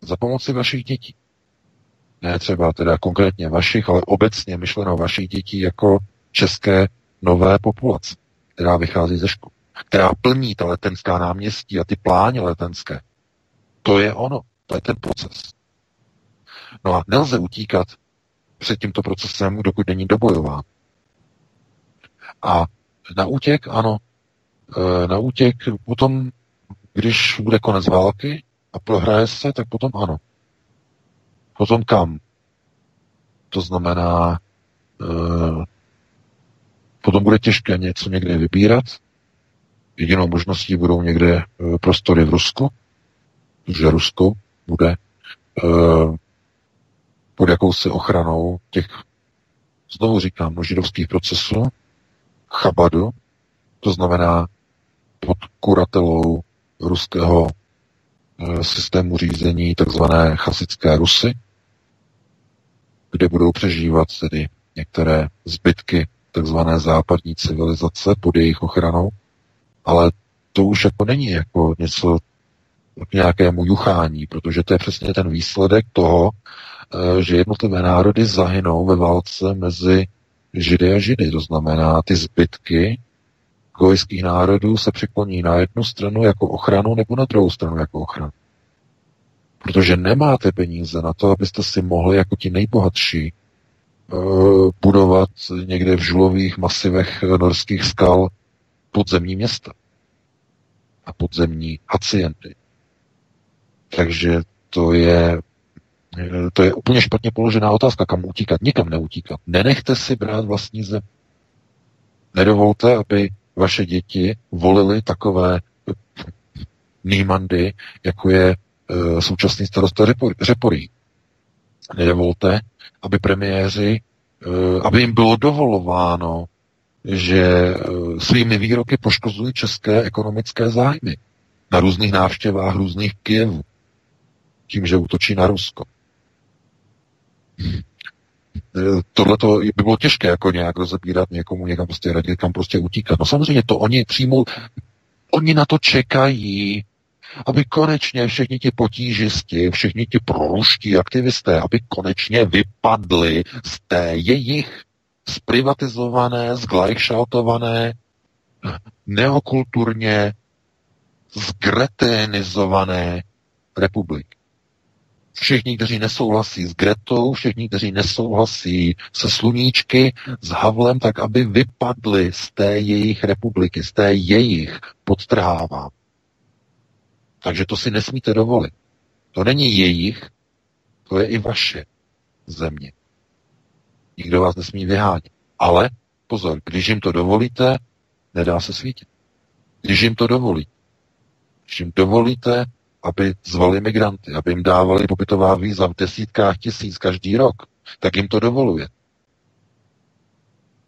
Za pomoci vašich dětí ne třeba teda konkrétně vašich, ale obecně myšleno vašich dětí jako české nové populace, která vychází ze škol, která plní ta letenská náměstí a ty pláně letenské. To je ono, to je ten proces. No a nelze utíkat před tímto procesem, dokud není dobojován. A na útěk, ano, e, na útěk potom, když bude konec války a prohraje se, tak potom ano. Potom kam? To znamená, e, potom bude těžké něco někde vybírat. Jedinou možností budou někde e, prostory v Rusku, protože Rusko bude e, pod jakousi ochranou těch, znovu říkám, no, židovských procesů, Chabadu, to znamená pod kuratelou ruského systému řízení takzvané chasické Rusy, kde budou přežívat tedy některé zbytky takzvané západní civilizace pod jejich ochranou, ale to už jako není jako něco k nějakému juchání, protože to je přesně ten výsledek toho, eh, že jednotlivé národy zahynou ve válce mezi Židy a Židy. To znamená, ty zbytky gojských národů se přikloní na jednu stranu jako ochranu nebo na druhou stranu jako ochranu. Protože nemáte peníze na to, abyste si mohli jako ti nejbohatší eh, budovat někde v žulových masivech norských skal podzemní města a podzemní haciendy. Takže to je to je úplně špatně položená otázka, kam utíkat. Nikam neutíkat. Nenechte si brát vlastní zem. Nedovolte, aby vaše děti volili takové nýmandy, jako je Eh, současný starosta Řeporí. Nedovolte, aby premiéři, eh, aby jim bylo dovolováno, že eh, svými výroky poškozují české ekonomické zájmy na různých návštěvách různých Kijevů, tím, že útočí na Rusko. Tohle to by bylo těžké jako nějak rozebírat někomu, někam prostě radit, kam prostě utíkat. No samozřejmě to oni přijmou, oni na to čekají, aby konečně všichni ti potížisti, všichni ti proruští aktivisté, aby konečně vypadli z té jejich zprivatizované, zglajšaltované, neokulturně zgretenizované republiky. Všichni, kteří nesouhlasí s Gretou, všichni, kteří nesouhlasí se sluníčky, s Havlem, tak aby vypadli z té jejich republiky, z té jejich, podtrhávám, takže to si nesmíte dovolit. To není jejich, To je i vaše země. Nikdo vás nesmí vyhánět. Ale pozor, když jim to dovolíte, nedá se svítit. Když jim to dovolí, když jim dovolíte, aby zvali migranty, aby jim dávali pobytová víza v desítkách tisíc každý rok, tak jim to dovoluje.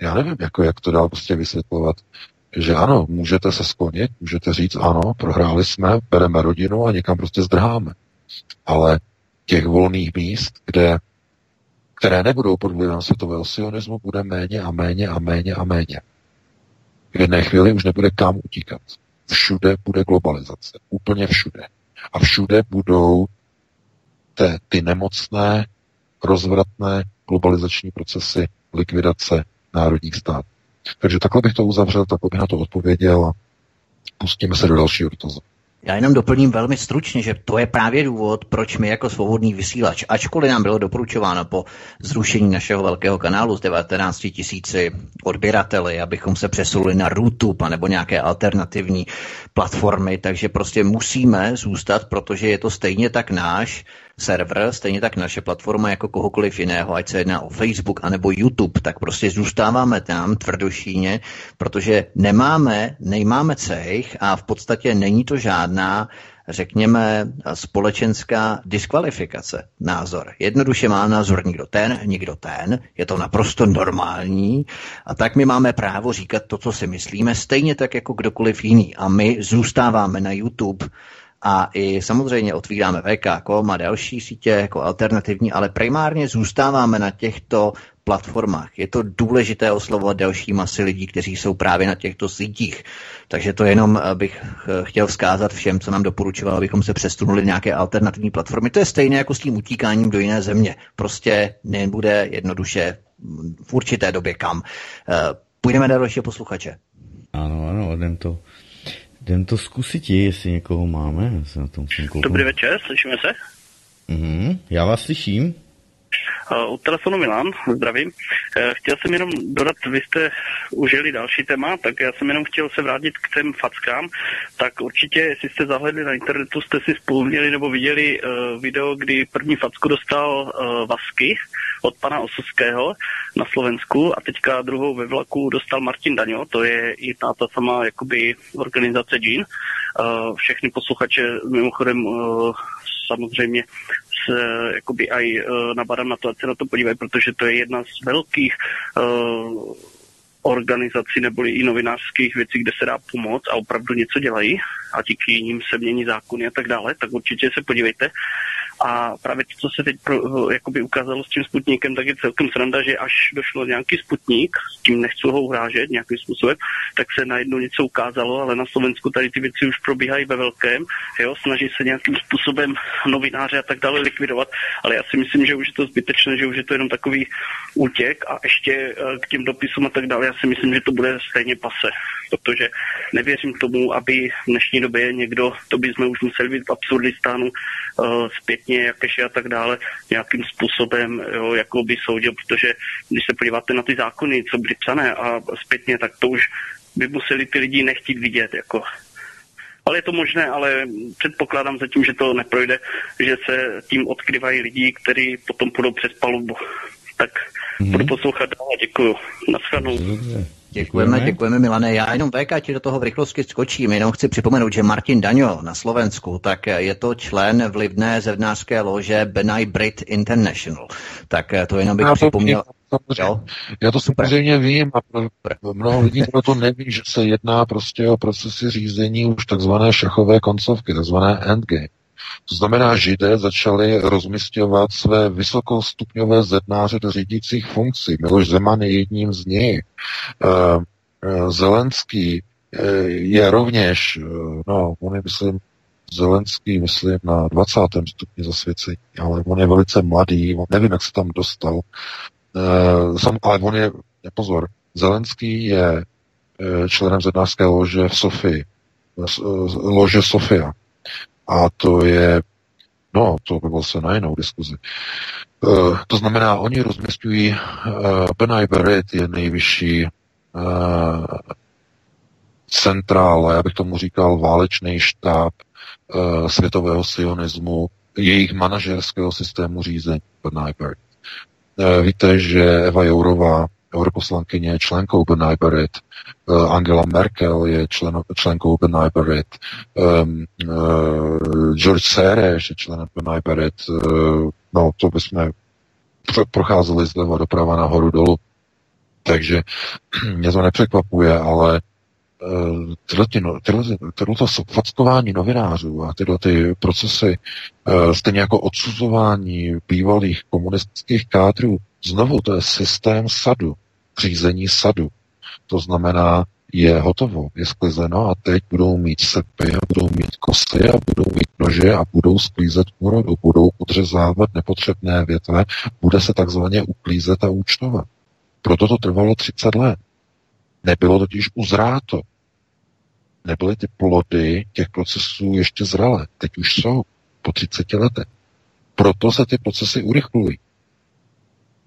Já nevím, jako, jak to dál prostě vysvětlovat. Že ano, můžete se sklonit, můžete říct ano, prohráli jsme, bereme rodinu a někam prostě zdrháme. Ale těch volných míst, kde, které nebudou pod vlivem světového sionismu, bude méně a méně a méně a méně. V jedné chvíli už nebude kam utíkat. Všude bude globalizace. Úplně všude. A všude budou te, ty nemocné, rozvratné globalizační procesy likvidace národních států. Takže takhle bych to uzavřel, takhle bych na to odpověděl a pustíme se do dalšího dotazu. Já jenom doplním velmi stručně, že to je právě důvod, proč my jako svobodný vysílač, ačkoliv nám bylo doporučováno po zrušení našeho velkého kanálu z 19 tisíci odběrateli, abychom se přesunuli na YouTube nebo nějaké alternativní platformy, takže prostě musíme zůstat, protože je to stejně tak náš server, stejně tak naše platforma jako kohokoliv jiného, ať se jedná o Facebook anebo YouTube, tak prostě zůstáváme tam tvrdošíně, protože nemáme, nejmáme cejch a v podstatě není to žádná řekněme, společenská diskvalifikace názor. Jednoduše má názor nikdo ten, nikdo ten, je to naprosto normální a tak my máme právo říkat to, co si myslíme, stejně tak jako kdokoliv jiný. A my zůstáváme na YouTube a i samozřejmě otvíráme VK.com a další sítě jako alternativní, ale primárně zůstáváme na těchto platformách. Je to důležité oslovovat další masy lidí, kteří jsou právě na těchto sítích. Takže to jenom eh, bych eh, chtěl vzkázat všem, co nám doporučoval, abychom se přesunuli nějaké alternativní platformy. To je stejné jako s tím utíkáním do jiné země. Prostě nebude jednoduše v určité době kam. Eh, půjdeme do dalšího posluchače. Ano, ano, jdem to Jdem to zkusit, jestli někoho máme. Já se na tom Dobrý večer, slyšíme se? Mhm, já vás slyším. U telefonu Milan, zdravím. Eh, chtěl jsem jenom dodat, vy jste užili další téma, tak já jsem jenom chtěl se vrátit k těm fackám. Tak určitě, jestli jste zahledli na internetu, jste si vzpomněli nebo viděli uh, video, kdy první facku dostal uh, Vasky od pana Osuského na Slovensku a teďka druhou ve vlaku dostal Martin Daňo, to je i táta sama jakoby organizace Jean. Uh, všechny posluchače mimochodem uh, samozřejmě se jakoby aj uh, nabádám na to, ať se na to podívají, protože to je jedna z velkých uh, organizací neboli i novinářských věcí, kde se dá pomoct a opravdu něco dělají a díky ním se mění zákony a tak dále, tak určitě se podívejte. A právě to, co se teď pro, jakoby ukázalo s tím Sputníkem, tak je celkem sranda, že až došlo nějaký Sputník, s tím nechci ho urážet nějakým způsobem, tak se najednou něco ukázalo, ale na Slovensku tady ty věci už probíhají ve velkém, jo, snaží se nějakým způsobem novináře a tak dále likvidovat, ale já si myslím, že už je to zbytečné, že už je to jenom takový útěk a ještě eh, k těm dopisům a tak dále, já si myslím, že to bude stejně pase, protože nevěřím tomu, aby v dnešní době někdo, to by jsme už museli být v absurdistánu uh, zpětně, jakéž a tak dále, nějakým způsobem jo, jako by soudil, protože když se podíváte na ty zákony, co byly psané a zpětně, tak to už by museli ty lidi nechtít vidět. Jako. Ale je to možné, ale předpokládám zatím, že to neprojde, že se tím odkryvají lidi, kteří potom půjdou přes palubu. Tak mm-hmm. budu poslouchat dál a děkuju. Naschledanou. Děkujeme, děkujeme Milane. Já jenom VK ti do toho v rychlosti skočím, jenom chci připomenout, že Martin Daňo na Slovensku, tak je to člen vlivné zevnářské lože Benai Brit International. Tak to jenom bych já připomněl. jo? Já to samozřejmě vím a pro, mnoho lidí proto neví, že se jedná prostě o procesy řízení už takzvané šachové koncovky, takzvané endgame. To znamená, židé začali rozmistovat své vysokostupňové zednáře do řídících funkcí. Miloš Zeman je jedním z nich. Eh, eh, Zelenský eh, je rovněž, no, on je, myslím, Zelenský, myslím, na 20. stupni zasvěcení, ale on je velice mladý, on nevím, jak se tam dostal, sam, ale on je, pozor, Zelenský je členem zednářské lože v Sofii, lože Sofia. A to je, no, to by bylo se na jinou diskuzi. Uh, to znamená, oni rozměstňují, uh, Benai Beret je nejvyšší uh, centrála, já bych tomu říkal válečný štáb světového sionismu, jejich manažerského systému řízení Bernard Víte, že Eva Jourová, europoslankyně, je členkou Bernard Angela Merkel je člen, členkou Bernard um, uh, George Sereš je členem Bernard uh, no to bychom procházeli zleva doprava nahoru dolů. Takže mě to nepřekvapuje, ale eh, tyhle, tyhle, tyhle to fackování novinářů a tyhle ty procesy, eh, stejně jako odsuzování bývalých komunistických kádrů, znovu to je systém sadu, řízení sadu. To znamená, je hotovo, je sklizeno a teď budou mít sepy a budou mít kosy a budou mít nože a budou sklízet úrodu, budou odřezávat nepotřebné větve, bude se takzvaně uklízet a účtovat. Proto to trvalo 30 let. Nebylo totiž uzráto. Nebyly ty plody těch procesů ještě zralé. Teď už jsou po 30 letech. Proto se ty procesy urychlují.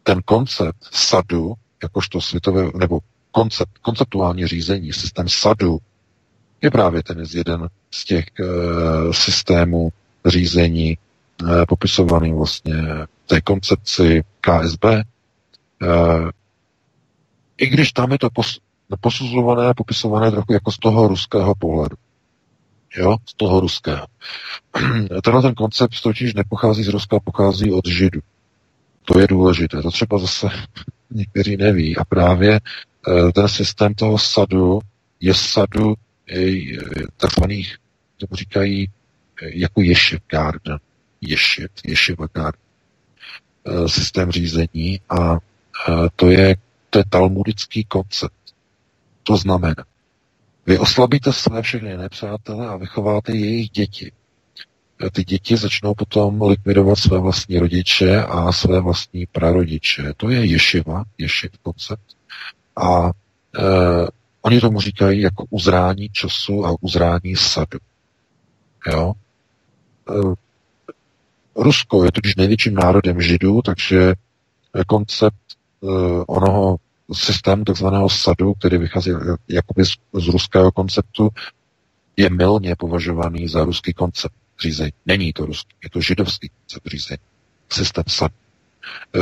Ten koncept sadu, jakožto světové, nebo koncept, konceptuální řízení, systém sadu, je právě ten jeden z těch e, systémů řízení e, popisovaný vlastně té koncepci KSB. E, I když tam je to pos, posuzované, popisované trochu jako z toho ruského pohledu. Jo, z toho ruského. Tenhle ten koncept totiž nepochází z Ruska, pochází od Židů. To je důležité. To třeba zase někteří neví. A právě Eh, ten systém toho sadu je sadu eh, takzvaných, tomu říkají, eh, jako Yeshiv Garden. Yeshiv, Yeshiva Garden. Systém řízení a to je, to je talmudický koncept. To znamená, vy oslabíte své všechny nepřátele a vychováte jejich děti. Ty děti začnou potom likvidovat své vlastní rodiče a své vlastní prarodiče. To je ješiva, ješiv koncept. A e, oni tomu říkají jako uzrání času a uzrání sadu. Jo? E, Rusko je totiž největším národem židů, takže koncept e, onoho systému takzvaného sadu, který vychází jakoby z, z ruského konceptu, je milně považovaný za ruský koncept řízení. Není to ruský, je to židovský koncept řízení. Systém sadu. E,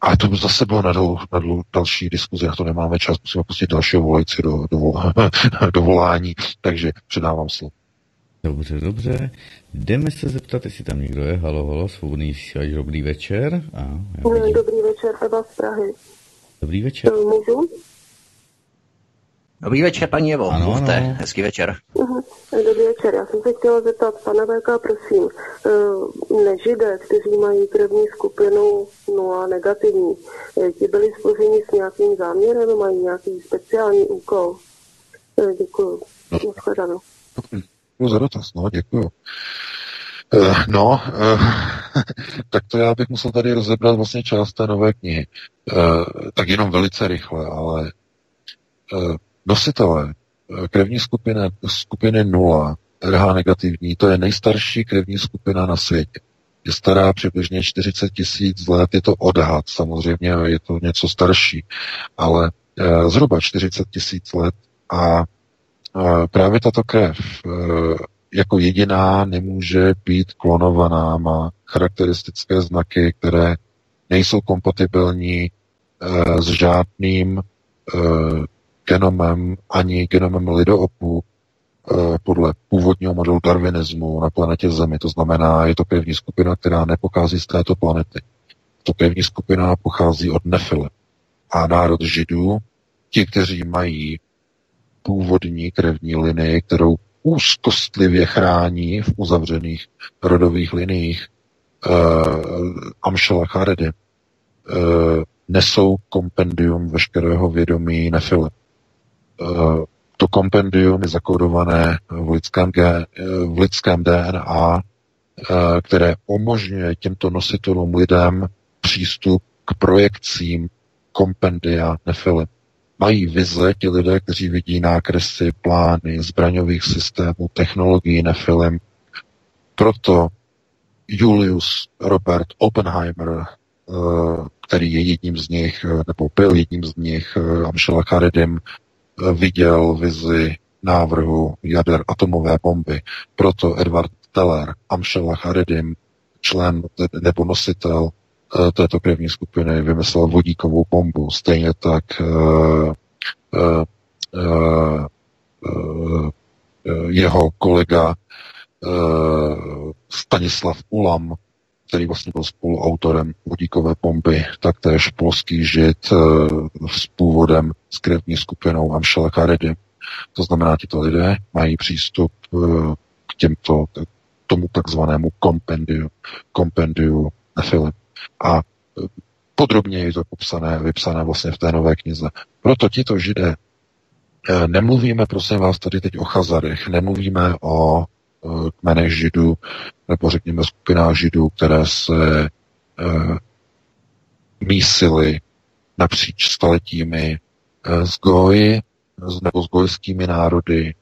a to by zase bylo na, dal, na dal, další diskuzi, na to nemáme čas, musíme pustit dalšího volající do, do, do volání, takže předávám slovo. Dobře, dobře. Jdeme se zeptat, jestli tam někdo je. Halo, halo, svobodný vysílač, dobrý večer. A, dobrý večer, Eva z Prahy. Dobrý večer. Můžu? Dobrý večer, paní Evo. Ano, Mluvte. Ano. Hezký večer. Uh-huh. Dobrý večer. Já jsem se chtěla zeptat, pana VK, prosím, uh, nežidé, kteří mají první skupinu 0 negativní, eh, ti byli spořeni s nějakým záměrem, mají nějaký speciální úkol? Uh, děkuji. No. Nashledanou. Děkuji za dotaz, no, děkuji. no, tak to já bych musel tady rozebrat vlastně část té nové knihy. tak jenom velice rychle, ale Nositelé eh, krevní skupiny, skupiny 0, RH negativní, to je nejstarší krevní skupina na světě. Je stará přibližně 40 tisíc let, je to odhad, samozřejmě je to něco starší, ale e, zhruba 40 tisíc let a e, právě tato krev jako jediná nemůže být klonovaná, má charakteristické znaky, které nejsou kompatibilní s žádným genomem ani genomem lidoopu eh, podle původního modelu darwinismu na planetě Zemi. To znamená, je to krevní skupina, která nepochází z této planety. To krevní skupina pochází od Nefile. A národ Židů, ti, kteří mají původní krevní linii, kterou úzkostlivě chrání v uzavřených rodových liniích uh, Amšela Charedy, uh, nesou kompendium veškerého vědomí Nefile. Eh, to kompendium je zakódované v lidském, G, v lidském DNA, eh, které umožňuje těmto nositelům lidem přístup k projekcím kompendia nefilim. Mají vize ti lidé, kteří vidí nákresy, plány zbraňových systémů, technologií nefilim. Proto Julius Robert Oppenheimer, eh, který je jedním z nich, nebo byl jedním z nich, Amšela Karedim, viděl vizi návrhu jader atomové bomby. Proto Edward Teller, Amšela Haredim, člen nebo nositel eh, této krevní skupiny vymyslel vodíkovou bombu. Stejně tak uh, uh, jeho kolega Stanislav Ulam, který vlastně byl spoluautorem vodíkové bomby, taktéž polský žid uh, s původem s krevní skupinou Amšela Karedy. To znamená, tito lidé mají přístup uh, k těmto, tomu takzvanému kompendiu, kompendiu nefilim. A e, podrobně je to popsané, vypsané vlastně v té nové knize. Proto tito židé, nemluvíme, prosím vás, tady teď o Chazarech, nemluvíme o e, kmenech židů, nebo řekněme skupinách židů, které se mísily napříč staletími s goji, nebo s gojskými národy,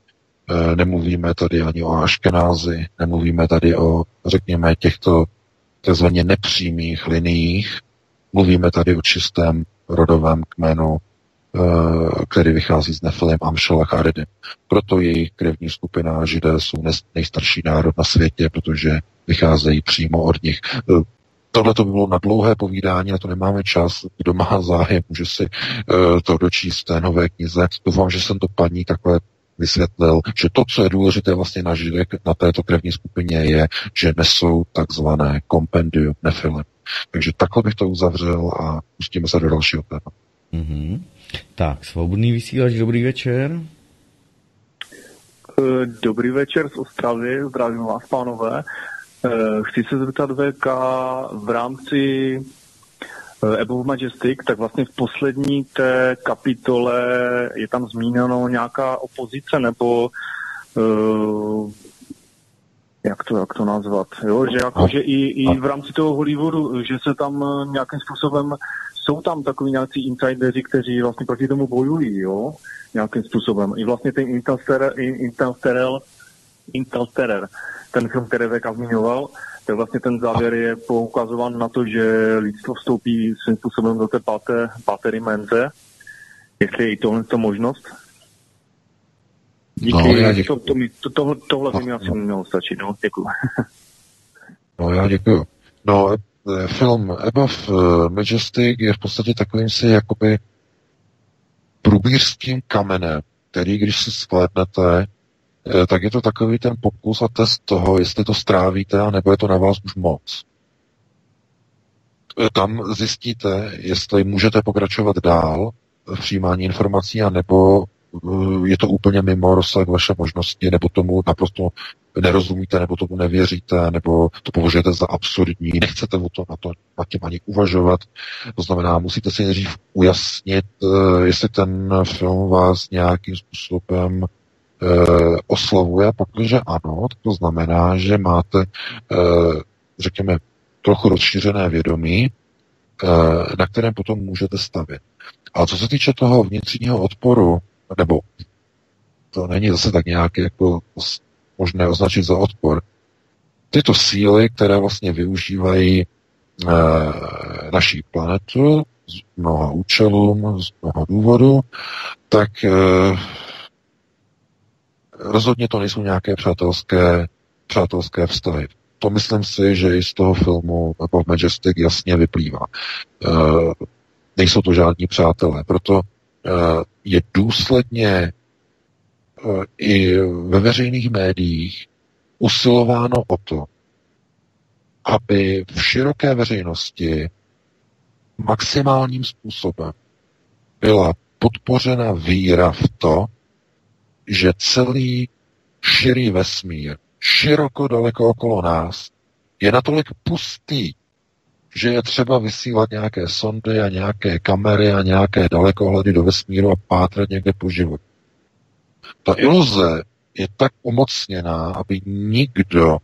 Eh, nemluvíme tady ani o Aškenázi, nemluvíme tady o, řekněme, těchto takzvaně nepřímých liniích, mluvíme tady o čistém rodovém kmenu, eh, který vychází z Nefilim Amšel a Charidy. Proto jejich krevní skupina židé jsou nejstarší národ na světě, protože vycházejí přímo od nich. Eh, tohle to by bylo na dlouhé povídání, na to nemáme čas. Kdo má zájem, může si to dočíst v té nové knize. Doufám, že jsem to paní takhle vysvětlil, že to, co je důležité vlastně na židech na této krevní skupině, je, že nesou takzvané kompendium nefilim. Takže takhle bych to uzavřel a pustíme se do dalšího tématu. Mm-hmm. Tak, svobodný vysílač, dobrý večer. Eh, dobrý večer z Ostravy, zdravím vás, pánové. Eh, chci se zeptat VK v rámci Eh, Above Majestic, tak vlastně v poslední té kapitole je tam zmíněno nějaká opozice nebo uh, jak to, jak to nazvat, jo? že jako, že i, i v rámci toho Hollywoodu, že se tam nějakým způsobem, jsou tam takový nějaký insideri, kteří vlastně proti tomu bojují, jo, nějakým způsobem. I vlastně ten Interstellar, Interstellar, Interstellar ten film, který VK zmiňoval, tak vlastně ten závěr je poukazován na to, že lidstvo vstoupí svým způsobem do té páté, páté dimenze. Jestli je i tohle to možnost? Díky, no, já. To, to, to, tohle, tohle by mi asi mělo stačit, no, děkuji. no, já děkuji. No, film Above eh, Majestic je v podstatě takovým si jakoby průbířským kamenem, který, když si sklédnete, Eh, tak je to takový ten pokus a test toho, jestli to strávíte, nebo je to na vás už moc. Eh, tam zjistíte, jestli můžete pokračovat dál v přijímání informací, a nebo eh, je to úplně mimo rozsah vaše možnosti, nebo tomu naprosto nerozumíte, nebo tomu nevěříte, nebo to považujete za absurdní, nechcete o to na to nad tím ani uvažovat. To znamená, musíte si nejdřív ujasnit, jestli ten film vás nějakým způsobem Eh, oslovuje, protože ano, to znamená, že máte, eh, řekněme, trochu rozšířené vědomí, eh, na kterém potom můžete stavět. A co se týče toho vnitřního odporu, nebo to není zase tak nějak jako možné označit za odpor, tyto síly, které vlastně využívají naší planetu z mnoha účelů, z mnoha důvodů, tak rozhodně to nejsou nějaké přátelské, přátelské vztahy. To myslím si, že i z toho filmu Above Majestic jasně vyplývá. E, nejsou to žádní přátelé. Proto e, je důsledně e, i ve veřejných médiích usilováno o to, aby v široké veřejnosti maximálním způsobem byla podpořena víra v to, že celý širý vesmír, široko daleko okolo nás, je natolik pustý, že je třeba vysílat nějaké sondy a nějaké kamery a nějaké dalekohledy do vesmíru a pátrat někde po životě. Ta iluze je tak umocněná, aby nikdo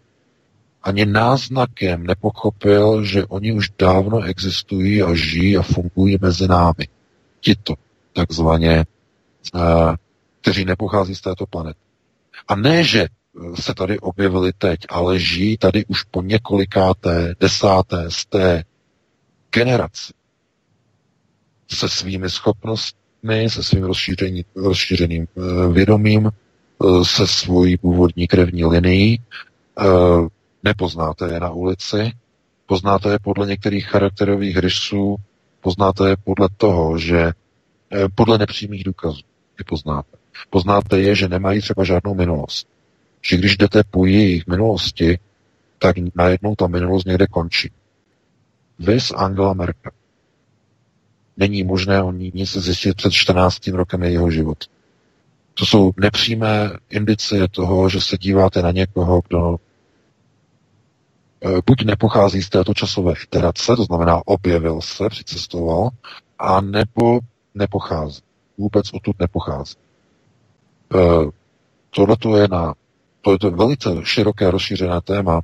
ani náznakem nepochopil, že oni už dávno existují a žijí a fungují mezi námi. Tito takzvaně uh, kteří nepochází z této planety. A ne, že se tady objevili teď, ale žijí tady už po několikáté, desáté, z té generaci se svými schopnostmi, se svým rozšířením, rozšířeným eh, vědomím, eh, se svojí původní krevní linií. Eh, nepoznáte je na ulici, Poznáte je podle některých charakterových rysů, poznáte je podle toho, že podle nepřímých důkazů je poznáte. Poznáte je, že nemají třeba žádnou minulost. Že když jdete po jejich minulosti, tak najednou ta minulost někde končí. Vys Angela Merkel. Není možné o ní nic zjistit před 14. rokem jejího života. To jsou nepřímé indicie toho, že se díváte na někoho, kdo eh, buď nepochází z této časové iterace, to znamená objevil se, přicestoval, a nebo nepochází. Vůbec odtud nepochází. Eh, Tohle je na to je to velice široké, rozšířené téma.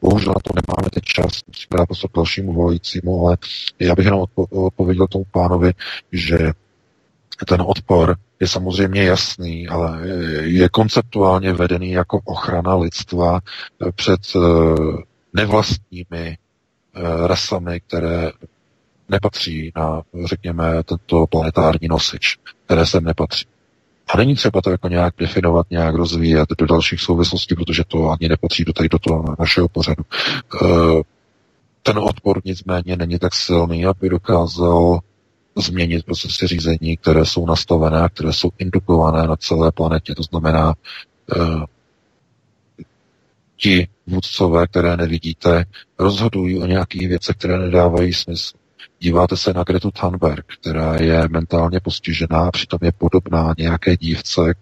Bohužel na to nemáme teď čas, musíme dát prostor dalšímu volajícímu, ale já bych jenom odpo- odpověděl tomu pánovi, že ten odpor je samozřejmě jasný, ale je konceptuálně vedený jako ochrana lidstva před eh, nevlastními eh, rasami, které nepatří na, řekněme, tento planetární nosič, které sem nepatří. A není třeba to jako nějak definovat, nějak rozvíjet do dalších souvislostí, protože to ani nepatří do tady do toho našeho pořadu. Eh, ten odpor nicméně není tak silný, aby dokázal změnit procesy řízení, které jsou nastavené, které jsou indukované na celé planetě. To znamená, eh, ti vůdcové, které nevidíte, rozhodují o nějakých věcech, které nedávají smysl. Díváte se na Gretu Thunberg, která je mentálně postižená, přitom je podobná nějaké dívce e,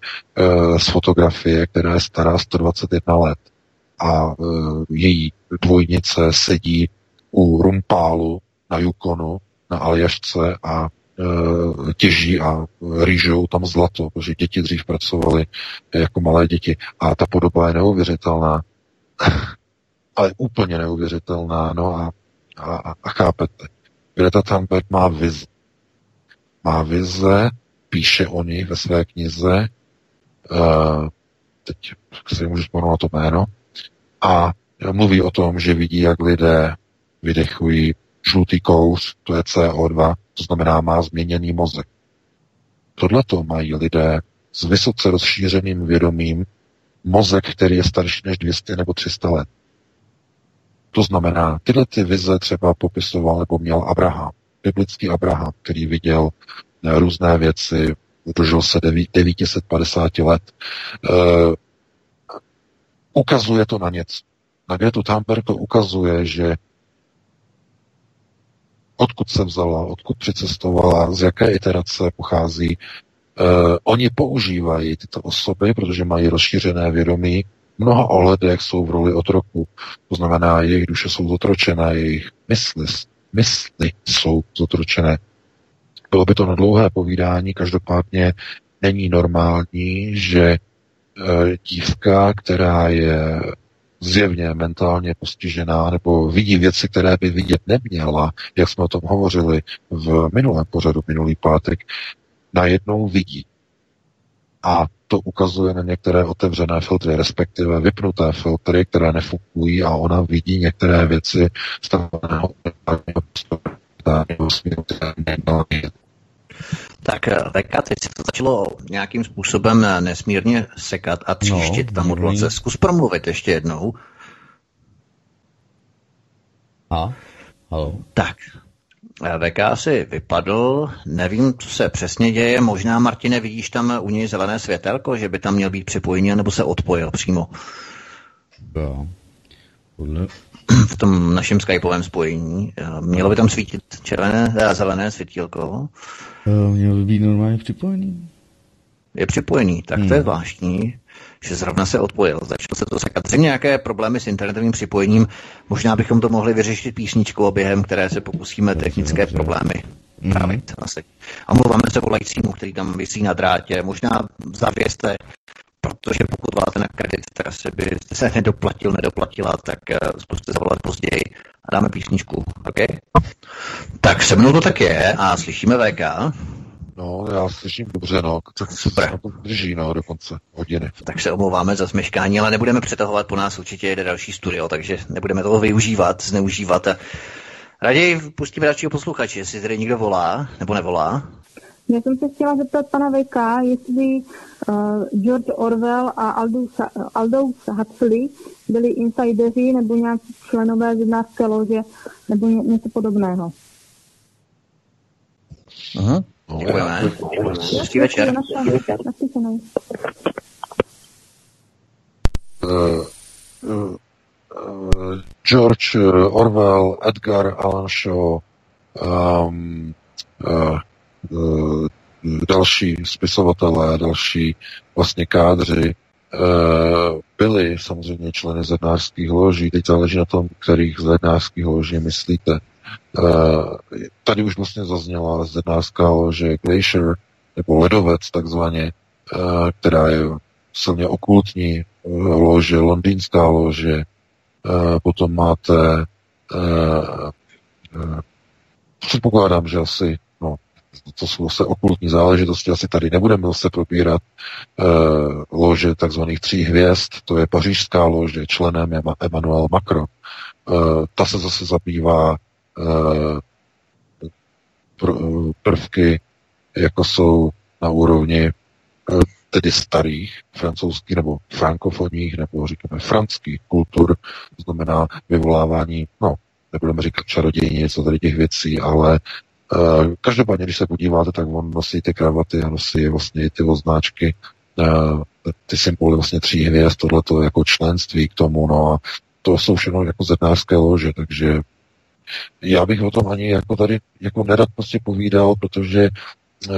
z fotografie, která je stará 121 let. A e, její dvojnice sedí u Rumpálu na Yukonu, na Aljašce a e, těží a rýžou tam zlato, protože děti dřív pracovaly jako malé děti. A ta podoba je neuvěřitelná. ale úplně neuvěřitelná. No a, a, a chápete. Greta Thunberg má vize. Má vize, píše o ní ve své knize, uh, teď si můžu vzpomenout to jméno, a mluví o tom, že vidí, jak lidé vydechují žlutý kouř, to je CO2, to znamená, má změněný mozek. Tohle to mají lidé s vysoce rozšířeným vědomím, mozek, který je starší než 200 nebo 300 let. To znamená, tyhle ty vize třeba popisoval nebo měl Abraham, biblický Abraham, který viděl eh, různé věci, dožil se 950 let. Uh, ukazuje to na něco. Na Gretu Thunberg to ukazuje, že odkud se vzala, odkud přicestovala, z jaké iterace pochází. Uh, oni používají tyto osoby, protože mají rozšířené vědomí, mnoha ohledech jsou v roli otroku. To znamená, jejich duše jsou zotročené, jejich mysli, mysli jsou zotročené. Bylo by to na dlouhé povídání, každopádně není normální, že e, dívka, která je zjevně mentálně postižená nebo vidí věci, které by vidět neměla, jak jsme o tom hovořili v minulém pořadu, minulý pátek, najednou vidí. A to ukazuje na některé otevřené filtry, respektive vypnuté filtry, které nefungují a ona vidí některé věci staveného tak VK, teď se to začalo nějakým způsobem nesmírně sekat a tříštit no, ta modulace. Zkus promluvit ještě jednou. A? Halo. Tak, VK asi vypadl, nevím, co se přesně děje, možná, Martine, vidíš tam u něj zelené světelko, že by tam měl být připojení, nebo se odpojil přímo? Jo. Podle... V tom našem skypovém spojení. Mělo by tam svítit červené, a zelené světílko? Mělo by být normálně připojený. Je připojený, tak hmm. to je hmm. zvláštní že zrovna se odpojil. Začal se to sekat. Zřejmě nějaké problémy s internetovým připojením. Možná bychom to mohli vyřešit písničkou během, které se pokusíme technické problémy mm. asi. A mluváme se volajícímu, který tam vysí na drátě. Možná zavěste, protože pokud voláte na kredit, tak asi by se nedoplatil, nedoplatila, tak uh, zkuste zavolat později a dáme písničku. Okay? Tak se mnou to tak je a slyšíme VK. No, já slyším dobře, no. Tak Super. to drží, no, do konce hodiny. Tak se omlouváme za zmeškání, ale nebudeme přetahovat po nás, určitě jede další studio, takže nebudeme toho využívat, zneužívat. A raději pustíme dalšího posluchače, jestli tady někdo volá, nebo nevolá. Já jsem se chtěla zeptat pana VK, jestli uh, George Orwell a Aldous, Aldous Huxley byli insideři nebo nějaký členové zednářské lože nebo ně, něco podobného. Aha. Děkujeme. Hezký večer. Uh, uh, George Orwell, Edgar Allan Shaw, um, uh, uh, další spisovatelé, další vlastně kádři uh, byli samozřejmě členy zednářských loží. Teď záleží na tom, kterých zednářských loží myslíte. Uh, tady už vlastně zazněla zednářská lože Glacier, nebo ledovec takzvaně, uh, která je silně okultní lože, londýnská lože, potom máte předpokládám, že asi no, to jsou se okultní záležitosti, asi tady nebudeme se probírat lože takzvaných tří hvězd, to je pařížská lože, členem je Emmanuel Macron. Ta se zase zabývá prvky, jako jsou na úrovni uh, tedy starých francouzských nebo frankofonních nebo říkáme franských kultur, to znamená vyvolávání, no, nebudeme říkat čarodějní, něco tady těch věcí, ale uh, každopádně, když se podíváte, tak on nosí ty kravaty a nosí vlastně ty označky, uh, ty symboly vlastně tří hvězd, tohleto jako členství k tomu, no a to jsou všechno jako zednářské lože, takže já bych o tom ani jako tady jako nerad prostě povídal, protože uh,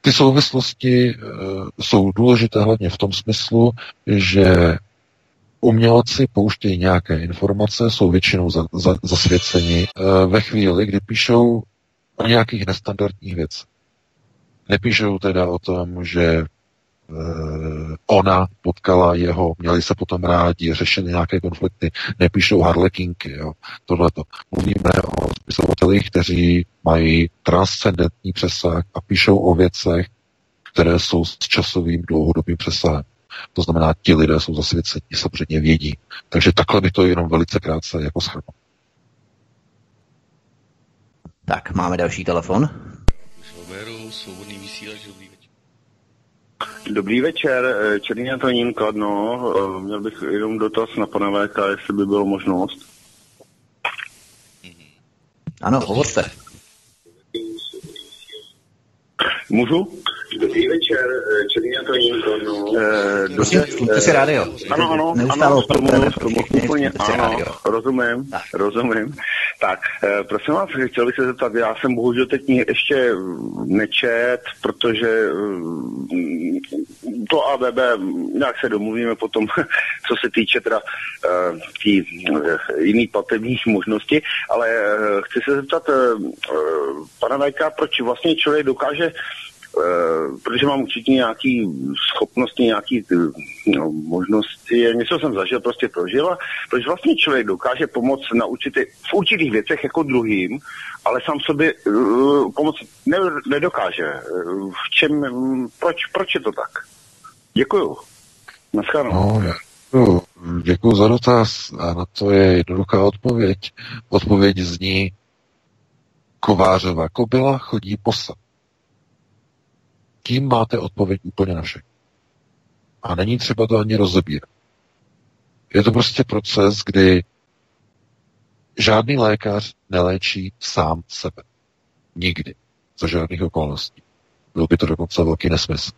ty souvislosti uh, jsou důležité hlavně v tom smyslu, že umělci pouštějí nějaké informace, jsou většinou za, za, zasvěceni uh, ve chvíli, kdy píšou o nějakých nestandardních věcech. Nepíšou teda o tom, že ona potkala jeho, měli se potom rádi, řešili nějaké konflikty, nepíšou harlekinky, jo, tohleto. Mluvíme o spisovatelích, kteří mají transcendentní přesah a píšou o věcech, které jsou s časovým dlouhodobým přesahem. To znamená, ti lidé jsou zasvěceni, samozřejmě vědí. Takže takhle by to jenom velice krátce jako schrnul. Tak, máme další telefon. Dobrý večer, eh, Černý Antonín Kladno. Eh, měl bych jenom dotaz na pana VK, jestli by bylo možnost. Ano, hovořte. Můžu? Dobrý večer, eh, Černý Antonín no. Eh, Prosím, slupte si rádio. Ano, ano, Neustále ano, tomu, tomu úplně, ano, rozumím, tak. rozumím. Tak, eh, prosím vás, chtěl bych se zeptat, já jsem bohužel teď ještě nečet, protože mm, to ABB, nějak se domluvíme potom, co se týče teda tý, jiný platebních možnosti, ale chci se zeptat pana Vajka, proč vlastně člověk dokáže Eh, protože mám určitě nějaký schopnosti, nějaký no, možnosti, něco jsem zažil, prostě prožil a proč vlastně člověk dokáže pomoct na určitý, v určitých věcech jako druhým, ale sám sobě uh, pomoct ne, nedokáže. V čem, proč, proč je to tak? Děkuju. Naschledanou. No, děkuji za dotaz a na to je jednoduchá odpověď. Odpověď zní Kovářová kobila chodí posad tím máte odpověď úplně na všechno. A není třeba to ani rozebírat. Je to prostě proces, kdy žádný lékař neléčí sám sebe. Nikdy. Za žádných okolností. Byl by to dokonce velký nesmysl.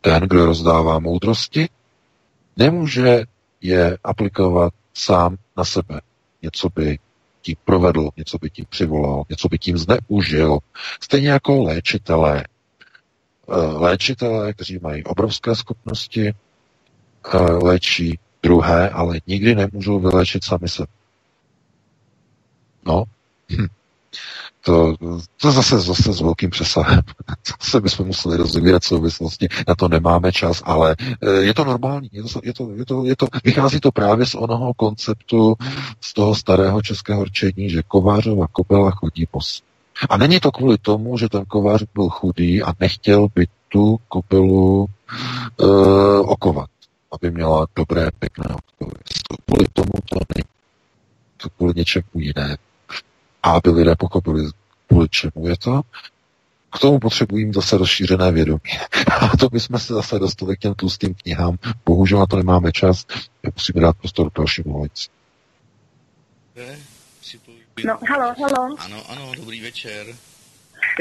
Ten, kdo rozdává moudrosti, nemůže je aplikovat sám na sebe. Něco by tím provedl, něco by tím přivolal, něco by tím zneužil. Stejně jako léčitelé léčitelé, kteří mají obrovské schopnosti, eh, léčí druhé, ale nikdy nemůžou vyléčit sami se. No, hm. to, to zase, zase s velkým přesahem. Zase bychom museli rozvíjet souvislosti, na to nemáme čas, ale eh, je to normální, je to, je to, je to, je to, vychází to právě z onoho konceptu, z toho starého českého rčení, že kovářova kopela chodí po a není to kvůli tomu, že ten kovář byl chudý a nechtěl by tu kopelu uh, okovat, aby měla dobré, pěkné To Kvůli tomu to není. To kvůli něčemu jiné. A aby lidé pochopili, kvůli čemu je to. k tomu potřebují zase rozšířené vědomí. A to bychom se zase dostali k těm tlustým knihám. Bohužel na to nemáme čas. Musíme dát prostor dalšímu volající. No, halo, halo. Ano, ano, dobrý večer.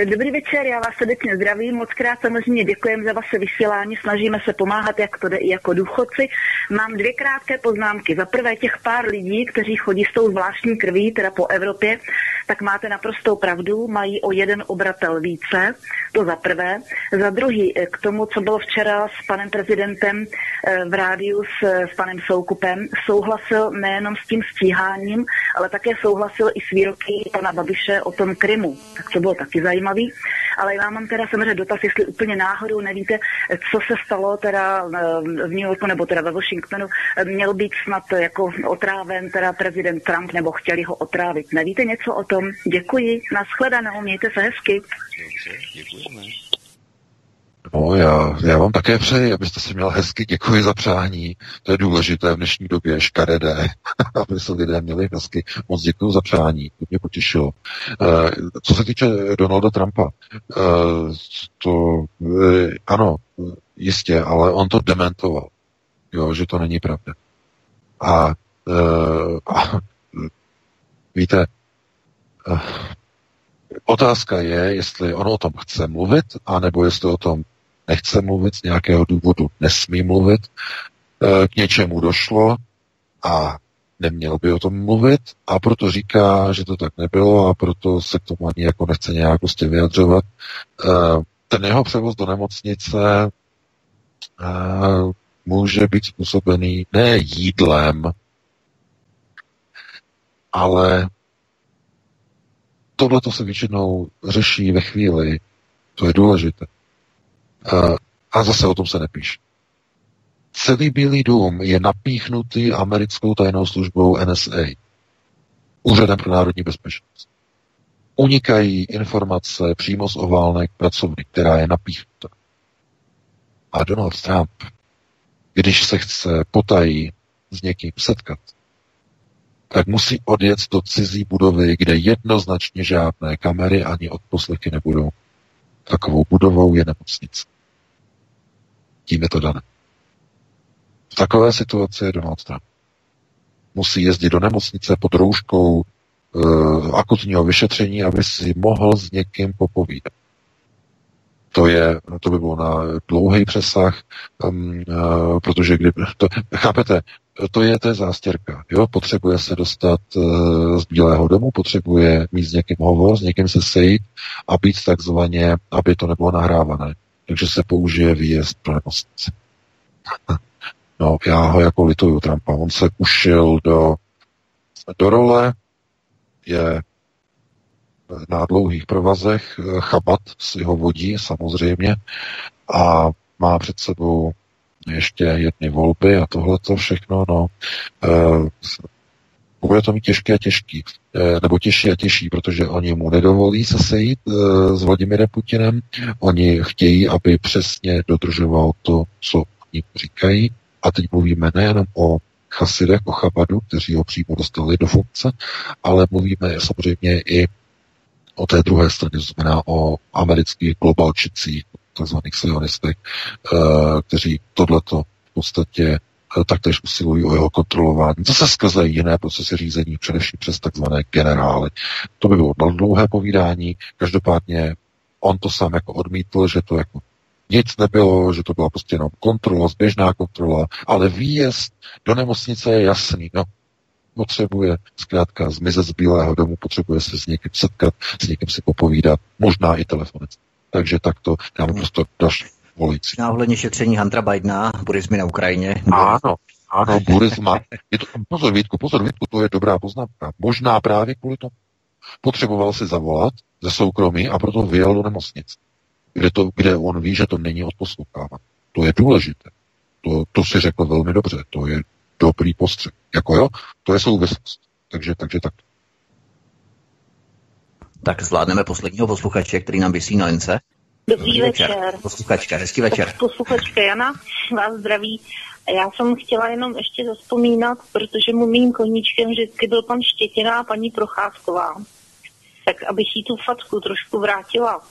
Dobrý večer, já vás srdečně zdravím. Moc krát samozřejmě děkujeme za vaše vysílání. Snažíme se pomáhat, jak to jde i jako důchodci. Mám dvě krátké poznámky. Za prvé těch pár lidí, kteří chodí s tou zvláštní krví, teda po Evropě, tak máte naprostou pravdu, mají o jeden obratel více, to za prvé. Za druhý, k tomu, co bylo včera s panem prezidentem eh, v rádiu s, s panem Soukupem, souhlasil nejenom s tím stíháním, ale také souhlasil i s výroky pana Babiše o tom Krymu. Tak to bylo taky zajímavý. Ale já mám teda samozřejmě dotaz, jestli úplně náhodou nevíte, co se stalo teda eh, v New Yorku nebo teda ve Washingtonu. Měl být snad jako otráven teda prezident Trump nebo chtěli ho otrávit. Nevíte něco o tom? Děkuji. Naschledanou, mějte se hezky. Dobře, děkujeme. No, já, já vám také přeji, abyste si měl hezky, děkuji za přání. To je důležité v dnešní době, škaredé, aby se lidé měli hezky. Moc děkuji za přání, to mě potěšilo. Uh, co se týče Donalda Trumpa, uh, to uh, ano, jistě, ale on to dementoval, jo, že to není pravda. A, a víte, Otázka je, jestli on o tom chce mluvit, anebo jestli o tom nechce mluvit, z nějakého důvodu nesmí mluvit, e, k něčemu došlo a neměl by o tom mluvit a proto říká, že to tak nebylo a proto se k tomu ani jako nechce nějak prostě vyjadřovat. E, ten jeho převoz do nemocnice e, může být způsobený ne jídlem, ale tohle to se většinou řeší ve chvíli, to je důležité. A zase o tom se nepíše. Celý Bílý dům je napíchnutý americkou tajnou službou NSA, Úřadem pro národní bezpečnost. Unikají informace přímo z oválné pracovny, která je napíchnuta. A Donald Trump, když se chce potají s někým setkat, tak musí odjet do cizí budovy, kde jednoznačně žádné kamery ani odposlechy nebudou. Takovou budovou je nemocnice. Tím je to dané. V takové situaci je Donald Trump. Musí jezdit do nemocnice pod rouškou uh, akutního vyšetření, aby si mohl s někým popovídat. To, je, to by bylo na dlouhý přesah, um, uh, protože kdyby, to, chápete, to je, to je zástěrka. Jo? Potřebuje se dostat uh, z Bílého domu, potřebuje mít s někým hovor, s někým se sejít a být takzvaně, aby to nebylo nahrávané. Takže se použije výjezd pro nemocnici. No, já ho jako lituju Trumpa. On se ušil do, do role, je na dlouhých provazech, chabat si ho vodí samozřejmě a má před sebou ještě jedny volby a tohle to všechno, no, e, bude to mít těžké a těžký, e, nebo těžší a těžší, protože oni mu nedovolí se sejít e, s Vladimirem Putinem, oni chtějí, aby přesně dodržoval to, co oni říkají, a teď mluvíme nejenom o chasidech, o Chabadu, kteří ho přímo dostali do funkce, ale mluvíme samozřejmě i o té druhé straně, to znamená o amerických globalčicích, takzvaných sionistech, eh, kteří tohleto v podstatě eh, taktéž usilují o jeho kontrolování. se skrze jiné procesy řízení, především přes takzvané generály. To by bylo dlouhé povídání, každopádně on to sám jako odmítl, že to jako nic nebylo, že to byla prostě jenom kontrola, zběžná kontrola, ale výjezd do nemocnice je jasný. No, potřebuje zkrátka zmizet z Bílého domu, potřebuje se s někým setkat, s někým si popovídat, možná i telefonicky. Takže takto dám prostě další volici. Na ohledně šetření Huntera Bidena, burismy na Ukrajině. Ano, ano, burisma. Je to, pozor, Vítku, pozor, Vítku, to je dobrá poznámka. Možná právě kvůli tomu. Potřeboval si zavolat ze soukromí a proto vyjel do nemocnice, kde, to, kde on ví, že to není odposlouchávat. To je důležité. To, to si řekl velmi dobře. To je dobrý postřeh. Jako jo, to je souvislost. Takže, takže tak. Tak zvládneme posledního posluchače, který nám vysí na lince. Dobrý, večer. večer. Posluchačka, hezký večer. Posluchačka Jana vás zdraví. Já jsem chtěla jenom ještě zaspomínat, protože mu mým koníčkem vždycky byl pan Štětina a paní Procházková. Tak abych jí tu facku trošku vrátila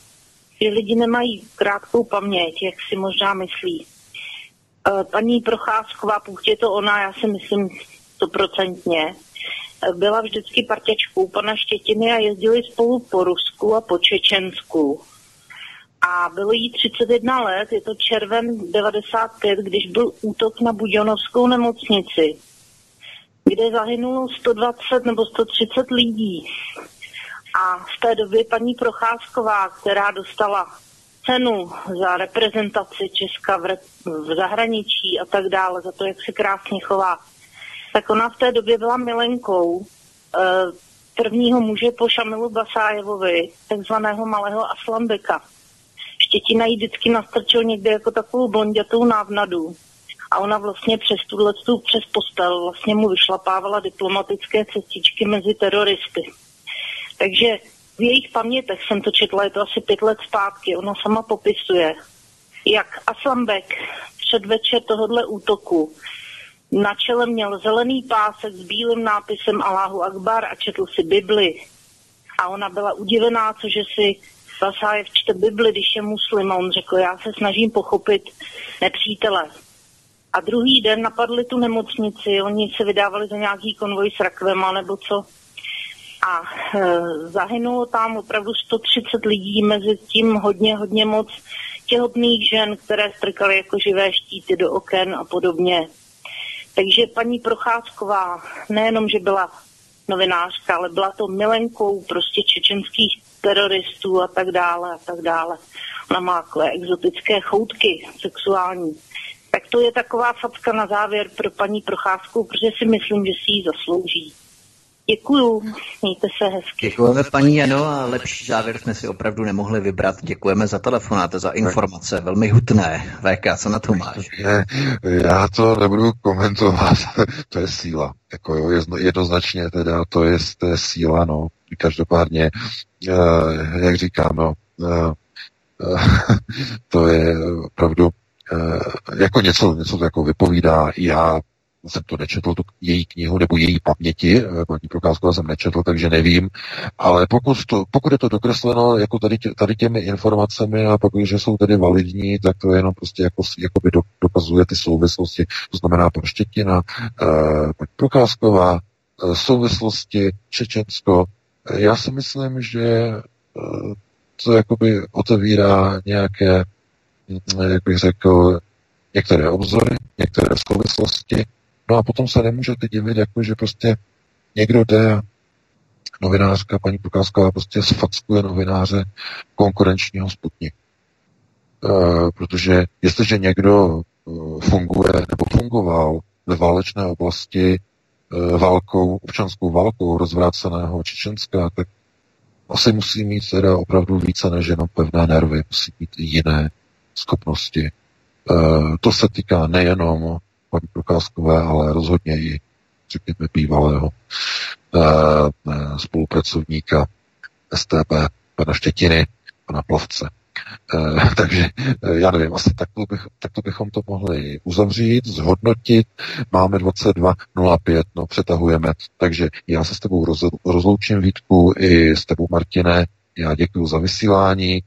že lidi nemají krátkou paměť, jak si možná myslí. Eh, paní Procházková, pokud je to ona, já si myslím stoprocentně, eh, byla vždycky partěčkou pana Štětiny a jezdili spolu po Rusku a po Čečensku. A bylo jí 31 let, je to červen 95, když byl útok na Budějonovskou nemocnici, kde zahynulo 120 nebo 130 lidí. A v té době paní Procházková, která dostala cenu za reprezentaci Česka v, v zahraničí a tak dále, za to, jak se krásně chová, tak ona v té době byla milenkou eh, prvního muže po Šamilu Basájevovi, takzvaného malého Aslambeka. Štětina jí vždycky nastrčil někde jako takovou blondětou návnadu. A ona vlastně přes tuhle přes postel vlastně mu vyšlapávala diplomatické cestičky mezi teroristy. Takže v jejich pamětech jsem to četla, je to asi pět let zpátky, ona sama popisuje, jak Aslambek předvečer tohohle útoku na čele měl zelený pásek s bílým nápisem Allahu Akbar a četl si Bibli. A ona byla udivená, cože si Vasájev čte Bibli, když je muslim. A on řekl, já se snažím pochopit nepřítele. A druhý den napadli tu nemocnici, oni se vydávali za nějaký konvoj s rakvema nebo co a e, zahynulo tam opravdu 130 lidí, mezi tím hodně, hodně moc těhotných žen, které strkaly jako živé štíty do oken a podobně. Takže paní Procházková nejenom, že byla novinářka, ale byla to milenkou prostě čečenských teroristů a tak dále a tak dále. Ona má exotické choutky sexuální. Tak to je taková facka na závěr pro paní Procházku, protože si myslím, že si ji zaslouží. Děkuju, mějte se hezky. Děkujeme paní Jano a lepší závěr jsme si opravdu nemohli vybrat. Děkujeme za telefonát, za informace, velmi hutné. VK, co na to máš? Já to nebudu komentovat, to je síla. Jako jo, jednoznačně teda to je, to je síla, no. Každopádně, eh, jak říkám, no, eh, to je opravdu eh, jako něco, něco to jako vypovídá. Já jsem to nečetl, tu její knihu nebo její paměti, eh, paní Prokázková jsem nečetl, takže nevím, ale pokud, to, pokud je to dokresleno jako tady, tě, tady těmi informacemi a pokud, že jsou tedy validní, tak to jenom prostě jako, jakoby do, dokazuje ty souvislosti, to znamená Proštětina, eh, paní Prokázková, eh, souvislosti Čečensko. Eh, já si myslím, že eh, to jakoby otevírá nějaké, hm, jak bych řekl, některé obzory, některé souvislosti, No a potom se nemůžete divit, jako že prostě někdo jde novinářka, paní Prokázková prostě sfackuje novináře konkurenčního sputniku. E, protože jestliže někdo e, funguje nebo fungoval ve válečné oblasti e, válkou, občanskou válkou rozvráceného Čečenska, tak asi musí mít teda opravdu více než jenom pevné nervy, musí mít jiné schopnosti. E, to se týká nejenom paní Prokázkové, ale rozhodně i, řekněme, bývalého uh, spolupracovníka STP, pana Štětiny, pana Plavce. Uh, takže já nevím, asi takto, bych, takto bychom to mohli uzavřít, zhodnotit. Máme 22.05, no přetahujeme, takže já se s tebou roz, rozloučím Vítku i s tebou Martine. Já děkuji za vysílání.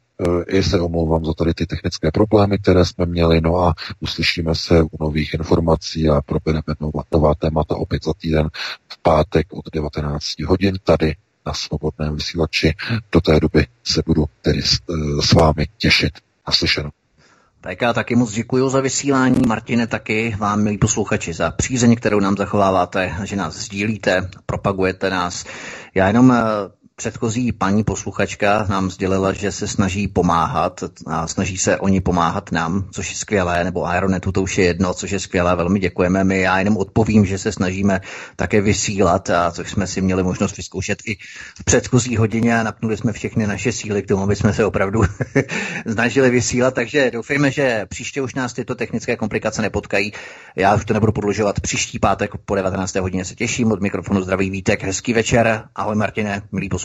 I se omlouvám za tady ty technické problémy, které jsme měli, no a uslyšíme se u nových informací a probereme nová, nová témata opět za týden v pátek od 19 hodin tady na svobodném vysílači. Do té doby se budu tedy s, s vámi těšit. Naslyšenou. Tak já taky moc děkuji za vysílání. Martine, taky vám, milí posluchači, za přízeň, kterou nám zachováváte, že nás sdílíte, propagujete nás. Já jenom eh, Předchozí paní posluchačka nám sdělila, že se snaží pomáhat a snaží se oni pomáhat nám, což je skvělé, nebo Aeronetu to už je jedno, což je skvělé, velmi děkujeme. My já jenom odpovím, že se snažíme také vysílat, a což jsme si měli možnost vyzkoušet i v předchozí hodině a napnuli jsme všechny naše síly k tomu, aby jsme se opravdu snažili vysílat, takže doufejme, že příště už nás tyto technické komplikace nepotkají. Já už to nebudu podlužovat. Příští pátek po 19. hodině se těším. Od mikrofonu zdraví Vítek. Hezký večer. Ahoj Martine, milí posluchači